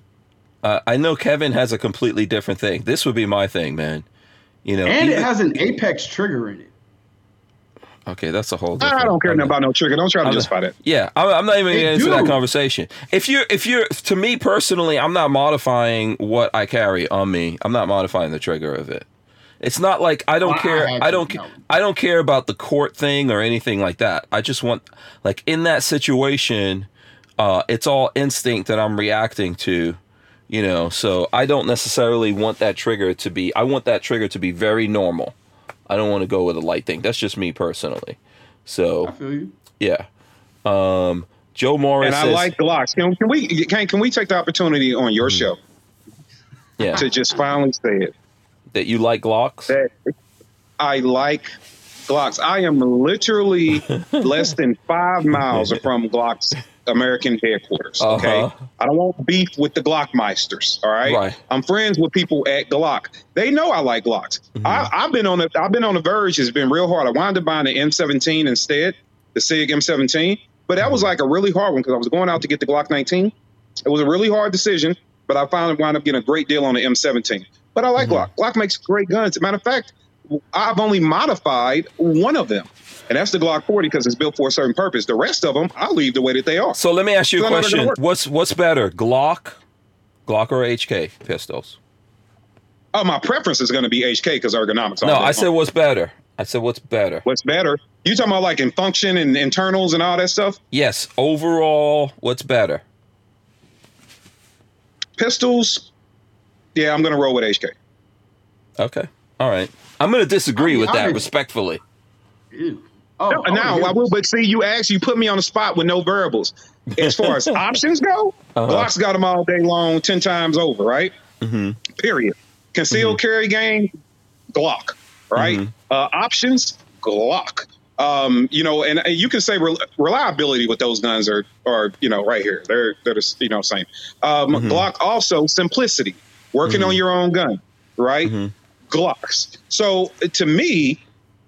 Speaker 1: uh, I know Kevin has a completely different thing. This would be my thing, man. You know,
Speaker 4: And it has an apex trigger in it.
Speaker 1: Okay, that's a whole different
Speaker 3: I don't care
Speaker 1: I'm
Speaker 3: nothing about no trigger. Don't try to
Speaker 1: I'm
Speaker 3: justify that.
Speaker 1: Yeah, I'm, I'm not even
Speaker 4: They
Speaker 1: getting into that conversation. If you're, if you're, to me personally, I'm not modifying what I carry on me. I'm not modifying the trigger of it. It's not like I don't
Speaker 4: Well, I
Speaker 1: care.
Speaker 4: had
Speaker 1: I don't.
Speaker 4: no.
Speaker 1: I don't care about the court thing or anything like that. I just want, like, in that situation, uh, it's all instinct that I'm reacting to. You know, so I don't necessarily want that trigger to be. I want that trigger to be very normal. I don't want to go with a light thing. That's just me personally. So
Speaker 4: I feel you.
Speaker 1: yeah. Um, Joe Morris
Speaker 3: And I
Speaker 1: says,
Speaker 3: like Glocks. Can, can we can, can we take the opportunity on your show
Speaker 1: yeah,
Speaker 3: to just finally say it
Speaker 1: that you like Glocks.
Speaker 3: that I like Glocks. I am literally *laughs* less than five miles from Glock's American headquarters. Okay,
Speaker 1: Uh-huh.
Speaker 3: I don't want beef with the Glockmeisters. All right,
Speaker 1: Right.
Speaker 3: I'm friends with people at Glock. They know I like Glocks.
Speaker 1: Mm-hmm.
Speaker 3: I, I've been on the I've been on the verge. It's been real hard. I wound up buying the M17 instead, the Sig M17. But that was
Speaker 1: Mm-hmm.
Speaker 3: like a really hard one because I was going out to get the Glock 19. It was a really hard decision, but I finally wound up getting a great deal on the M17. But I like
Speaker 1: Mm-hmm.
Speaker 3: Glock. Glock makes great guns. Matter of fact, I've only modified one of them, and that's the Glock 40 because it's built for a certain purpose. The rest of them, I'll leave the way that they are.
Speaker 1: So let me ask you a question. What's what's better, Glock, Glock or HK pistols?
Speaker 3: Oh, my preference is going to be HK because ergonomics.
Speaker 1: No, I said what's better. I said what's better.
Speaker 3: what's better. You talking about like in function and internals and all that stuff?
Speaker 1: Yes, overall, what's better?
Speaker 3: Pistols. Yeah, I'm going to roll with HK.
Speaker 1: Okay, all right. I'm going to disagree
Speaker 4: I'll be
Speaker 1: with that
Speaker 4: honest.
Speaker 1: respectfully.
Speaker 4: Ew. Oh,
Speaker 3: No,
Speaker 4: I
Speaker 3: now I will, but see, you asked, you put me on the spot with no variables. As far as *laughs* options go,
Speaker 1: Uh-huh.
Speaker 3: Glock's got them all day long, ten times over, right?
Speaker 1: Mm-hmm.
Speaker 3: Period. Concealed carry game, Glock, right?
Speaker 1: Mhm.
Speaker 3: Uh, options, Glock. Um, you know, and, and you can say rel- reliability with those guns are, are you know, right here. They're they're the, you know same. Um,
Speaker 1: Mhm.
Speaker 3: Glock also simplicity, working on your own gun, right?
Speaker 1: hmm
Speaker 3: Glocks. So to me,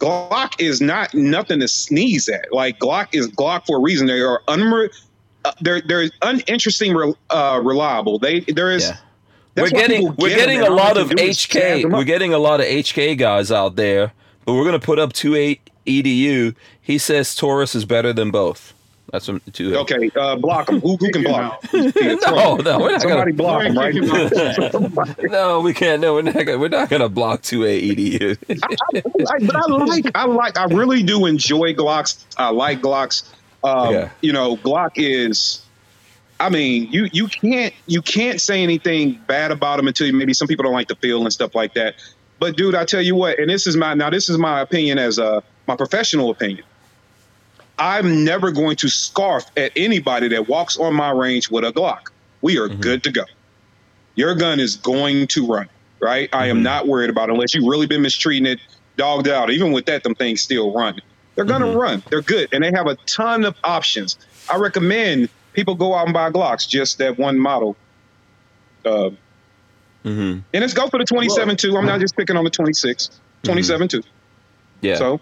Speaker 3: Glock is not nothing to sneeze at. Like Glock is Glock for a reason. They are unre- uh, they're they're uninteresting, re- uh, reliable. They there is.
Speaker 1: Yeah.
Speaker 3: that's
Speaker 1: we're getting
Speaker 3: people
Speaker 1: we're
Speaker 3: get 'em,
Speaker 1: getting a lot of
Speaker 3: do is jazz
Speaker 1: HK.
Speaker 3: 'em up.
Speaker 1: We're getting a lot of HK guys out there, but we're gonna put up two eight EDU. He says Taurus is better than both. That's from two.
Speaker 3: Okay, uh, block them. Who, who can block?
Speaker 1: No, no, we're not
Speaker 3: Somebody
Speaker 1: gonna.
Speaker 3: block them, right?
Speaker 4: Kick *laughs* him out.
Speaker 1: No, we can't. No, we're not. Gonna, we're not gonna block two eight EDU.
Speaker 3: I, but I like, I like, I really do enjoy Glocks. I like Glocks. Um,
Speaker 1: Yeah.
Speaker 3: You know, Glock is. I mean, you you can't you can't say anything bad about them until you, maybe some people don't like the feel and stuff like that. But dude, I tell you what, and this is my now this is my opinion as a my professional opinion. I'm never going to scarf at anybody that walks on my range with a Glock. We are
Speaker 1: Mhm.
Speaker 3: good to go. Your gun is going to run, right? I am
Speaker 1: Mhm.
Speaker 3: not worried about it unless you've really been mistreating it, dogged out. Even with that, them things still run. They're gonna
Speaker 1: Mhm.
Speaker 3: run. They're good, and they have a ton of options. I recommend people go out and buy Glocks, just that one model. Uh,
Speaker 1: hmm
Speaker 3: and let's go for the 27 too. I'm not just picking on the 26, 27 too.
Speaker 1: Yeah.
Speaker 3: So,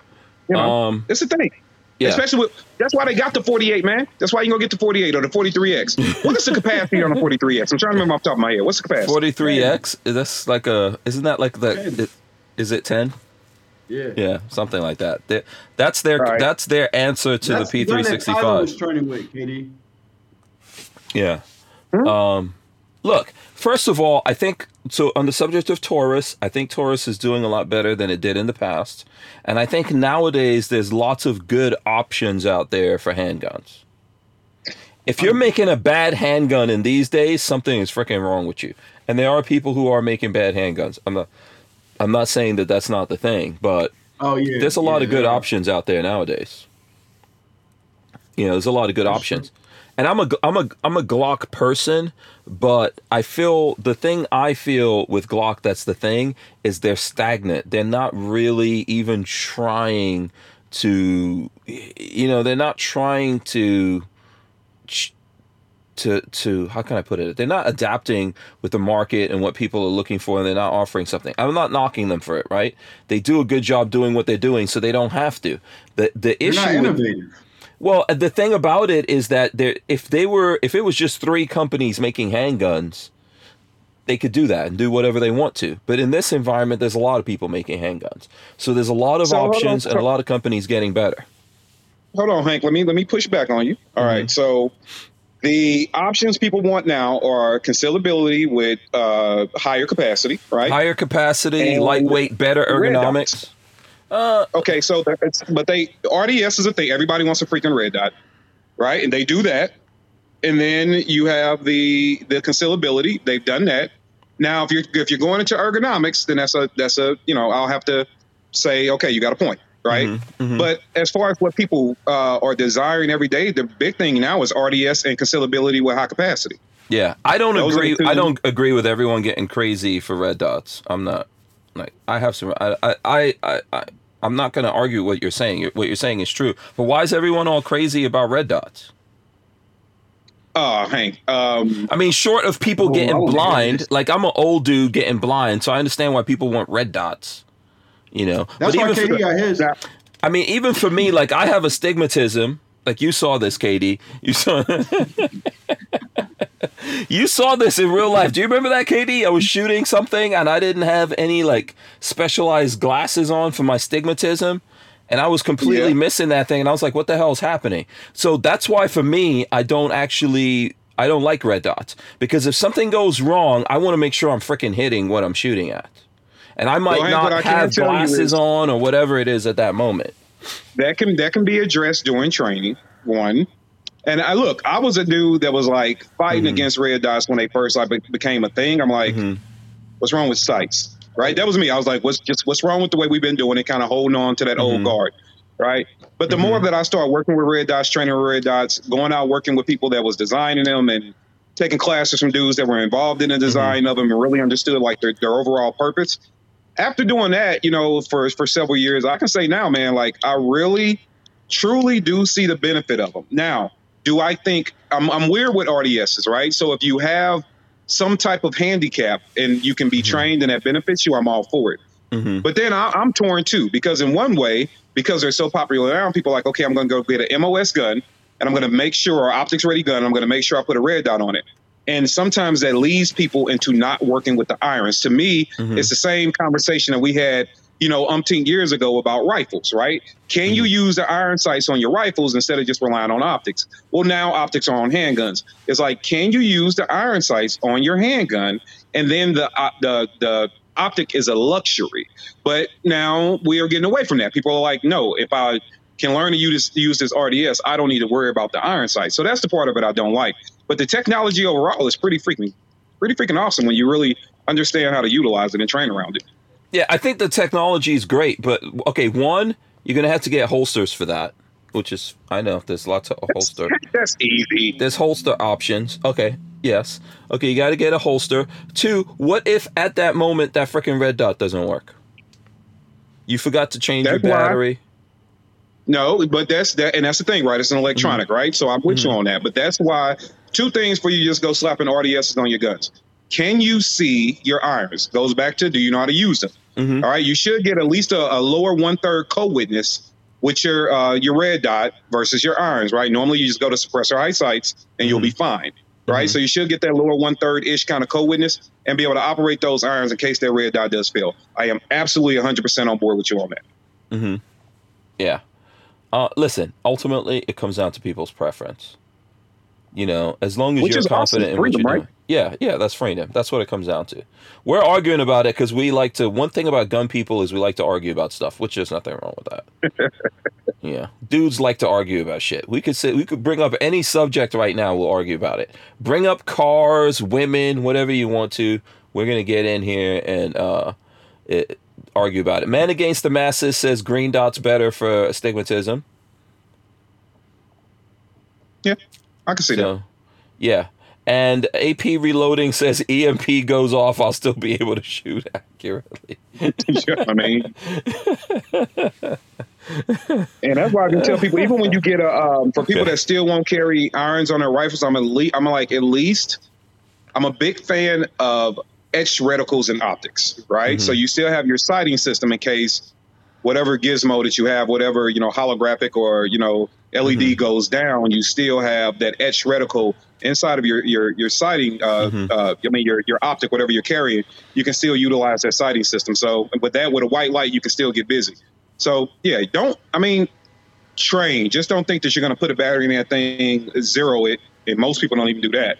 Speaker 3: you know,
Speaker 1: um.
Speaker 3: it's a thing.
Speaker 1: Yeah.
Speaker 3: Especially with that's why they got the 48, man. That's why you gonna get the 48 or the 43X. *laughs* what is the capacity on the 43X? I'm trying to remember off the top of my head. What's the capacity?
Speaker 1: Forty three X. Is that's like a? Isn't that like the?
Speaker 4: Ten.
Speaker 1: it- Is it ten?
Speaker 4: Yeah.
Speaker 1: Yeah, something like that. They- That's their
Speaker 3: Right.
Speaker 1: that's their answer to
Speaker 4: That's
Speaker 1: the P
Speaker 4: gun
Speaker 1: three
Speaker 4: that
Speaker 1: sixty
Speaker 4: was
Speaker 1: five.
Speaker 4: with, Katie.
Speaker 1: Yeah.
Speaker 3: Hmm?
Speaker 1: Um, look, first of all, I think so. On the subject of Taurus, I think Taurus is doing a lot better than it did in the past, and I think nowadays there's lots of good options out there for handguns. If you're making a bad handgun in these days, something is freaking wrong with you. And there are people who are making bad handguns. I'm not. I'm not saying that that's not the thing, but
Speaker 4: Oh yeah.
Speaker 1: there's a lot
Speaker 4: yeah,
Speaker 1: of good
Speaker 4: yeah.
Speaker 1: options out there nowadays. You know, there's a lot of good options. And I'm a I'm a I'm a Glock person, but I feel the thing I feel with Glock that's the thing is they're stagnant. They're not really even trying to you know, they're not trying to to to how can I put it? They're not adapting with the market and what people are looking for, and they're not offering something. I'm not knocking them for it, right? They do a good job doing what they're doing, so they don't have to. the The
Speaker 4: They're
Speaker 1: issue with. Well, the thing about it is that there, if they were, if it was just three companies making handguns, they could do that and do whatever they want to. But in this environment, there's a lot of people making handguns, so there's a lot of
Speaker 3: So, on,
Speaker 1: options and a lot of companies getting better.
Speaker 3: Hold on, Hank. Let me let me push back on you. All right. So the options people want now are concealability with uh, higher capacity, right?
Speaker 1: Higher capacity,
Speaker 3: And
Speaker 1: lightweight, better ergonomics. Uh,
Speaker 3: Okay, so that's but they RDS is a thing. Everybody wants a freaking red dot, right? And they do that. And then you have the the concealability. They've done that. Now, if you're if you're going into ergonomics, then that's a that's a you know I'll have to say okay, you got a point. right?
Speaker 1: Mhm, mhm.
Speaker 3: But as far as what people uh, are desiring every day, the big thing now is RDS and concealability with high capacity.
Speaker 1: Yeah, I don't
Speaker 3: Those
Speaker 1: agree. I don't agree with everyone getting crazy for red dots. I'm not like I have some. I I, I, I I'm not going to argue what you're saying. What you're saying is true. But why is everyone all crazy about red dots?
Speaker 3: Oh, Hank. Um,
Speaker 1: I mean, short of people
Speaker 4: Oh,
Speaker 1: getting blind,
Speaker 4: yes.
Speaker 1: like I'm an old dude getting blind, so I understand why people want red dots. You know,
Speaker 4: That's why
Speaker 1: even for
Speaker 4: got his.
Speaker 1: I mean, even for me, like I have astigmatism. Like you saw this, Katie. You saw. *laughs* *laughs* *laughs* you saw this in real life. Do you remember that, Katie? I was shooting something and I didn't have any like specialized glasses on for my stigmatism, and I was completely
Speaker 3: Yeah.
Speaker 1: missing that thing. And I was like, "What the hell is happening?" So that's why, for me, I don't actually. I don't like red dots because if something goes wrong, I want to make sure I'm freaking hitting what I'm shooting at. And I might not
Speaker 3: I
Speaker 1: have glasses
Speaker 3: is-
Speaker 1: on or whatever it is at that moment.
Speaker 3: that can that can be addressed during training. One, and I look, I was a dude that was like fighting
Speaker 1: Mhm.
Speaker 3: against red dots when they first like be- became a thing. I'm like,
Speaker 1: Mhm.
Speaker 3: what's wrong with sights? Right? That was me. I was like, what's just what's wrong with the way we've been doing it? Kind of holding on to that
Speaker 1: Mhm.
Speaker 3: old guard. Right. But the more that I start working with red dots, training with red dots, going out working with people that was designing them and taking classes from dudes that were involved in the design of them and really understood like their, their overall purpose. After doing that, you know, for for several years, I can say now, man, like I really, truly do see the benefit of them. Now, do I think I'm, I'm weird with RDSs, right? So if you have some type of handicap and you can be
Speaker 1: Mhm.
Speaker 3: trained and that benefits you, I'm all for it.
Speaker 1: Mhm.
Speaker 3: But then I, I'm torn too because in one way, because they're so popular around, people are like, okay, I'm going to go get an MOS gun and I'm going to make sure, or optics ready gun, I'm going to make sure I put a red dot on it. And sometimes that leads people into not working with the irons. To me,
Speaker 1: Mhm.
Speaker 3: it's the same conversation that we had, you know, umpteen years ago about rifles, right? Can you use the iron sights on your rifles instead of just relying on optics? Well, now optics are on handguns. It's like, can you use the iron sights on your handgun? And then the uh, the the optic is a luxury. But now we are getting away from that. People are like, no, if I can learn to use this, use this RDS, I don't need to worry about the iron sight. So that's the part of it I don't like. But the technology overall is pretty freaking, pretty freaking awesome when you really understand how to utilize it and train around it.
Speaker 1: Yeah, I think the technology is great, but okay, one, you're gonna have to get holsters for that, which is I know there's lots of holster.
Speaker 3: That's easy.
Speaker 1: There's holster options. Okay, yes. Okay, you got to get a holster. Two, what if at that moment that freaking red dot doesn't work? You forgot to change
Speaker 3: That's
Speaker 1: your
Speaker 3: why-
Speaker 1: battery.
Speaker 3: No, but that's that, and that's the thing, right? It's an mm-hmm. electronic, right? So I'm with you mm-hmm. on that. But that's why two things for you just go slapping RDSs on your guns. Can you see your irons? Goes back to do you know how to use them?
Speaker 1: Mhm.
Speaker 3: All right, you should get at least a, a lower one third co-witness with your uh, your red dot versus your irons, right? Normally you just go to suppressor high sights and you'll be fine, right?
Speaker 1: Mhm.
Speaker 3: So you should get that lower one third ish kind of co-witness and be able to operate those irons in case that red dot does fail. I am absolutely 100% on board with you on that.
Speaker 1: Mm-hmm. Yeah. Uh, listen, ultimately, it comes down to people's preference. You know, as long as
Speaker 3: Which
Speaker 1: you're
Speaker 3: is awesome
Speaker 1: confident in what you're
Speaker 3: right?
Speaker 1: doing. Yeah, yeah, that's freedom. That's what it comes down to. We're arguing about it because we like to. One thing about gun people is we like to argue about stuff, which is nothing wrong with that. *laughs* yeah, dudes like to argue about shit. We could say we could bring up any subject right now. We'll argue about it. Bring up cars, women, whatever you want to. We're gonna get in here and uh, it, argue about it. Man Against the Masses says green dot's better for astigmatism.
Speaker 3: Yeah, I can see that.
Speaker 1: Yeah. And AP Reloading says EMP goes off, I'll still be able to shoot accurately. *laughs*
Speaker 3: you know I mean? and that's why I can tell people, even when you get a, um, for people that still won't carry irons on their rifles, I'm at least, I'm like, at least, I'm a big fan of etched reticles and optics, right?
Speaker 1: Mhm.
Speaker 3: So you still have your sighting system in case whatever gizmo that you have, whatever, you know, holographic or, you know, LED
Speaker 1: Mhm.
Speaker 3: goes down, you still have that etched reticle inside of your, your, your sighting, uh,
Speaker 1: Mhm.
Speaker 3: uh, I mean, your, your optic, whatever you're carrying, you can still utilize that sighting system. So with that, with a white light, you can still get busy. So yeah, don't, I mean, train, just don't think that you're going to put a battery in that thing, zero it. And most people don't even do that.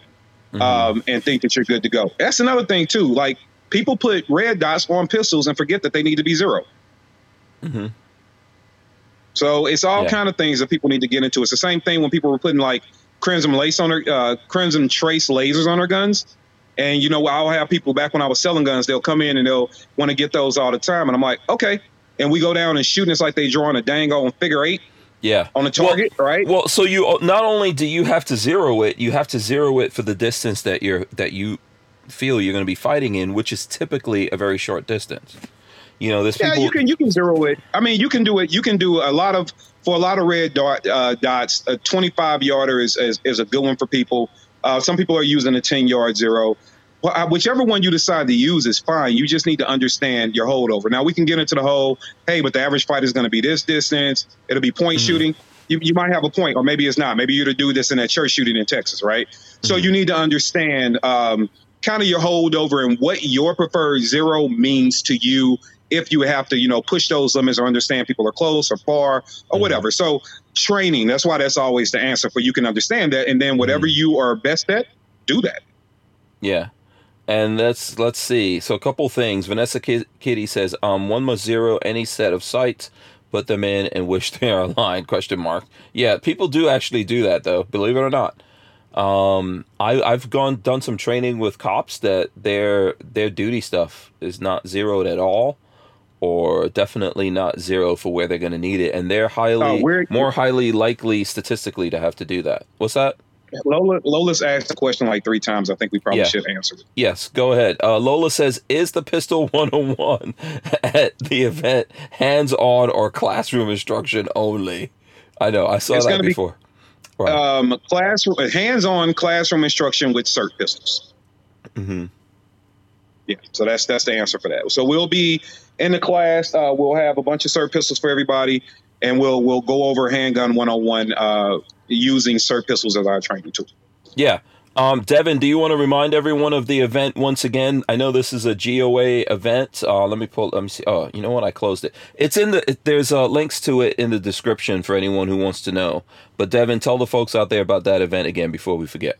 Speaker 1: Mhm.
Speaker 3: Um, and think that you're good to go. That's another thing too. Like people put red dots on pistols and forget that they need to be zero.
Speaker 1: Mhm.
Speaker 3: So it's all
Speaker 1: Yeah.
Speaker 3: kind of things that people need to get into. It's the same thing when people were putting like crimson lace on their uh, crimson trace lasers on their guns. And you know, I'll have people back when I was selling guns, they'll come in and they'll want to get those all the time. And I'm like, okay, and we go down and shoot, and it's like they drawing a dang on figure eight
Speaker 1: Yeah.
Speaker 3: on the target, right?
Speaker 1: Well, so you not only do you have to zero it, you have to zero it for the distance that you're that you feel you're going to be fighting in, which is typically a very short distance. You know, this
Speaker 3: Yeah,
Speaker 1: people.
Speaker 3: you can you can zero it. I mean, you can do it. You can do a lot of for a lot of red dot uh, dots. A 25 yarder is, is is a good one for people. Uh, some people are using a 10 yard zero. Well, uh, whichever one you decide to use is fine. You just need to understand your holdover. Now we can get into the whole, hey, but the average fight is going to be this distance. It'll be point shooting. You, you might have a point, or maybe it's not. Maybe you're to do this in that church shooting in Texas, right? So you need to understand um, kind of your holdover and what your preferred zero means to you if you have to, you know, push those limits or understand people are close or far or whatever. So training, that's why that's always the answer for you can understand that. And then whatever you are best at, do that.
Speaker 1: Yeah. And let's let's see. So a couple things. Vanessa Ki- Kitty says, um, one must zero any set of sites, put them in, and wish they are aligned. Question mark. Yeah, people do actually do that though. Believe it or not. Um, I I've gone done some training with cops that their their duty stuff is not zeroed at all, or definitely not zero for where they're going to need it, and they're highly
Speaker 3: Uh,
Speaker 1: more highly likely statistically to have to do that. What's that?
Speaker 3: Lola, Lola's asked the question like three times. I think we probably
Speaker 1: Yeah.
Speaker 3: should answer it.
Speaker 1: Yes, go ahead. Uh, Lola says, "Is the pistol 101 *laughs* at the event hands-on or classroom instruction only?" I know, I saw
Speaker 3: It's
Speaker 1: that
Speaker 3: gonna be-
Speaker 1: before. Right.
Speaker 3: Um, classroom, hands-on classroom instruction with SIRT pistols.
Speaker 1: hmm
Speaker 3: Yeah, so that's that's the answer for that. So we'll be in the class. Uh, we'll have a bunch of SIRT pistols for everybody, and we'll we'll go over handgun 101 uh, using SIRT pistols as our training tool.
Speaker 1: Yeah. Um, Devin, do you want to remind everyone of the event once again? I know this is a GOA event. Uh, let me pull. Let me see. Oh, you know what? I closed it. It's in the. There's uh, links to it in the description for anyone who wants to know. But Devin, tell the folks out there about that event again before we forget.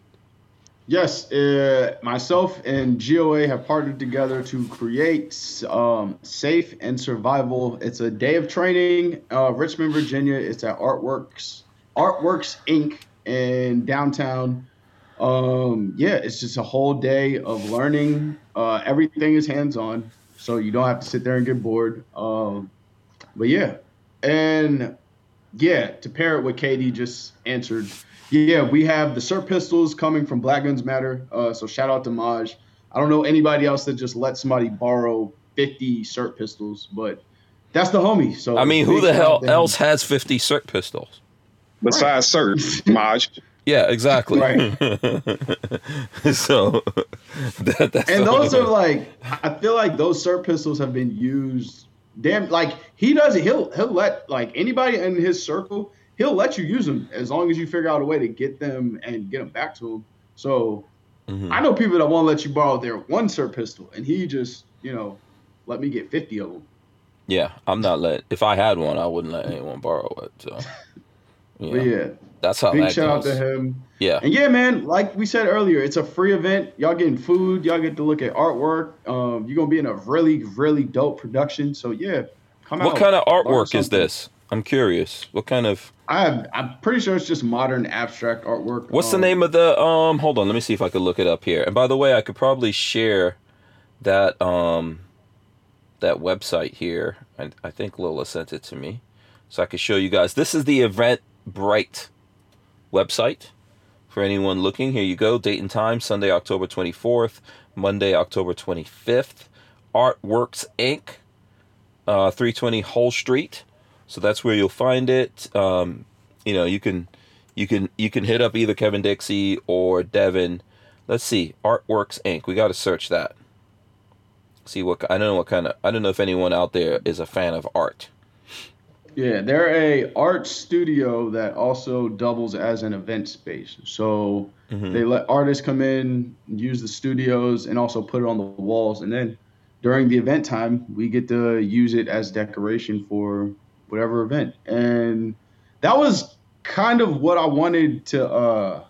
Speaker 4: Yes, uh, myself and GOA have partnered together to create um, Safe and Survival. It's a day of training, uh, Richmond, Virginia. It's at Artworks, Artworks Inc. in downtown. Um, yeah, it's just a whole day of learning. Uh, everything is hands on, so you don't have to sit there and get bored. Um, but yeah, and yeah, to pair it with Katie just answered. Yeah, we have the SIRT pistols coming from Black Guns Matter. Uh, so shout out to Maj. I don't know anybody else that just let somebody borrow 50 SIRT pistols, but that's the homie. So
Speaker 1: I mean, who the hell
Speaker 4: to
Speaker 1: else has 50 SIRT pistols?
Speaker 3: Besides SIRT, Maj. *laughs*
Speaker 1: Yeah, exactly.
Speaker 4: Right. *laughs*
Speaker 1: so *laughs* that, that's
Speaker 4: And those are like, I feel like those SIRT pistols have been used. Damn, like he does it. He'll he'll let like anybody in his circle. He'll let you use them as long as you figure out a way to get them and get them back to him. So
Speaker 1: Mhm.
Speaker 4: I know people that won't let you borrow their one SIRT pistol, and he just you know let me get 50 of them.
Speaker 1: Yeah, I'm not let. If I had one, I wouldn't let anyone borrow it. So, *laughs* yeah,
Speaker 4: yeah,
Speaker 1: that's how
Speaker 4: big
Speaker 1: that
Speaker 4: shout out to him.
Speaker 1: Yeah,
Speaker 4: And yeah, man, like we said earlier, it's a free event. Y'all getting food. Y'all get to look at artwork. Um, you're gonna be in a really, really dope production. So yeah, come out.
Speaker 1: what kind of artwork is this? I'm curious. What kind of?
Speaker 4: I have, I'm pretty sure it's just modern abstract artwork.
Speaker 1: What's the
Speaker 4: Um,
Speaker 1: name of the? Um, hold on. Let me see if I could look it up here. And by the way, I could probably share that um that website here. I, I think Lola sent it to me, so I could show you guys. This is the Eventbrite website for anyone looking. Here you go. Date and time: Sunday, October twenty fourth, Monday, October twenty fifth. Artworks Inc. Uh, three twenty Hull Street. So that's where you'll find it. Um, you know, you can you can you can hit up either Kevin Dixie or Devin. Let's see, Artworks Inc. We got to search that. See what I don't know what kind of I don't know if anyone out there is a fan of art.
Speaker 4: Yeah, they're a art studio that also doubles as an event space. So
Speaker 1: Mhm.
Speaker 4: they let artists come in, use the studios, and also put it on the walls. And then during the event time, we get to use it as decoration for whatever event. And that was kind of what I wanted to. Uh,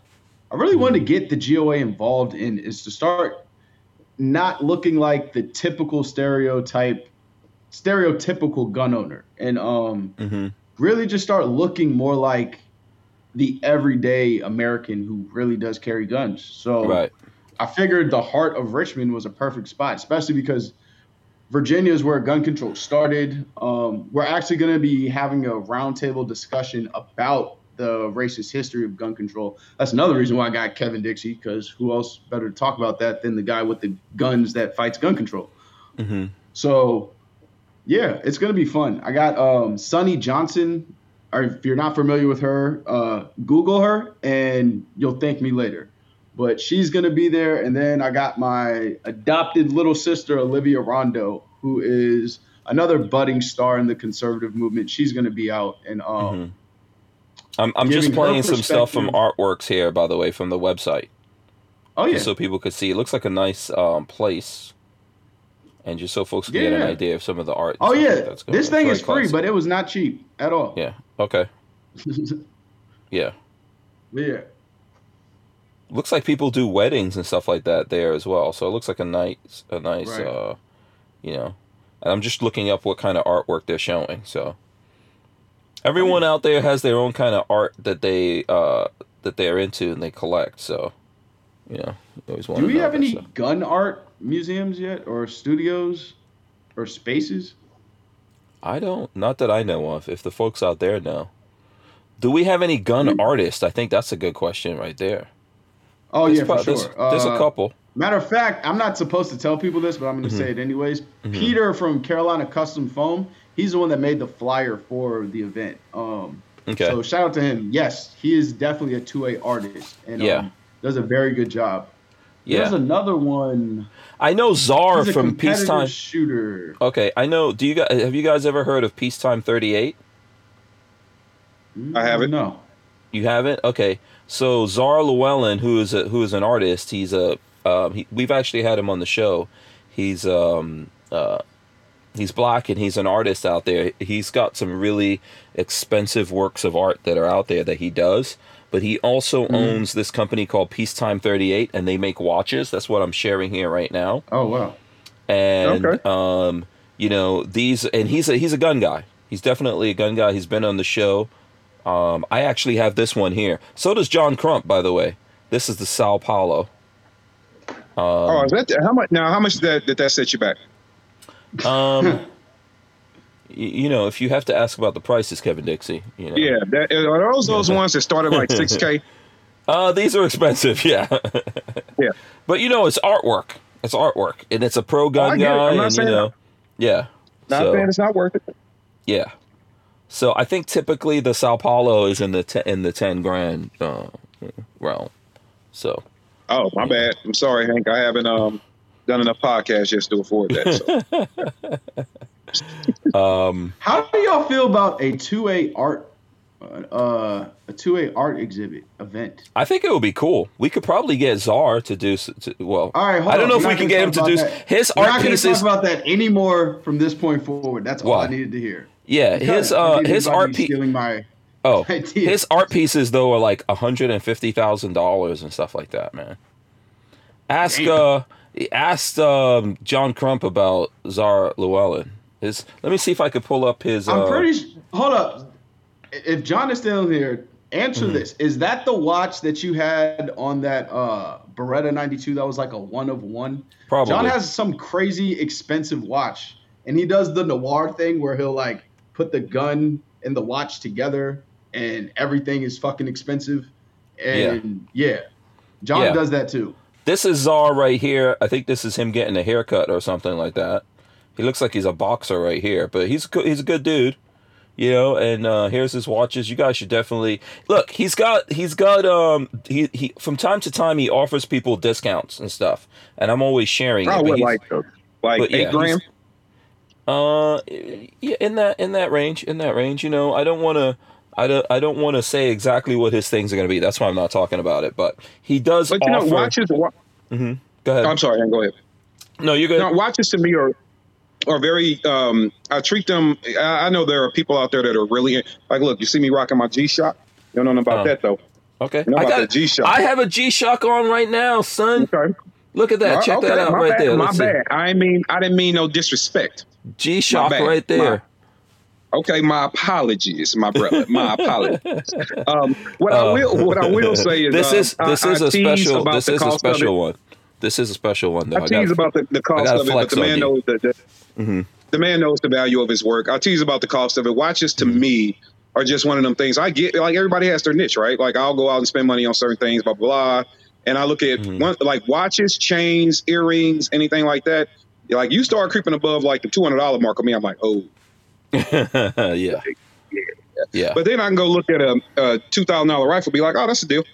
Speaker 4: I really wanted to get the GOA involved in is to start not looking like the typical stereotype, stereotypical gun owner, and um,
Speaker 1: Mm-hmm.
Speaker 4: really just start looking more like the everyday American who really does carry guns. So
Speaker 1: Right.
Speaker 4: I figured the heart of Richmond was a perfect spot, especially because Virginia is where gun control started. Um, we're actually going to be having a roundtable discussion about the racist history of gun control. That's another reason why I got Kevin Dixie, because who else better to talk about that than the guy with the guns that fights gun control?
Speaker 1: Mm-hmm.
Speaker 4: So, yeah, it's going to be fun. I got um, Sunny Johnson. Or if you're not familiar with her, uh, Google her and you'll thank me later. But she's going to be there. And then I got my adopted little sister, Olivia Rondo, who is another budding star in the conservative movement. She's going to be out. And um,
Speaker 1: Mhm. I'm, I'm just playing some stuff from artworks here, by the way, from the website,
Speaker 4: oh, yeah.
Speaker 1: just so people could see. It looks like a nice um, place, and just so folks can get an idea of some of the art.
Speaker 4: Oh, yeah. This thing is free, but it was not cheap at all.
Speaker 1: yeah, okay, *laughs* yeah.
Speaker 4: yeah.
Speaker 1: Looks like people do weddings and stuff like that there as well. So it looks like a nice, a nice,
Speaker 4: Right.
Speaker 1: uh, you know. And I'm just looking up what kind of artwork they're showing. So everyone out there has their own kind of art that they uh that they're into and they collect. So you know, you always want
Speaker 4: Do we have
Speaker 1: that
Speaker 4: any gun art museums yet, or studios, or spaces?
Speaker 1: I don't, not that I know of. If the folks out there know, do we have any gun artists? I think that's a good question right there.
Speaker 4: Oh
Speaker 1: There's
Speaker 4: yeah,
Speaker 1: pro-
Speaker 4: for
Speaker 1: there's,
Speaker 4: sure.
Speaker 1: there's a
Speaker 4: Uh,
Speaker 1: couple.
Speaker 4: Matter of fact, I'm not supposed to tell people this, but I'm going to
Speaker 1: Mm-hmm.
Speaker 4: say it anyways. Peter from Carolina Custom Foam, he's the one that made the flyer for the event. Um,
Speaker 1: Okay.
Speaker 4: So shout out to him. Yes, he is definitely a two A artist, and
Speaker 1: Yeah.
Speaker 4: um, does a very good job.
Speaker 1: Yeah,
Speaker 4: There's another one.
Speaker 1: I know Czar
Speaker 4: He's a
Speaker 1: from
Speaker 4: competitive
Speaker 1: Peacetime.
Speaker 4: shooter.
Speaker 1: Okay, I know. Do you guys have you guys ever heard of Peacetime 38?
Speaker 3: I haven't.
Speaker 4: No.
Speaker 1: You haven't? Okay. So Czar Llewellyn, who is a who is an artist, he's a um, he, we've actually had him on the show. He's um uh he's black and he's an artist out there. He's got some really expensive works of art that are out there that he does. But he also owns this company called Peacetime 38 and they make watches. That's what I'm sharing here right now.
Speaker 4: Oh wow.
Speaker 1: and
Speaker 3: Okay.
Speaker 1: um, you know these, and he's a he's a gun guy. He's definitely a gun guy. He's been on the show. Um, I actually have this one here. So does John Crump, by the way. This is the Sao Paulo.
Speaker 3: oh, is that how much? Now, how much did that did that set you back?
Speaker 1: Um, *laughs* you know, if you have to ask about the prices, Kevin Dixie. You know.
Speaker 3: Yeah, that, are those those ones that started like *laughs* six k?
Speaker 1: Uh, these are expensive. *laughs* Yeah.
Speaker 3: Yeah.
Speaker 1: But you know, it's artwork. It's artwork, and it's a pro gun.
Speaker 3: I'm
Speaker 1: guy,
Speaker 3: not
Speaker 1: and you know, yeah.
Speaker 3: Not
Speaker 1: So-
Speaker 3: saying it's not worth it.
Speaker 1: Yeah. So I think typically the Sao Paulo is in the te- in the ten grand uh, realm. So
Speaker 3: Oh, my bad. I'm sorry, Hank. I haven't um done enough podcasts just to afford that. So. *laughs*
Speaker 1: um,
Speaker 4: How do y'all feel about a two A art, uh, a two A art exhibit event?
Speaker 1: I think it would be cool. We could probably get Czar to do. To, well,
Speaker 4: All right, hold
Speaker 1: I don't
Speaker 4: on.
Speaker 1: know
Speaker 4: We're
Speaker 1: if we can get him to do
Speaker 4: that.
Speaker 1: his
Speaker 4: We're
Speaker 1: art
Speaker 4: not going to
Speaker 1: pieces.
Speaker 4: talk about that anymore from this point forward. That's all
Speaker 1: Why?
Speaker 4: I needed to hear.
Speaker 1: Yeah, his uh his art
Speaker 4: piece my
Speaker 1: Oh, *laughs*
Speaker 4: ideas.
Speaker 1: his art pieces though are like a hundred and fifty thousand dollars and stuff like that, man. Ask uh asked um, John Crump about Czar Llewellyn. His let me see if I could pull up his.
Speaker 4: I'm
Speaker 1: uh,
Speaker 4: pretty. Hold up. If John is still here, answer
Speaker 1: Mm-hmm.
Speaker 4: this: Is that the watch that you had on that uh, Beretta 92? That was like a one of one.
Speaker 1: Probably.
Speaker 4: John has some crazy expensive watch, and he does the noir thing where he'll like put the gun and the watch together, and everything is fucking expensive. And yeah, John
Speaker 1: Yeah.
Speaker 4: does that too.
Speaker 1: This is Czar right here. I think this is him getting a haircut or something like that. He looks like he's a boxer right here, but he's a good- he's a good dude, you know. And uh, here's his watches. You guys should definitely look. He's got he's got um he he from time to time he offers people discounts and stuff, and I'm always sharing. it, but
Speaker 3: Probably
Speaker 1: he's-
Speaker 3: like like
Speaker 1: but yeah,
Speaker 3: eight grand.
Speaker 1: he's- Uh, yeah, in that in that range, in that range. You know, I don't want to. I don't, I don't want to say exactly what his things are going to be. That's why I'm not talking about it. But he does
Speaker 3: But you know, watches. Wa-
Speaker 1: Go ahead.
Speaker 3: I'm sorry, go ahead.
Speaker 1: no, you're good.
Speaker 3: No, watches to me are are very. Um, I treat them. I, I know there are people out there that are really like. Look, you see me rocking my G Shock. You don't know nothing about
Speaker 1: Oh.
Speaker 3: that though.
Speaker 1: Okay.
Speaker 3: You know
Speaker 1: I got
Speaker 3: the G-Shock.
Speaker 1: I have a G Shock on right now, son.
Speaker 3: Okay.
Speaker 1: Look at that. Check
Speaker 3: Okay,
Speaker 1: that out right
Speaker 3: bad,
Speaker 1: there.
Speaker 3: My
Speaker 1: Let's see.
Speaker 3: bad. I mean, I didn't mean no disrespect.
Speaker 1: G Shock right there.
Speaker 3: Okay, my apologies, my brother. My *laughs* apologies. Um, what I
Speaker 1: Uh,
Speaker 3: will, what I will say is,
Speaker 1: this
Speaker 3: uh,
Speaker 1: is this
Speaker 3: I,
Speaker 1: is
Speaker 3: I
Speaker 1: a special this is a special one. This is a special one though.
Speaker 3: I
Speaker 1: I
Speaker 3: tease
Speaker 1: gotta-
Speaker 3: about the, the cost of it, but the man knows that. that
Speaker 1: Mm-hmm.
Speaker 3: The man knows the value of his work. I'll tease about the cost of it. Watches to me are just one of them things. I get like everybody has their niche, right? Like I'll go out and spend money on certain things, blah blah. blah. And I look at
Speaker 1: Mhm.
Speaker 3: one like watches, chains, earrings, anything like that. Like you start creeping above like the two hundred dollar mark on me, I'm like, oh. *laughs*
Speaker 1: yeah. Yeah.
Speaker 3: yeah, But then I can go look at a, a two thousand dollar rifle, be like, oh, that's a deal.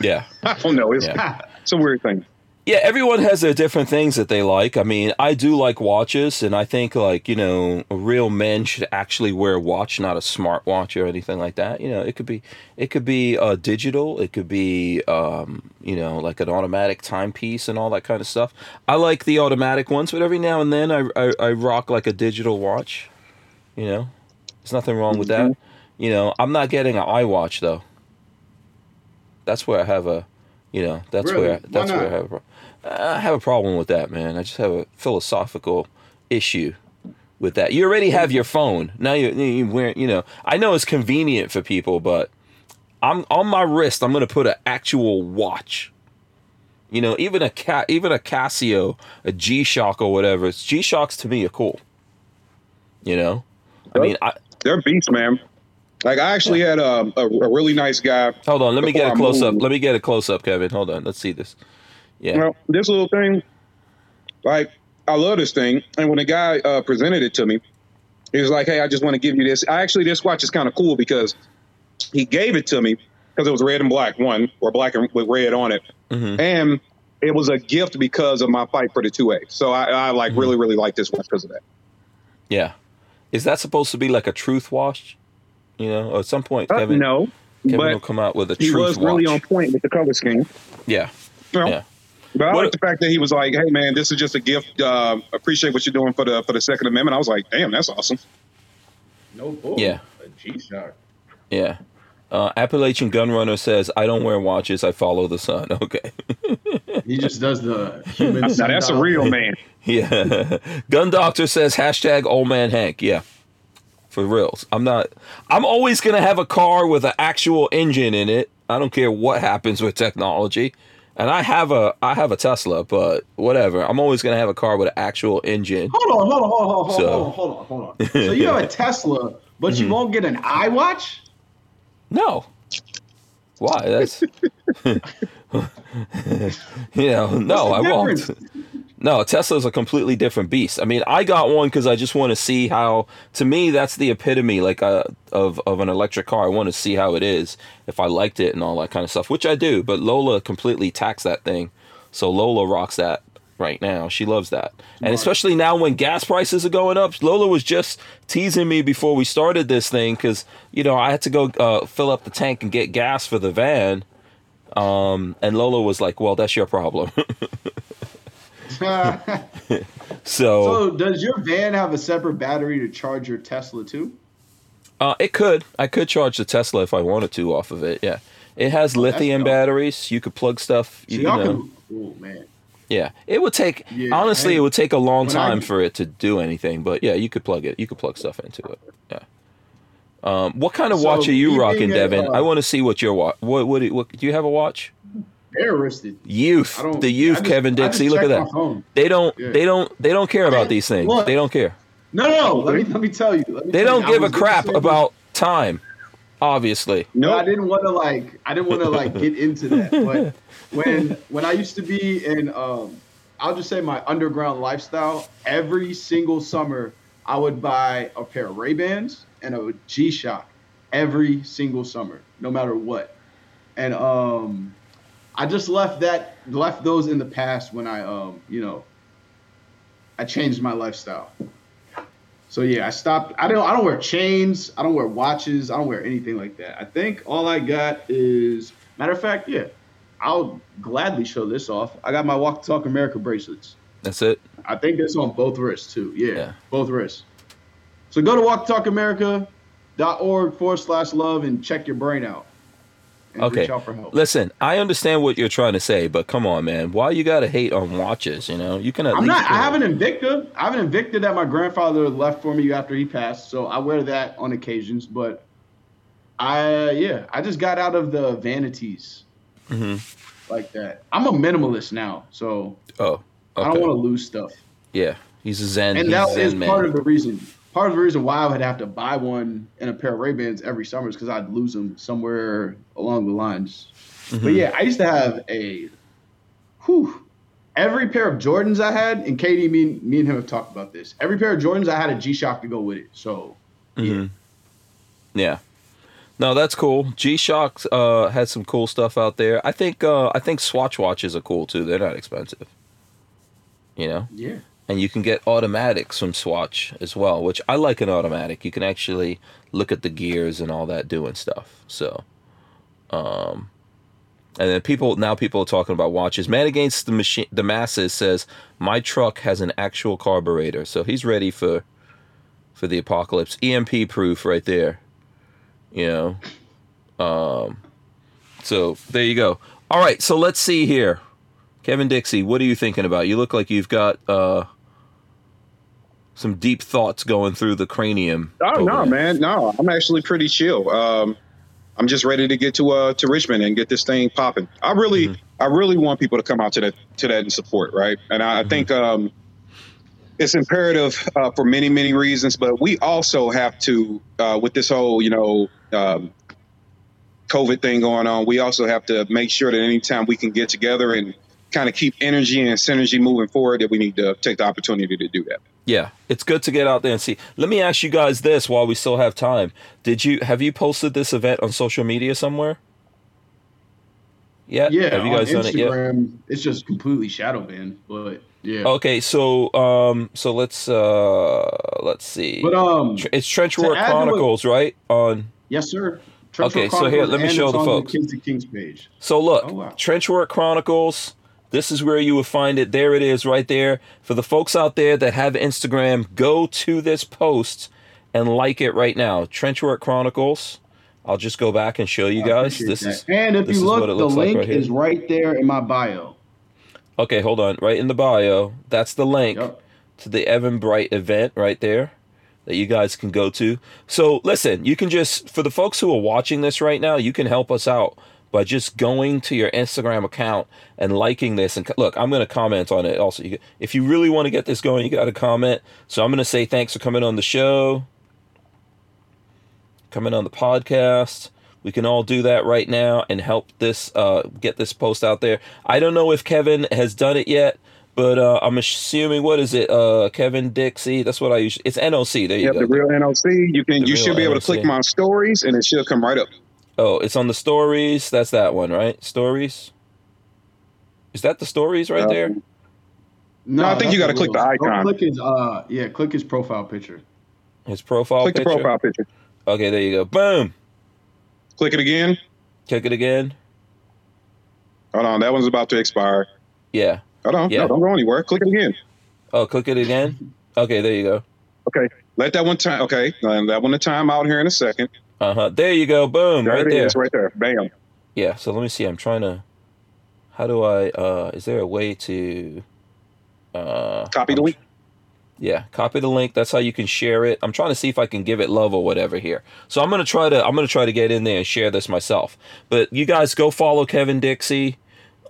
Speaker 1: Yeah. *laughs*
Speaker 3: I don't know. It's,
Speaker 1: Yeah. *laughs*
Speaker 3: it's a weird thing.
Speaker 1: Yeah, everyone has their different things that they like. I mean, I do like watches, and I think like you know, real men should actually wear a watch, not a smart watch or anything like that. You know, it could be, it could be uh, digital, it could be, um, you know, like an automatic timepiece and all that kind of stuff. I like the automatic ones, but every now and then I I, I rock like a digital watch. You know, there's nothing wrong with that. You know, I'm not getting an iWatch though. That's where I have a, you know, that's
Speaker 4: Really?
Speaker 1: where that's where I have a, pro- I have a problem with that, man. I just have a philosophical issue with that. You already have your phone now. You you wear, you know. I know it's convenient for people, but I'm on my wrist. I'm gonna put an actual watch. You know, even a cat, even a Casio, a G Shock or whatever. G Shocks to me are cool. You know, I mean, I,
Speaker 3: They're beasts, man. Like I actually had a, a, a really nice guy.
Speaker 1: hold on. Let me get a
Speaker 3: I
Speaker 1: close up. Let me get a close up, Kevin. Hold on. Let's see this. Yeah.
Speaker 3: Well, this little thing, like I love this thing. And when the guy uh, presented it to me, he was like, "Hey, I just want to give you this." I actually, this watch is kind of cool because he gave it to me because it was red and black, one or black and with red on it,
Speaker 1: hmm
Speaker 3: and it was a gift because of my fight for the two A. So I, I like
Speaker 1: Mhm.
Speaker 3: really, really like this watch because of that.
Speaker 1: Yeah. Is that supposed to be like a truth watch? You know, at some point,
Speaker 3: Uh,
Speaker 1: Kevin,
Speaker 3: no,
Speaker 1: Kevin will come out with a truth watch.
Speaker 3: he was
Speaker 1: watch.
Speaker 3: really on point with the color scheme.
Speaker 1: yeah.
Speaker 3: Know?
Speaker 1: Yeah.
Speaker 3: But I
Speaker 1: What-
Speaker 3: like the fact that he was like, "Hey, man, this is just a gift. Uh, appreciate what you're doing for the for the Second Amendment." I was like, "Damn, that's awesome."
Speaker 4: No bull.
Speaker 1: Yeah.
Speaker 4: A G Shock.
Speaker 1: Yeah. Uh, Appalachian Gunrunner says, I don't wear watches, I follow the sun. *laughs* Okay.
Speaker 4: He just does the human.
Speaker 3: Now that's a real man.
Speaker 1: yeah. *laughs* Gun Doctor says, hashtag old man Hank. Yeah. For reals. I'm not, I'm always going to have a car with an actual engine in it. I don't care what happens with technology. And I have a, I have a Tesla, but whatever. I'm always going to have a car with an actual engine.
Speaker 4: Hold on, hold on, hold on, hold on,
Speaker 1: So-
Speaker 4: hold on, hold on, hold on. So you have a *laughs* Tesla, but
Speaker 1: Mm-hmm.
Speaker 4: you won't get an iWatch?
Speaker 1: No. Why? That's *laughs* *laughs* you know, no, I won't. No, Tesla's a completely different beast. I mean, I got one because I just want to see how. To me, that's the epitome, like uh, of of an electric car. I want to see how it is, if I liked it and all that kind of stuff, which I do. But Lola completely taxed that thing, so Lola rocks that right now. She loves that, and
Speaker 4: Right.
Speaker 1: especially now when gas prices are going up. Lola was just teasing me before we started this thing because you know I had to go uh, fill up the tank and get gas for the van. Um, and Lola was like, "Well, that's your problem." *laughs* *laughs* so
Speaker 4: so does your van have a separate battery to charge your Tesla too?
Speaker 1: Uh, it could. I could charge the Tesla if I wanted to off of it. Yeah, it has
Speaker 4: Oh,
Speaker 1: lithium batteries. You could plug stuff.
Speaker 4: So
Speaker 1: you
Speaker 4: y'all
Speaker 1: know,
Speaker 4: can. Oh man.
Speaker 1: yeah. It would take.
Speaker 4: Yeah,
Speaker 1: honestly, it would take a long
Speaker 4: when I-
Speaker 1: time for it to do anything. But yeah, you could plug it. You could plug stuff into it. Yeah. Um, what kind of
Speaker 4: So,
Speaker 1: watch are you rocking, Devin?
Speaker 4: uh,
Speaker 1: I want to see what your watch. What, what? What? Do you have a watch?
Speaker 4: Interested.
Speaker 1: Youth,
Speaker 4: I don't.
Speaker 1: the youth,
Speaker 4: I just-
Speaker 1: Kevin
Speaker 4: just
Speaker 1: Dixie. Look at that. They don't.
Speaker 4: Yeah.
Speaker 1: They don't. They don't care about these things.
Speaker 4: look.
Speaker 1: They don't care.
Speaker 4: No, no, no. Let me let me tell you. Me
Speaker 1: They
Speaker 4: tell
Speaker 1: don't
Speaker 4: I
Speaker 1: give a crap
Speaker 4: say this,
Speaker 1: about time. Obviously.
Speaker 4: but I didn't want to like. I didn't want to like get *laughs* into that. But when when I used to be in, um, I'll just say my underground lifestyle. Every single summer, I would buy a pair of Ray Bans and a G Shock every single summer, no matter what. And um, I just left that left those in the past when I um, you know, I changed my lifestyle. So yeah, I stopped. I don't. I don't wear chains. I don't wear watches. I don't wear anything like that. I think all I got is matter of fact. Yeah, I'll gladly show this off. I got my Walk Talk America bracelets.
Speaker 1: That's it.
Speaker 4: I think it's on both wrists too. Yeah,
Speaker 1: Yeah.
Speaker 4: both wrists. So go to walktalkamerica.org forward slash love and check your brain out.
Speaker 1: Okay.
Speaker 4: Reach out for help.
Speaker 1: Listen, I understand what you're trying to say, but come on, man. Why you gotta hate on watches? You know, you can at
Speaker 4: I'm
Speaker 1: least.
Speaker 4: not. I have an Invicta. I have an Invicta that my grandfather left for me after he passed, so I wear that on occasions. But I, yeah, I just got out of the vanities
Speaker 1: Mhm.
Speaker 4: like that. I'm a minimalist now, so
Speaker 1: Oh,
Speaker 4: I don't want to lose stuff.
Speaker 1: Yeah, He's a Zen.
Speaker 4: and
Speaker 1: he's
Speaker 4: that
Speaker 1: Zen
Speaker 4: is
Speaker 1: man.
Speaker 4: part of the reason. Part of the reason why I would have to buy one and a pair of Ray Bans every summer is because I'd lose them somewhere along the lines. But
Speaker 1: Mhm.
Speaker 4: yeah, I used to have a, whew, every pair of Jordans I had, and Katie, me, me and him have talked about this. Every pair of Jordans I had a G Shock to go with it. So
Speaker 1: Mhm. Yeah. No, that's cool. G Shock uh, has some cool stuff out there. I think uh, I think Swatch watches are cool too. They're not expensive. You know,
Speaker 4: yeah,
Speaker 1: and you can get automatics from Swatch as well, which I like an automatic. You can actually look at the gears and all that doing stuff. So, um, and then people now people are talking about watches. Man against the machine, the masses says my truck has an actual carburetor, so he's ready for for the apocalypse. EMP proof right there. You know, um, so there you go. All right, so let's see here. Kevin Dixie, what are you thinking about? You look like you've got uh, some deep thoughts going through the cranium.
Speaker 3: Oh no,
Speaker 1: there.
Speaker 3: man, no, I'm actually pretty chill. Um, I'm just ready to get to uh to Richmond and get this thing popping. I really,
Speaker 1: Mm-hmm.
Speaker 3: I really want people to come out to that to that and support, right? And I,
Speaker 1: Mm-hmm.
Speaker 3: I think um, it's imperative uh, for many many reasons, but we also have to uh, with this whole you know um, COVID thing going on. We also have to make sure that anytime we can get together and kind of keep energy and synergy moving forward, that we need to take the opportunity to do that.
Speaker 1: Yeah, it's good to get out there and see. Let me ask you guys this while we still have time. Did you have you posted this event on social media somewhere? Yeah.
Speaker 4: yeah.
Speaker 1: Have you
Speaker 4: on
Speaker 1: guys done it yet?
Speaker 4: Instagram, it's just completely shadow banned. But yeah,
Speaker 1: Okay, so um, so let's uh, let's see.
Speaker 4: but um,
Speaker 1: it's Trenchwork
Speaker 4: to add to what-
Speaker 1: Chronicles, right? On
Speaker 4: yes, sir.
Speaker 1: Okay, so here, let me show
Speaker 4: it's
Speaker 1: the
Speaker 4: on
Speaker 1: folks.
Speaker 4: Kings Kings page.
Speaker 1: So look,
Speaker 4: Oh, wow.
Speaker 1: Trenchwork Chronicles. This is where you will find it. There it is, right there. For the folks out there that have Instagram, go to this post and like it right now. Trenchwork Chronicles. I'll just go back and show you guys. This
Speaker 4: that.
Speaker 1: is
Speaker 4: and if you look, the
Speaker 1: looks like
Speaker 4: link
Speaker 1: right
Speaker 4: is right there in my bio.
Speaker 1: okay. Hold on, right in the bio. That's the link
Speaker 4: Yep.
Speaker 1: to the Eventbrite event right there that you guys can go to. So listen, you can just for the folks who are watching this right now, you can help us out by just going to your Instagram account and liking this. And look, I'm going to comment on it also. If you really want to get this going, you got to comment. So I'm going to say thanks for coming on the show, coming on the podcast. We can all do that right now and help this uh, get this post out there. I don't know if Kevin has done it yet, but uh, I'm assuming what is it? Uh, Kevin Dixie. That's what I usually. It's NOC. There you
Speaker 3: Yep,
Speaker 1: go.
Speaker 3: the real NLC. You can
Speaker 1: The
Speaker 3: you should be able to click my stories and it should come right up.
Speaker 1: Oh, it's on the stories. That's that one, right? Stories. Is that the stories right there?
Speaker 3: Um, No, I think you gotta click the icon.
Speaker 4: Click his uh yeah, click his profile picture.
Speaker 1: His profile
Speaker 3: Click
Speaker 1: picture.
Speaker 3: the profile picture.
Speaker 1: Okay, there you go. Boom.
Speaker 3: Click it again.
Speaker 1: Click it again.
Speaker 3: Hold on, that one's about to expire.
Speaker 1: Yeah.
Speaker 3: Hold on,
Speaker 1: Yeah.
Speaker 3: no, don't go anywhere. Click it again.
Speaker 1: Oh, click it again. Okay, there you go.
Speaker 3: Okay, let that one time. Okay, and that one to time out here in a second.
Speaker 1: Uh huh. There you go. Boom.
Speaker 3: There
Speaker 1: right
Speaker 3: it
Speaker 1: there.
Speaker 3: is, right there. Bam.
Speaker 1: Yeah. So let me see. I'm trying to. How do I? uh Is there a way to? uh
Speaker 3: Copy the
Speaker 1: I'm
Speaker 3: link.
Speaker 1: Yeah, copy the link. That's how you can share it. I'm trying to see if I can give it love or whatever here. So I'm gonna try to I'm gonna try to get in there and share this myself. But you guys go follow Kevin Dixie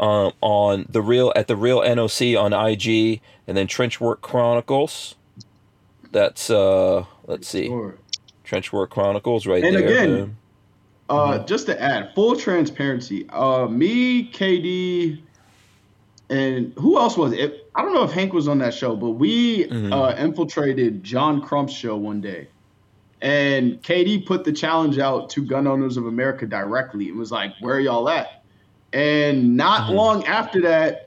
Speaker 1: um, on the real at the real NOC on IG and then Trenchwork Chronicles. That's uh let's see
Speaker 4: Sure.
Speaker 1: Trenchwork Chronicles right
Speaker 4: And
Speaker 1: there.
Speaker 4: again. Uh,
Speaker 1: Mm-hmm.
Speaker 4: just to add full transparency, uh, me, KD, and who else was it? I don't know if Hank was on that show, but we
Speaker 1: Mhm.
Speaker 4: uh, infiltrated John Crump's show one day, and KD put the challenge out to Gun Owners of America directly It was like, "Where are y'all at?" And not
Speaker 1: Mhm.
Speaker 4: long after that,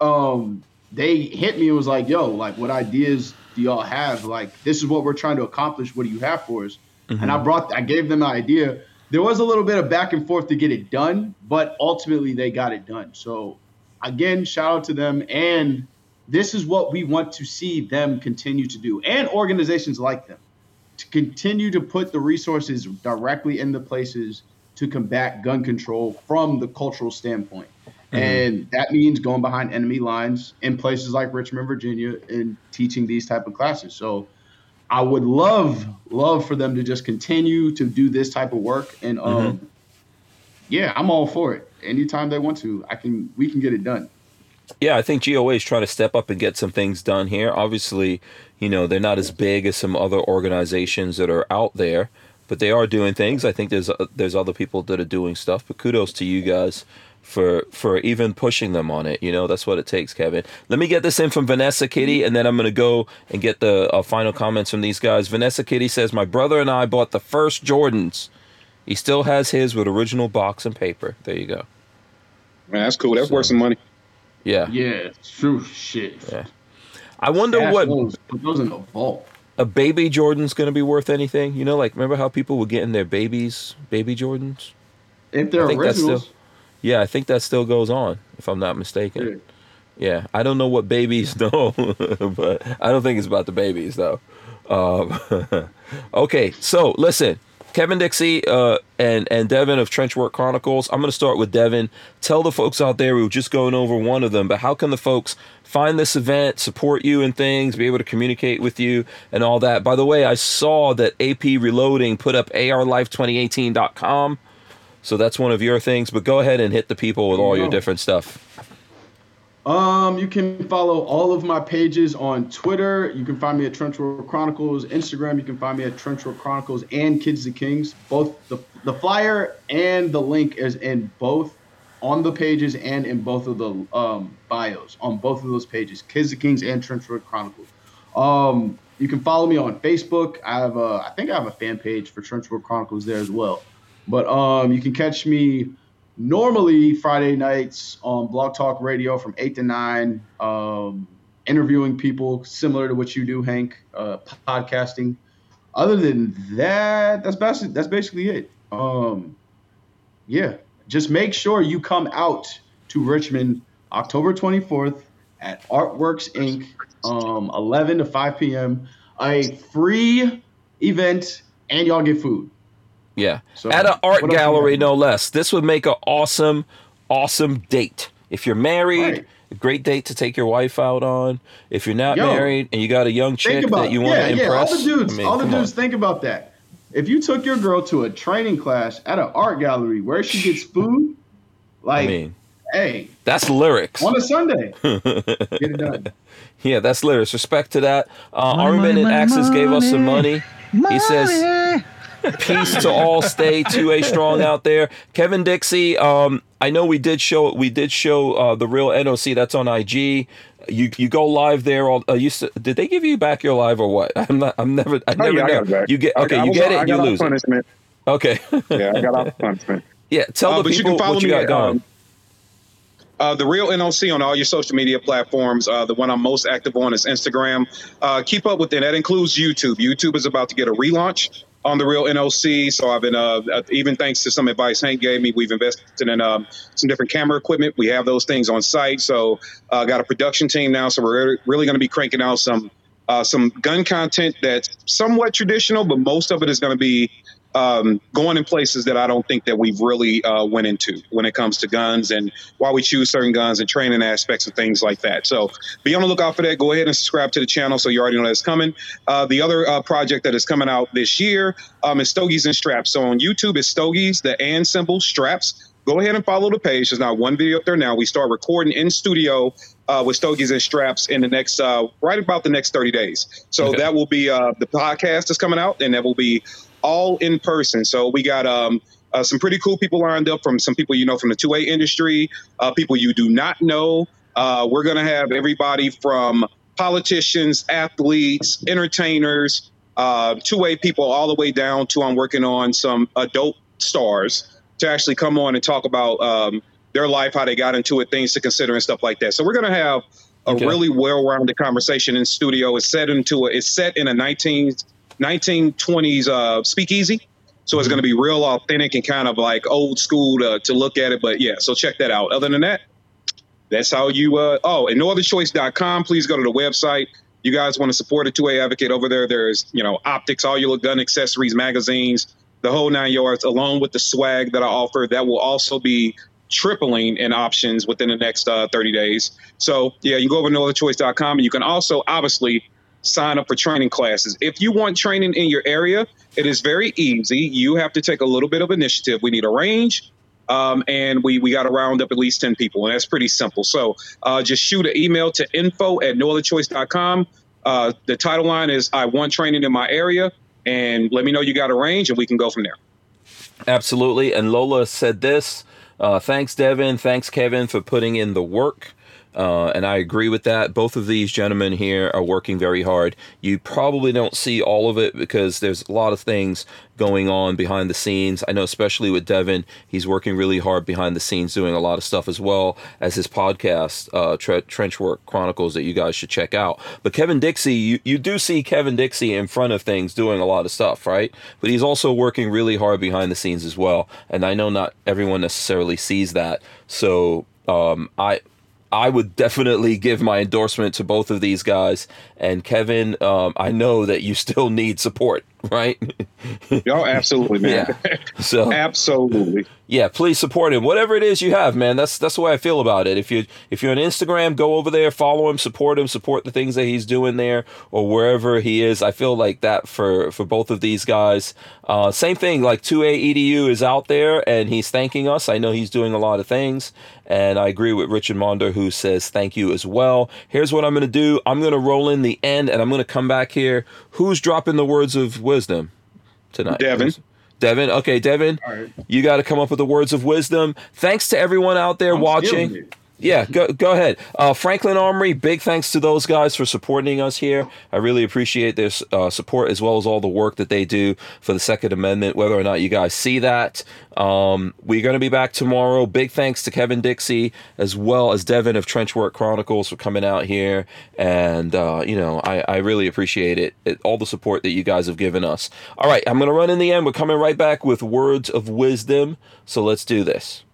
Speaker 4: um, they hit me and was like, "Yo, like, what ideas do y'all have? Like, this is what we're trying to accomplish. What do you have for us?" and mm-hmm. I brought I gave them an idea. There was a little bit of back and forth to get it done, but ultimately they got it done. So again, shout out to them and this is what we want to see them continue to do and organizations like them to continue to put the resources directly in the places to combat gun control from the cultural standpoint. And that means going behind enemy lines in places like Richmond, Virginia, and teaching these type of classes. So I would love, love for them to just continue to do this type of work. And um, yeah, I'm all for it. Anytime they want to, I can. We can get it done.
Speaker 1: Yeah, I think GOA is trying to step up and get some things done here. Obviously, you know, they're not as big as some other organizations that are out there, but they are doing things. I think there's uh, there's other people that are doing stuff, but kudos to you guys for for even pushing them on it. You know, that's what it takes, Kevin. Let me get this in from Vanessa Kitty, and then I'm gonna go and get the uh, final comments from these guys. Vanessa Kitty says, "My brother and I bought the first Jordans. He still has his with original box and paper. There you go.
Speaker 3: Man, that's cool. That's
Speaker 1: So-
Speaker 3: worth some money.
Speaker 1: Yeah,
Speaker 4: Yeah, true shit.
Speaker 1: Yeah. I wonder
Speaker 4: Stash
Speaker 1: what
Speaker 4: those, put those in the vault.
Speaker 1: a baby Jordan's gonna be worth anything. You know, like remember how people were getting their babies, baby Jordans?
Speaker 4: If they're
Speaker 1: I think that's
Speaker 4: originals,
Speaker 1: still- Yeah, I think that still goes on, if I'm not mistaken.
Speaker 4: yeah.
Speaker 1: Yeah, I don't know what babies *laughs* know, but I don't think it's about the babies though. Um, *laughs* okay, so listen, Kevin Dixie uh, and and Devin of Trenchwork Chronicles. I'm going to start with Devin. Tell the folks out there we were just going over one of them, but how can the folks find this event, support you and things, be able to communicate with you and all that? By the way, I saw that AP Reloading put up ARLife2018.com. So that's one of your things, but go ahead and hit the people with all your different stuff.
Speaker 4: Um, you can follow all of my pages on Twitter. You can find me at Trenchwork Chronicles. Instagram, you can find me at Trenchwork Chronicles and Kids the Kings. Both the the flyer and the link is in both on the pages and in both of the um, bios on both of those pages, Kids the Kings and Trenchwork Chronicles. Um, you can follow me on Facebook. I have a, I think I have a fan page for Trenchwork Chronicles there as well. But um, you can catch me normally Friday nights on Blog Talk Radio from eight to nine, um, interviewing people similar to what you do, Hank, uh, podcasting. Other than that, that's basically that's basically it. Um, yeah, just make sure you come out to Richmond October 24th at Artworks Inc. Um, 11 to 5 p.m. A free event, and y'all get food.
Speaker 1: Yeah.
Speaker 4: So,
Speaker 1: At an art
Speaker 4: what else you
Speaker 1: gallery, no less. This would make an awesome, awesome date. If you're married,
Speaker 4: Right.
Speaker 1: a great date to take your wife out on. If you're not
Speaker 4: Yo,
Speaker 1: married and you got a young chick
Speaker 4: about
Speaker 1: that you want
Speaker 4: yeah,
Speaker 1: to
Speaker 4: yeah.
Speaker 1: impress,
Speaker 4: All the dudes,
Speaker 1: I mean,
Speaker 4: all the dudes,
Speaker 1: on.
Speaker 4: think about that. If you took your girl to a training class at an art gallery where she gets *laughs* food,
Speaker 1: I
Speaker 4: like,
Speaker 1: mean,
Speaker 4: hey,
Speaker 1: that's lyrics.
Speaker 4: on a Sunday, *laughs* get it done.
Speaker 1: yeah, that's lyrics. Respect to that. Uh,
Speaker 2: Money,
Speaker 1: Armament
Speaker 2: money,
Speaker 1: and
Speaker 2: money,
Speaker 1: Axis gave us some money.
Speaker 2: money.
Speaker 1: He says, peace to all stay 2a strong out there kevin dixie um i know we did show we did show uh the real noc that's on ig you you go live there all uh, you did they give you back your live or what i'm not i'm never i
Speaker 3: Oh,
Speaker 1: never
Speaker 3: yeah, I
Speaker 1: know
Speaker 3: got it back.
Speaker 1: you get okay
Speaker 3: I
Speaker 1: you get it
Speaker 3: I got
Speaker 1: you lose it
Speaker 3: punishment.
Speaker 1: okay
Speaker 3: Yeah, I got off *laughs* punishment.
Speaker 1: yeah tell
Speaker 3: Uh,
Speaker 1: the
Speaker 3: you
Speaker 1: people
Speaker 3: follow
Speaker 1: what you
Speaker 3: me
Speaker 1: got
Speaker 3: at,
Speaker 1: going
Speaker 3: um, Uh, the real NOC on all your social media platforms. Uh, the one I'm most active on is Instagram. Uh, keep up with it. That includes YouTube. YouTube is about to get a relaunch on the real NOC. So I've been, uh, uh, even thanks to some advice Hank gave me, we've invested in um, some different camera equipment. We have those things on site. So uh, got a production team now. So we're really going to be cranking out some uh, some gun content that's somewhat traditional, but most of it is going to be um, going in places that I don't think that we've really uh, went into when it comes to guns and why we choose certain guns and training aspects and things like that. So be on the lookout for that. Go ahead and subscribe to the channel so you already know that's coming. Uh, the other uh, project that is coming out this year um, is Stogies and Straps. So on YouTube, it's Stogies, the and symbol straps. Go ahead and follow the page. There's not one video up there now. We start recording in studio uh, with Stogies and Straps in the next, uh, right about the next 30 days. So
Speaker 1: Okay.
Speaker 3: that will be uh, the podcast is coming out, and that will be all in person. So we got um, uh, some pretty cool people lined up from some people you know from the 2A industry, uh, people you do not know. Uh, we're going to have everybody from politicians, athletes, entertainers, uh, 2A people, all the way down to I'm working on some adult stars to actually come on and talk about um, their life, how they got into it, things to consider, and stuff like that. So we're going to have a
Speaker 1: Okay.
Speaker 3: really well-rounded conversation in studio. It's set into a, it's set in a 19, 1920s uh, speakeasy. So it's going to be real authentic and kind of like old school to, to look at it. But yeah, so check that out. Other than that, that's how you, uh, oh, and nootherchoice.com. Please go to the website. You guys want to support a 2A advocate over there. There's, you know, optics, all your gun accessories, magazines, the whole nine yards, along with the swag that I offer. That will also be tripling in options within the next uh, 30 days. So yeah, you go over to nootherchoice.com and you can also obviously sign up for training classes. If you want training in your area, it is very easy. You have to take a little bit of initiative. We need a range. Um, and we, we got to round up at least 10 people, and that's pretty simple. So uh, just shoot an email to info at nootherchoice.com. Uh, the title line is I want training in my area, and let me know you got a range, and we can go from there.
Speaker 1: Absolutely. And Lola said this. Uh, thanks, Devin. Thanks, Kevin, for putting in the work. Uh, and I agree with that. Both of these gentlemen here are working very hard. You probably don't see all of it because there's a lot of things going on behind the scenes. I know, especially with Devin, he's working really hard behind the scenes, doing a lot of stuff as well as his podcast, uh, Tre- Trenchwork Chronicles, that you guys should check out. But Kevin Dixie, you, you do see Kevin Dixie in front of things doing a lot of stuff, right? But he's also working really hard behind the scenes as well. And I know not everyone necessarily sees that. So um, I I would definitely give my endorsement to both of these guys. And Kevin, um, I know that you still need support, *laughs* right?
Speaker 3: oh, absolutely, man.
Speaker 1: Yeah. *laughs* So
Speaker 3: absolutely.
Speaker 1: Yeah, please support him. Whatever it is you have, man. That's that's the way I feel about it. If you if you're on Instagram, go over there, follow him, support him, support the things that he's doing there or wherever he is. I feel like that for for both of these guys. Uh, same thing. Like 2A EDU is out there and he's thanking us. I know he's doing a lot of things, and I agree with Richard Monder who says thank you as well. Here's what I'm going to do. I'm going to roll in the end, and I'm going to come back here. Who's dropping the words of wisdom tonight?
Speaker 3: Devin.
Speaker 1: Devin. Okay, Devin,
Speaker 4: right.
Speaker 1: you got to come up with the words of wisdom. Thanks to everyone out there
Speaker 4: I'm
Speaker 1: watching. Yeah, go, go ahead. Uh, Franklin Armory, big thanks to those guys for supporting us here. I really appreciate their uh, support as well as all the work that they do for the Second Amendment, whether or not you guys see that. Um, we're going to be back tomorrow. Big thanks to Kevin Dixie as well as Devin of Trenchwork Chronicles for coming out here. And, uh, you know, I, I really appreciate it, it, all the support that you guys have given us. All right, I'm going to run in the end. We're coming right back with words of wisdom. So let's do this.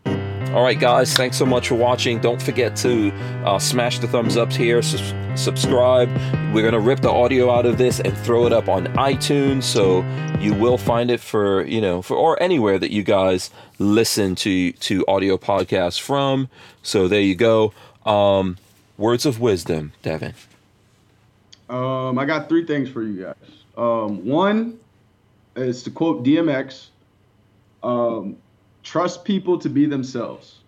Speaker 1: All right, guys, thanks so much for watching. Don't forget to uh, smash the thumbs up here, sus- subscribe. We're going to rip the audio out of this and throw it up on iTunes, so you will find it for, you know, for or anywhere that you guys listen to to audio podcasts from. So there you go. Um, words of wisdom, Devin.
Speaker 4: Um, I got three things for you guys. Um, one is to quote DMX, um, trust people to be themselves.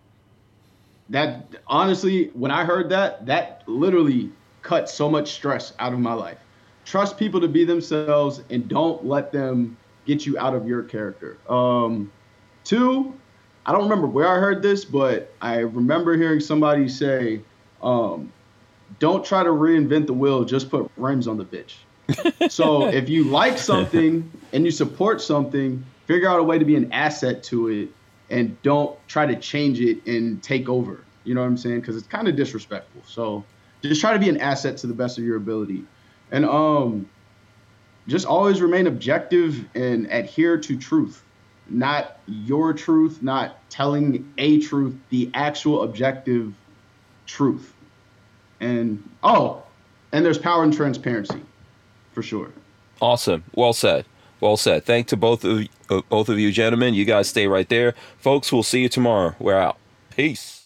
Speaker 4: That honestly, when I heard that, that literally cut so much stress out of my life. Trust people to be themselves and don't let them get you out of your character. Um, two, I don't remember where I heard this, but I remember hearing somebody say, um, don't try to reinvent the wheel, just put rims on the bitch. *laughs* so if you like something and you support something, figure out a way to be an asset to it and don't try to change it and take over. You know what I'm saying? Because it's kind of disrespectful. So just try to be an asset to the best of your ability. And um just always remain objective and adhere to truth. Not your truth, not telling a truth, the actual objective truth. And oh, and there's power in transparency, for sure.
Speaker 1: Awesome. Well said. Well said. Thank to both of uh, both of you gentlemen. You guys stay right there, folks. We'll see you tomorrow. We're out. Peace.